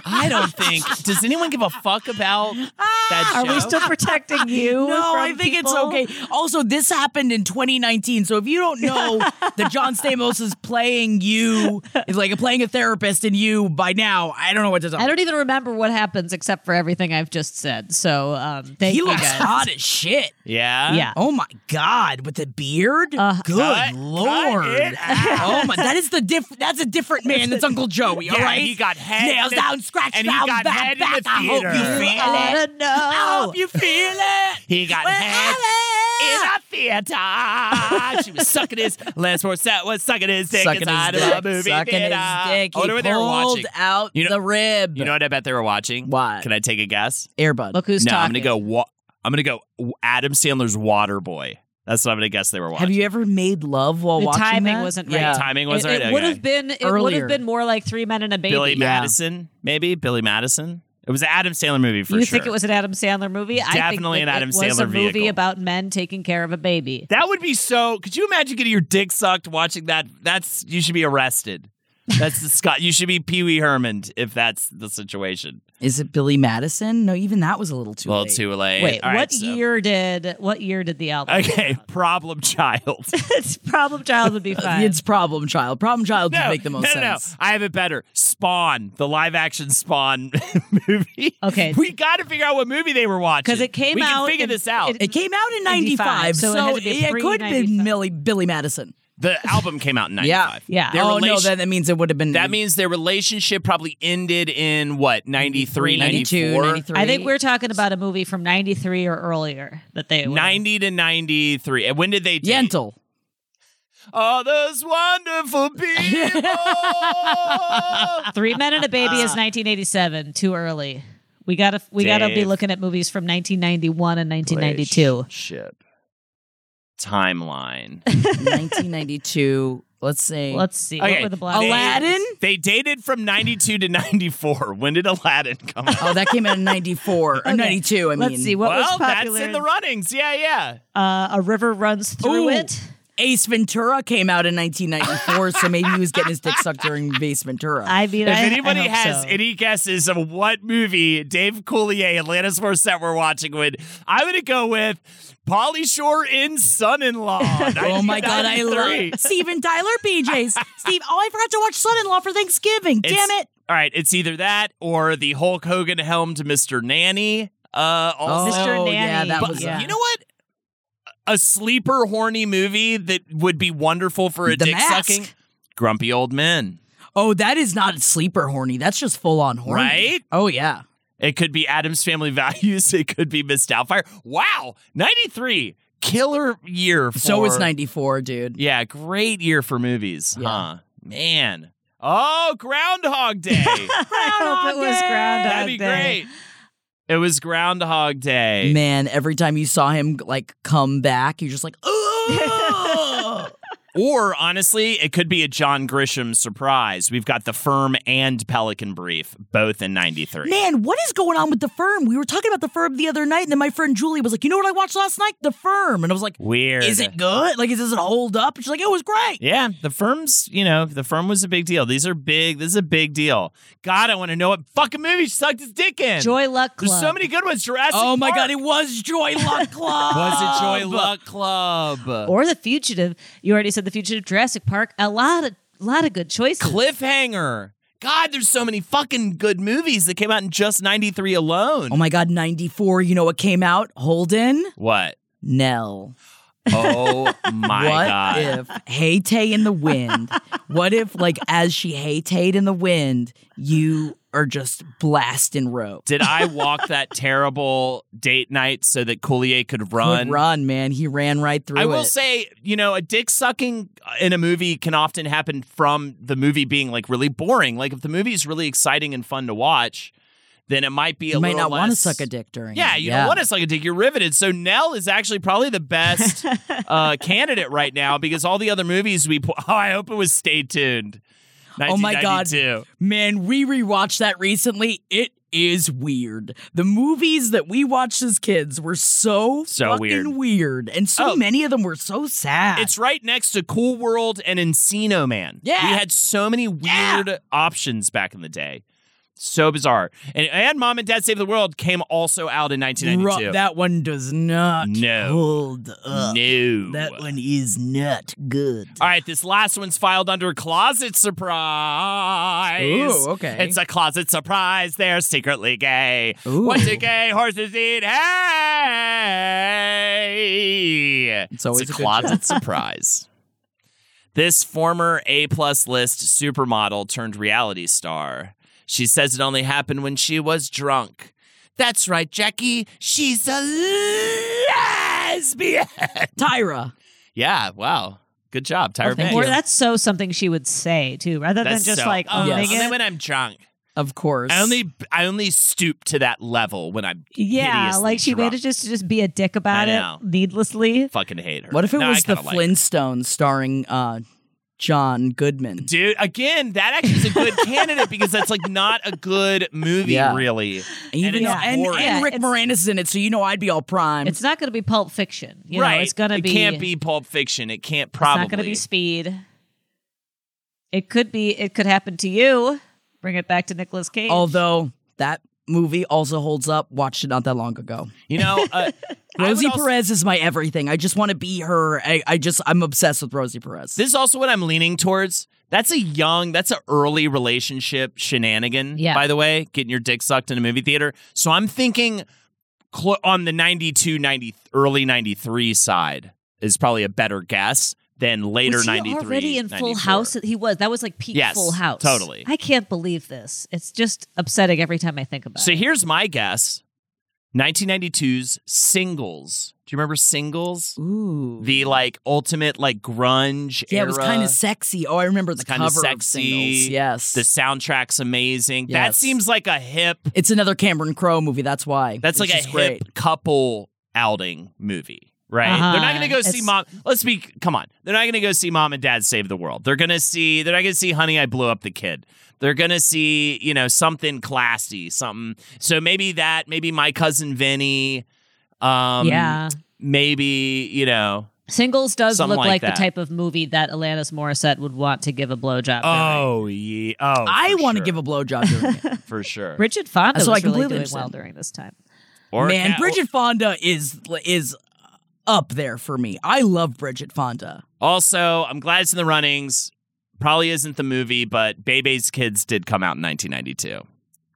[SPEAKER 2] I don't think. Does anyone give a fuck about that show?
[SPEAKER 3] Are we still protecting you?
[SPEAKER 1] No,
[SPEAKER 3] from
[SPEAKER 1] I think it's okay. Also, this happened in 2019, so if you don't know that John Stamos is playing you, is like playing a therapist in you by now, I don't know what to tell.
[SPEAKER 3] I don't even remember what happens except for everything I've just said. So um, thank
[SPEAKER 1] He
[SPEAKER 3] you
[SPEAKER 1] looks
[SPEAKER 3] guys.
[SPEAKER 1] hot as shit.
[SPEAKER 2] Yeah.
[SPEAKER 3] Yeah.
[SPEAKER 1] Oh my god, with the beard.
[SPEAKER 3] Uh,
[SPEAKER 1] Good
[SPEAKER 2] Cut-
[SPEAKER 1] lord.
[SPEAKER 2] cut it out.
[SPEAKER 1] oh my, that is the diff. That's a different man. That's Uncle Joey. all
[SPEAKER 2] Yeah,
[SPEAKER 1] right,
[SPEAKER 2] he got head
[SPEAKER 1] nails
[SPEAKER 2] the-
[SPEAKER 1] down, scratch
[SPEAKER 2] and he
[SPEAKER 1] down,
[SPEAKER 2] got
[SPEAKER 1] back,
[SPEAKER 2] head in
[SPEAKER 1] back.
[SPEAKER 2] the
[SPEAKER 1] I hope you feel
[SPEAKER 3] I
[SPEAKER 1] it.
[SPEAKER 3] don't know.
[SPEAKER 1] I hope you feel it.
[SPEAKER 2] He got
[SPEAKER 1] Well,
[SPEAKER 2] head in
[SPEAKER 1] I-
[SPEAKER 2] a theater. she was sucking his. Alanis Morissette was sucking his dick
[SPEAKER 1] Sucking
[SPEAKER 2] inside
[SPEAKER 1] his
[SPEAKER 2] of a
[SPEAKER 1] dick,
[SPEAKER 2] movie
[SPEAKER 1] sucking
[SPEAKER 2] theater.
[SPEAKER 1] his dick.
[SPEAKER 2] I wonder
[SPEAKER 1] he
[SPEAKER 2] what they were
[SPEAKER 1] pulled
[SPEAKER 2] watching.
[SPEAKER 1] out
[SPEAKER 2] You know-
[SPEAKER 1] the rib.
[SPEAKER 2] You know what I bet they were watching?
[SPEAKER 1] What?
[SPEAKER 2] Can I take a guess?
[SPEAKER 1] Air Bud.
[SPEAKER 3] Look who's
[SPEAKER 2] no, I'm gonna go. Wa- I'm gonna go. Adam Sandler's Waterboy. That's what I'm gonna guess they were watching.
[SPEAKER 1] Have you ever made love while
[SPEAKER 3] The
[SPEAKER 1] watching
[SPEAKER 3] timing
[SPEAKER 1] that?
[SPEAKER 3] wasn't
[SPEAKER 1] Yeah.
[SPEAKER 3] right.
[SPEAKER 2] Timing wasn't
[SPEAKER 3] it,
[SPEAKER 2] right?
[SPEAKER 3] It would have been. It would have been more like Three Men and a Baby.
[SPEAKER 2] Billy
[SPEAKER 1] Yeah.
[SPEAKER 2] Madison? Maybe Billy Madison. It was an Adam Sandler movie for
[SPEAKER 3] you
[SPEAKER 2] sure.
[SPEAKER 3] think it was an Adam Sandler movie? I
[SPEAKER 2] Definitely
[SPEAKER 3] that
[SPEAKER 2] an Adam
[SPEAKER 3] it was a
[SPEAKER 2] Sandler
[SPEAKER 3] movie
[SPEAKER 2] vehicle.
[SPEAKER 3] about men taking care of a baby.
[SPEAKER 2] That would be so. Could you imagine getting your dick sucked watching that? That's you should be arrested. That's the Scott. You should be Pee Wee Herman if that's the situation.
[SPEAKER 1] Is it Billy Madison? No, even that was a little too late.
[SPEAKER 2] well,
[SPEAKER 1] late.
[SPEAKER 2] too late.
[SPEAKER 3] Wait,
[SPEAKER 2] All right,
[SPEAKER 3] what
[SPEAKER 2] so-
[SPEAKER 3] year did what year did the album?
[SPEAKER 2] Okay, problem child.
[SPEAKER 3] it's Problem Child would be fine.
[SPEAKER 1] It's Problem Child. Problem Child would make the most
[SPEAKER 2] no, no, no. I have it better. Spawn, the live action Spawn movie.
[SPEAKER 3] Okay.
[SPEAKER 2] we got to figure out what movie they were watching
[SPEAKER 3] 'Cause it came
[SPEAKER 2] we
[SPEAKER 3] out
[SPEAKER 2] can figure
[SPEAKER 3] in-
[SPEAKER 2] this out.
[SPEAKER 3] it-
[SPEAKER 1] It came out in
[SPEAKER 3] 95,
[SPEAKER 1] '95,
[SPEAKER 3] so
[SPEAKER 1] so,
[SPEAKER 3] it had to be
[SPEAKER 1] it could have been
[SPEAKER 3] pre-95.
[SPEAKER 1] Millie, Billy Madison.
[SPEAKER 2] The album came out in
[SPEAKER 1] Yeah.
[SPEAKER 2] '95.
[SPEAKER 3] Yeah.
[SPEAKER 2] Their
[SPEAKER 1] oh no, then that means it would have been.
[SPEAKER 2] that means their relationship probably ended in what 93,
[SPEAKER 1] 92,
[SPEAKER 2] 94?
[SPEAKER 1] 93.
[SPEAKER 3] I think we're talking about a movie from '93 or earlier that they would-
[SPEAKER 2] 90 to 93. And when did they date?
[SPEAKER 1] Yentl.
[SPEAKER 2] All those wonderful people.
[SPEAKER 3] Three Men and a Baby is ah. 1987. Too early. We gotta we gotta be looking at movies from 1991 and 1992.
[SPEAKER 2] Ship. Timeline.
[SPEAKER 1] 1992. Let's see.
[SPEAKER 3] Let's see.
[SPEAKER 2] Okay,
[SPEAKER 3] What were the black
[SPEAKER 2] they-
[SPEAKER 1] Aladdin?
[SPEAKER 2] They dated from 92 to 94. When did Aladdin come out?
[SPEAKER 1] Oh, that came out in '94 or '92. I mean,
[SPEAKER 3] Let's see what
[SPEAKER 2] well,
[SPEAKER 3] was popular.
[SPEAKER 2] that's in the runnings. Yeah, yeah.
[SPEAKER 3] uh, a river runs through
[SPEAKER 1] Ooh.
[SPEAKER 3] it.
[SPEAKER 1] Ace Ventura came out in 1994, so maybe he was getting his dick sucked during Ace Ventura.
[SPEAKER 3] I mean,
[SPEAKER 2] If
[SPEAKER 3] I,
[SPEAKER 2] anybody
[SPEAKER 3] I hope
[SPEAKER 2] has
[SPEAKER 3] so.
[SPEAKER 2] any guesses of what movie Dave Coulier and Alanis Morissette were watching with, I'm going to go with Pauly Shore in Son-in-Law.
[SPEAKER 1] Oh my god, I love Steven Tyler PJs. Steve, oh, I forgot to watch Son-in-Law for Thanksgiving. Damn it!
[SPEAKER 2] All right, it's either that or the Hulk Hogan helmed Mr. Nanny. Uh, also,
[SPEAKER 3] Mr.
[SPEAKER 1] Oh,
[SPEAKER 3] Nanny.
[SPEAKER 1] yeah, that
[SPEAKER 2] But
[SPEAKER 1] was.
[SPEAKER 3] yeah.
[SPEAKER 2] you know what? A sleeper horny movie that would be wonderful for a
[SPEAKER 1] The
[SPEAKER 2] dick
[SPEAKER 1] Mask.
[SPEAKER 2] sucking. Grumpy old men.
[SPEAKER 1] Oh, that is not sleeper horny. That's just full on horny.
[SPEAKER 2] Right?
[SPEAKER 1] Oh yeah.
[SPEAKER 2] It could be Addams Family Values. It could be Miss Doubtfire. Wow, ninety three, killer year. For,
[SPEAKER 1] So was 94, dude.
[SPEAKER 2] Yeah, great year for movies,
[SPEAKER 1] Yeah.
[SPEAKER 2] huh? Man. Oh, Groundhog Day.
[SPEAKER 3] I hope it was Groundhog
[SPEAKER 2] That'd be
[SPEAKER 3] Day.
[SPEAKER 2] great. It was Groundhog Day.
[SPEAKER 1] Man, every time you saw him like come back, you're just like, oh.
[SPEAKER 2] Or honestly, it could be a John Grisham surprise. We've got The Firm and Pelican Brief, both in 93.
[SPEAKER 1] Man, what is going on with the firm? We were talking about the firm the other night, and then my friend Julie was like, "You know what I watched last night? The firm." And I was like,
[SPEAKER 2] Weird.
[SPEAKER 1] "Is it good? Like, does it hold up?" And she's like, oh, "It was great."
[SPEAKER 2] Yeah, the firm's, you know, the firm was a big deal. These are big. This is a big deal. God, I want to know what fucking movie she sucked his dick in.
[SPEAKER 3] Joy Luck Club.
[SPEAKER 2] There's so many good ones. Jurassic
[SPEAKER 1] Oh my
[SPEAKER 2] Park.
[SPEAKER 1] god, it was Joy Luck Club.
[SPEAKER 2] Was it Joy Luck Club?
[SPEAKER 3] or The Fugitive. You already said The Fugitive, Jurassic Park. A lot of lot of good choices.
[SPEAKER 2] Cliffhanger. God, there's so many fucking good movies that came out in just 93 alone.
[SPEAKER 1] Oh my god, 94. You know what came out? Holden?
[SPEAKER 2] what?
[SPEAKER 1] Nell.
[SPEAKER 2] Oh my
[SPEAKER 1] what
[SPEAKER 2] god.
[SPEAKER 1] What if Hey Tay in the wind? what if, like, as she Hey Tayed in the wind, you are just blasting rope?
[SPEAKER 2] Did I walk that terrible date night so that Coulier could run?
[SPEAKER 1] Could run, man. He ran right through
[SPEAKER 2] I will
[SPEAKER 1] it.
[SPEAKER 2] say, you know, a dick sucking in a movie can often happen from the movie being like really boring. Like if the movie is really exciting and fun to watch, then it might be a
[SPEAKER 1] you might not want to suck a dick during.
[SPEAKER 2] Yeah,
[SPEAKER 1] it.
[SPEAKER 2] you don't want to suck a dick. You're riveted. So Nell is actually probably the best uh, candidate right now because all the other movies we. Po- oh, I hope it was Stay Tuned.
[SPEAKER 1] Oh my god, man! We rewatched that recently. It is weird. The movies that we watched as kids were so
[SPEAKER 2] So
[SPEAKER 1] fucking
[SPEAKER 2] weird.
[SPEAKER 1] weird, and so
[SPEAKER 2] Oh.
[SPEAKER 1] many of them were so sad.
[SPEAKER 2] It's right next to Cool World and Encino Man.
[SPEAKER 1] Yeah.
[SPEAKER 2] We had so many weird
[SPEAKER 1] Yeah.
[SPEAKER 2] options back in the day. So bizarre. And, and Mom and Dad Save the World came also out in 1992.
[SPEAKER 1] Ru- that one does not
[SPEAKER 2] No.
[SPEAKER 1] hold up.
[SPEAKER 2] no.
[SPEAKER 1] That one is not good.
[SPEAKER 2] All right, this last one's filed under closet surprise.
[SPEAKER 1] Ooh, okay.
[SPEAKER 2] It's a closet surprise. They're secretly gay.
[SPEAKER 1] Ooh.
[SPEAKER 2] What do gay horses eat? Hey!
[SPEAKER 1] It's always
[SPEAKER 2] a
[SPEAKER 1] a
[SPEAKER 2] closet surprise. This former A plus list supermodel turned reality star. She says it only happened when she was drunk. That's right, Jackie. She's a lesbian.
[SPEAKER 1] Tyra.
[SPEAKER 2] Yeah, wow. Good job, Tyra Banks.
[SPEAKER 3] Or that's so something she would say too, rather
[SPEAKER 2] That's
[SPEAKER 3] than just
[SPEAKER 2] so-
[SPEAKER 3] like
[SPEAKER 2] oh,
[SPEAKER 3] owning
[SPEAKER 2] only
[SPEAKER 3] it.
[SPEAKER 2] when I'm drunk.
[SPEAKER 1] Of course.
[SPEAKER 2] I only I only stoop to that level when I'm
[SPEAKER 3] yeah,
[SPEAKER 2] hideously
[SPEAKER 3] like she
[SPEAKER 2] drunk.
[SPEAKER 3] made just to just be a dick about
[SPEAKER 2] I
[SPEAKER 3] it needlessly.
[SPEAKER 2] fucking hate her.
[SPEAKER 1] What if it
[SPEAKER 2] No, I
[SPEAKER 1] was the
[SPEAKER 2] kinda like her.
[SPEAKER 1] Flintstones starring uh, John Goodman?
[SPEAKER 2] Dude, again, that actually is a good candidate because that's like not a good movie,
[SPEAKER 1] Yeah.
[SPEAKER 2] really.
[SPEAKER 1] Even
[SPEAKER 2] it's
[SPEAKER 1] though- and, and Rick
[SPEAKER 3] it's-
[SPEAKER 1] Moranis is in it, so you know I'd be all primed.
[SPEAKER 3] It's not going to be Pulp Fiction, you
[SPEAKER 2] right.
[SPEAKER 3] know. It's going to
[SPEAKER 2] it
[SPEAKER 3] be.
[SPEAKER 2] can't be Pulp Fiction. It can't
[SPEAKER 3] It's
[SPEAKER 2] probably.
[SPEAKER 3] not going to be Speed. It could be. It could happen to you. Bring it back to Nicolas Cage.
[SPEAKER 1] Although that movie also holds up. Watched it not that long ago.
[SPEAKER 2] You know, uh,
[SPEAKER 1] Rosie
[SPEAKER 2] would also-
[SPEAKER 1] Perez is my everything. I just want to be her. I, I just I'm obsessed with Rosie Perez.
[SPEAKER 2] This is also what I'm leaning towards. That's a young, that's an early relationship shenanigan,
[SPEAKER 3] Yeah.
[SPEAKER 2] by the way, getting your dick sucked in a movie theater. So I'm thinking cl- on the 92, 90, early 93 side is probably a better guess than later
[SPEAKER 3] was he
[SPEAKER 2] 93.
[SPEAKER 3] already in Full House? He was. That was like peak
[SPEAKER 2] Yes,
[SPEAKER 3] Full House.
[SPEAKER 2] totally.
[SPEAKER 3] I can't believe this. It's just upsetting every time I think about
[SPEAKER 2] So
[SPEAKER 3] it.
[SPEAKER 2] So here's my guess 1992's Singles. Do you remember Singles?
[SPEAKER 1] Ooh.
[SPEAKER 2] The like ultimate like grunge
[SPEAKER 1] yeah, it was kind of sexy. Oh, I remember the
[SPEAKER 2] kinda
[SPEAKER 1] cover of
[SPEAKER 2] sexy.
[SPEAKER 1] singles. Yes,
[SPEAKER 2] The soundtrack's amazing. That seems like a hip
[SPEAKER 1] it's another Cameron Crowe movie. That's why.
[SPEAKER 2] That's
[SPEAKER 1] It's
[SPEAKER 2] like a
[SPEAKER 1] just
[SPEAKER 2] hip
[SPEAKER 1] great.
[SPEAKER 2] couple outing movie, right?
[SPEAKER 3] Uh-huh.
[SPEAKER 2] They're not going to go see mom. Let's be. Come on. They're not going to go see mom and dad save the world. They're going to see. They're not going to see Honey, I blew up the kid. They're going to see you know something classy, something. So maybe that. Maybe my cousin Vinny. Um,
[SPEAKER 3] yeah.
[SPEAKER 2] Maybe you know.
[SPEAKER 3] Singles does
[SPEAKER 2] Something
[SPEAKER 3] look
[SPEAKER 2] like
[SPEAKER 3] like, the type of movie that Alanis Morissette would want to give a blowjob. during.
[SPEAKER 2] Oh yeah. Oh,
[SPEAKER 1] I want to
[SPEAKER 2] sure.
[SPEAKER 1] give a blowjob during
[SPEAKER 2] for sure.
[SPEAKER 3] Bridget Fonda
[SPEAKER 1] So I
[SPEAKER 3] was really
[SPEAKER 1] completely
[SPEAKER 3] doing well during this time.
[SPEAKER 2] Or
[SPEAKER 1] Man,
[SPEAKER 2] Cat-
[SPEAKER 1] Bridget Fonda is is up there for me. I love Bridget Fonda.
[SPEAKER 2] Also, I'm glad it's in the runnings. Probably isn't the movie, but Bebe's Kids did come out in 1992.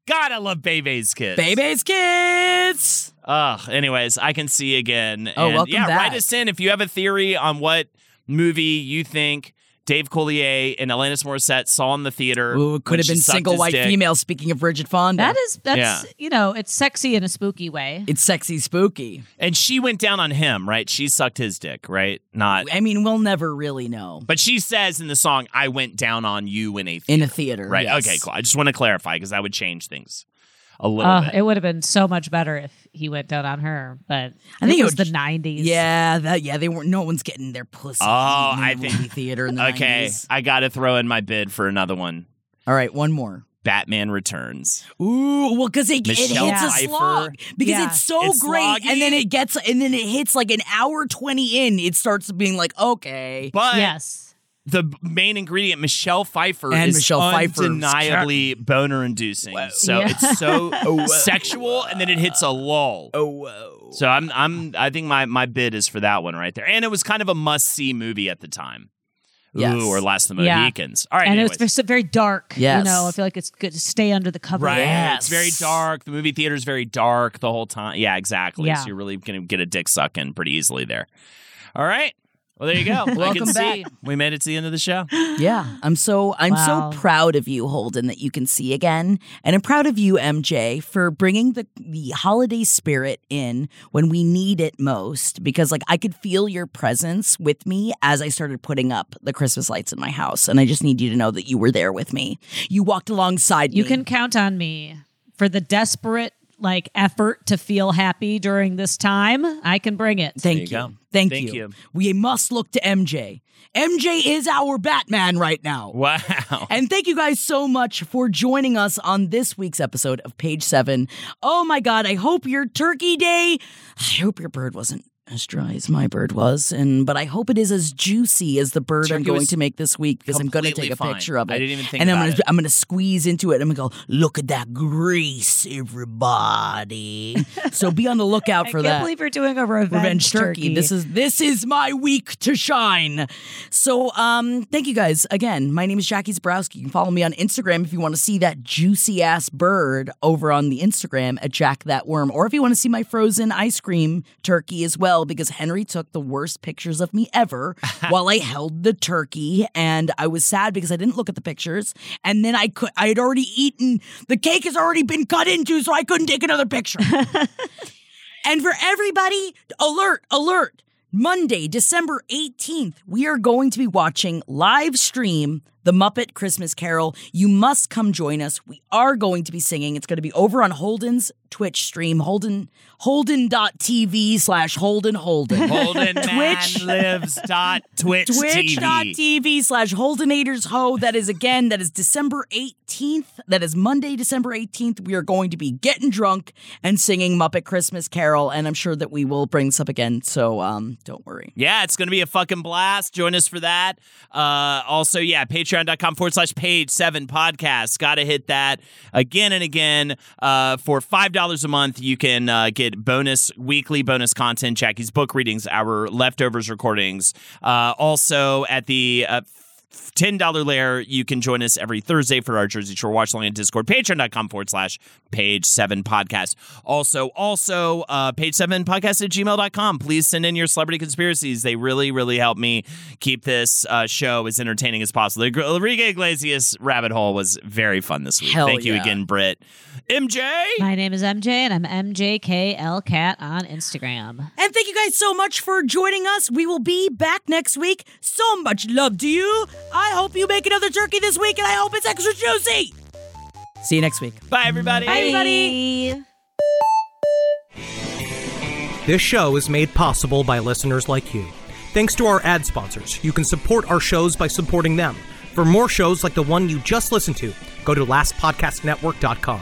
[SPEAKER 2] God, I love Bebe's Kids.
[SPEAKER 1] Baby's kids.
[SPEAKER 2] Ugh. Anyways, I can see again.
[SPEAKER 1] Oh,
[SPEAKER 2] And
[SPEAKER 1] welcome
[SPEAKER 2] yeah,
[SPEAKER 1] back.
[SPEAKER 2] write us in if you have a theory on what movie you think Dave Coulier and Alanis Morissette saw in the theater.
[SPEAKER 1] Ooh, it could have been single white
[SPEAKER 2] dick.
[SPEAKER 1] female. Speaking of Bridget Fonda,
[SPEAKER 3] That is that's
[SPEAKER 2] Yeah.
[SPEAKER 3] you know it's sexy in a spooky way.
[SPEAKER 1] it's sexy spooky.
[SPEAKER 2] And she went down on him, right? She sucked his dick, right? Not.
[SPEAKER 1] I mean, we'll never really know
[SPEAKER 2] But she says in the song, I went down on you in a theater.
[SPEAKER 1] in a theater,
[SPEAKER 2] Right.
[SPEAKER 1] yes.
[SPEAKER 2] Okay, cool. I just want to clarify because that would change things a little
[SPEAKER 3] Uh,
[SPEAKER 2] bit.
[SPEAKER 3] it would have been so much better if he went down on her, but
[SPEAKER 1] I think
[SPEAKER 3] it
[SPEAKER 1] it
[SPEAKER 3] was the '90s.
[SPEAKER 1] Yeah, that yeah, they weren't. No one's getting their pussy.
[SPEAKER 2] Oh,
[SPEAKER 1] eaten in
[SPEAKER 2] I
[SPEAKER 1] the
[SPEAKER 2] think-
[SPEAKER 1] theater in the
[SPEAKER 2] okay,
[SPEAKER 1] 90s.
[SPEAKER 2] I got to throw in my bid for another one.
[SPEAKER 1] All right, one more.
[SPEAKER 2] Batman Returns.
[SPEAKER 1] Ooh, well, because it, it hits
[SPEAKER 2] Michelle
[SPEAKER 1] a slog because
[SPEAKER 3] Yeah.
[SPEAKER 1] it's so
[SPEAKER 2] It's
[SPEAKER 1] great,
[SPEAKER 2] sloggy.
[SPEAKER 1] and then it gets, and then it hits like an hour twenty in. It starts being like, okay,
[SPEAKER 2] But
[SPEAKER 3] Yes.
[SPEAKER 2] The main ingredient, Michelle Pfeiffer,
[SPEAKER 1] And
[SPEAKER 2] is
[SPEAKER 1] Michelle Pfeiffer.
[SPEAKER 2] undeniably boner inducing. So
[SPEAKER 3] Yeah.
[SPEAKER 2] it's so oh, sexual, and then it hits a lull.
[SPEAKER 1] oh whoa.
[SPEAKER 2] So I'm I'm I think my my bid is for that one right there. And it was kind of a must see movie at the time.
[SPEAKER 1] Yes.
[SPEAKER 2] Ooh, or Last of the
[SPEAKER 3] Yeah.
[SPEAKER 2] Mohicans. All right,
[SPEAKER 3] and
[SPEAKER 2] anyways.
[SPEAKER 3] it's very, very dark.
[SPEAKER 1] Yes.
[SPEAKER 3] You know, I feel like it's good to stay under the cover.
[SPEAKER 2] Right.
[SPEAKER 1] Yes.
[SPEAKER 2] It's very dark. The movie theater is very dark the whole time. Yeah, exactly.
[SPEAKER 3] Yeah.
[SPEAKER 2] So you're really going to get a dick suck in pretty easily there. All right. Well, there you go. I
[SPEAKER 1] Welcome
[SPEAKER 2] can see
[SPEAKER 1] back.
[SPEAKER 2] we made it to the end of the show.
[SPEAKER 1] Yeah, I'm so I'm
[SPEAKER 3] Wow.
[SPEAKER 1] so proud of you, Holden, that you can see again, and I'm proud of you, MJ, for bringing the the holiday spirit in when we need it most. Because like I could feel your presence with me as I started putting up the Christmas lights in my house, and I just need you to know that you were there with me. You walked alongside
[SPEAKER 3] You
[SPEAKER 1] me.
[SPEAKER 3] can count on me for the desperate like effort to feel happy during this time. I can bring it.
[SPEAKER 1] Thank
[SPEAKER 2] you
[SPEAKER 1] you. Thank,
[SPEAKER 2] Thank
[SPEAKER 1] you.
[SPEAKER 2] you.
[SPEAKER 1] We must look to MJ. MJ is our Batman right now.
[SPEAKER 2] Wow.
[SPEAKER 1] And thank you guys so much for joining us on this week's episode of Page Seven. Oh my God, I hope your turkey day, I hope your bird wasn't as dry as my bird was, and but I hope it is as juicy as the bird I'm going to make this week because I'm going to take a
[SPEAKER 2] fine.
[SPEAKER 1] picture of it.
[SPEAKER 2] I didn't even think
[SPEAKER 1] and I'm gonna
[SPEAKER 2] it.
[SPEAKER 1] I'm gonna squeeze into it. I'm gonna go look at that grease, everybody. so be on the lookout
[SPEAKER 3] I
[SPEAKER 1] for
[SPEAKER 3] can't
[SPEAKER 1] that
[SPEAKER 3] believe you're doing a revenge,
[SPEAKER 1] revenge turkey. This is this is my week to shine. So um thank you guys again. My name is Jackie Zebrowski. You can follow me on Instagram if you want to see that juicy ass bird over on the Instagram at Jack That Worm, or if you want to see my frozen ice cream turkey as well, because Henry took the worst pictures of me ever while I held the turkey, and I was sad because I didn't look at the pictures, and then I could I had already eaten the cake has already been cut into, so I couldn't take another picture. And for everybody, alert, alert. Monday, December 18th, we are going to be watching live stream The Muppet Christmas Carol. You must come join us. We are going to be singing. It's going to be over on Holden's Twitch stream, Holden, holden.tv slash Holden Holden.
[SPEAKER 2] Holden
[SPEAKER 1] Twitch.
[SPEAKER 2] lives dot Twitch TV.
[SPEAKER 1] Twitch.tv slash Holdenators Ho. That is again, that is December 18th. That is Monday, December 18th. We are going to be getting drunk and singing Muppet Christmas Carol. And I'm sure that we will bring this up again. So um, don't worry.
[SPEAKER 2] Yeah, it's going to be a fucking blast. Join us for that. Uh, also, yeah, patreon.com forward slash page seven podcast. Got to hit that again and again. Uh, for $5 a month, you can uh, get bonus, weekly bonus content, Jackie's book readings, our leftovers recordings. Uh, also, at the uh, $10 layer, you can join us every Thursday for our Jersey Shore Watch Along in Discord. Patreon.com forward slash page seven podcast. Also, also, uh, page seven podcast at gmail.com. Please send in your celebrity conspiracies. They really, really help me keep this uh, show as entertaining as possible. The Enrique Iglesias rabbit hole was very fun this week.
[SPEAKER 1] Hell
[SPEAKER 2] Thank you again, Britt. MJ?
[SPEAKER 3] My name is MJ, and I'm MJKLCat on Instagram.
[SPEAKER 1] And thank you guys so much for joining us. We will be back next week. So much love to you. I hope you make another turkey this week, and I hope it's extra juicy. See you next week.
[SPEAKER 2] Bye, everybody.
[SPEAKER 3] Bye, everybody.
[SPEAKER 7] This show is made possible by listeners like you. Thanks to our ad sponsors, you can support our shows by supporting them. For more shows like the one you just listened to, go to lastpodcastnetwork.com.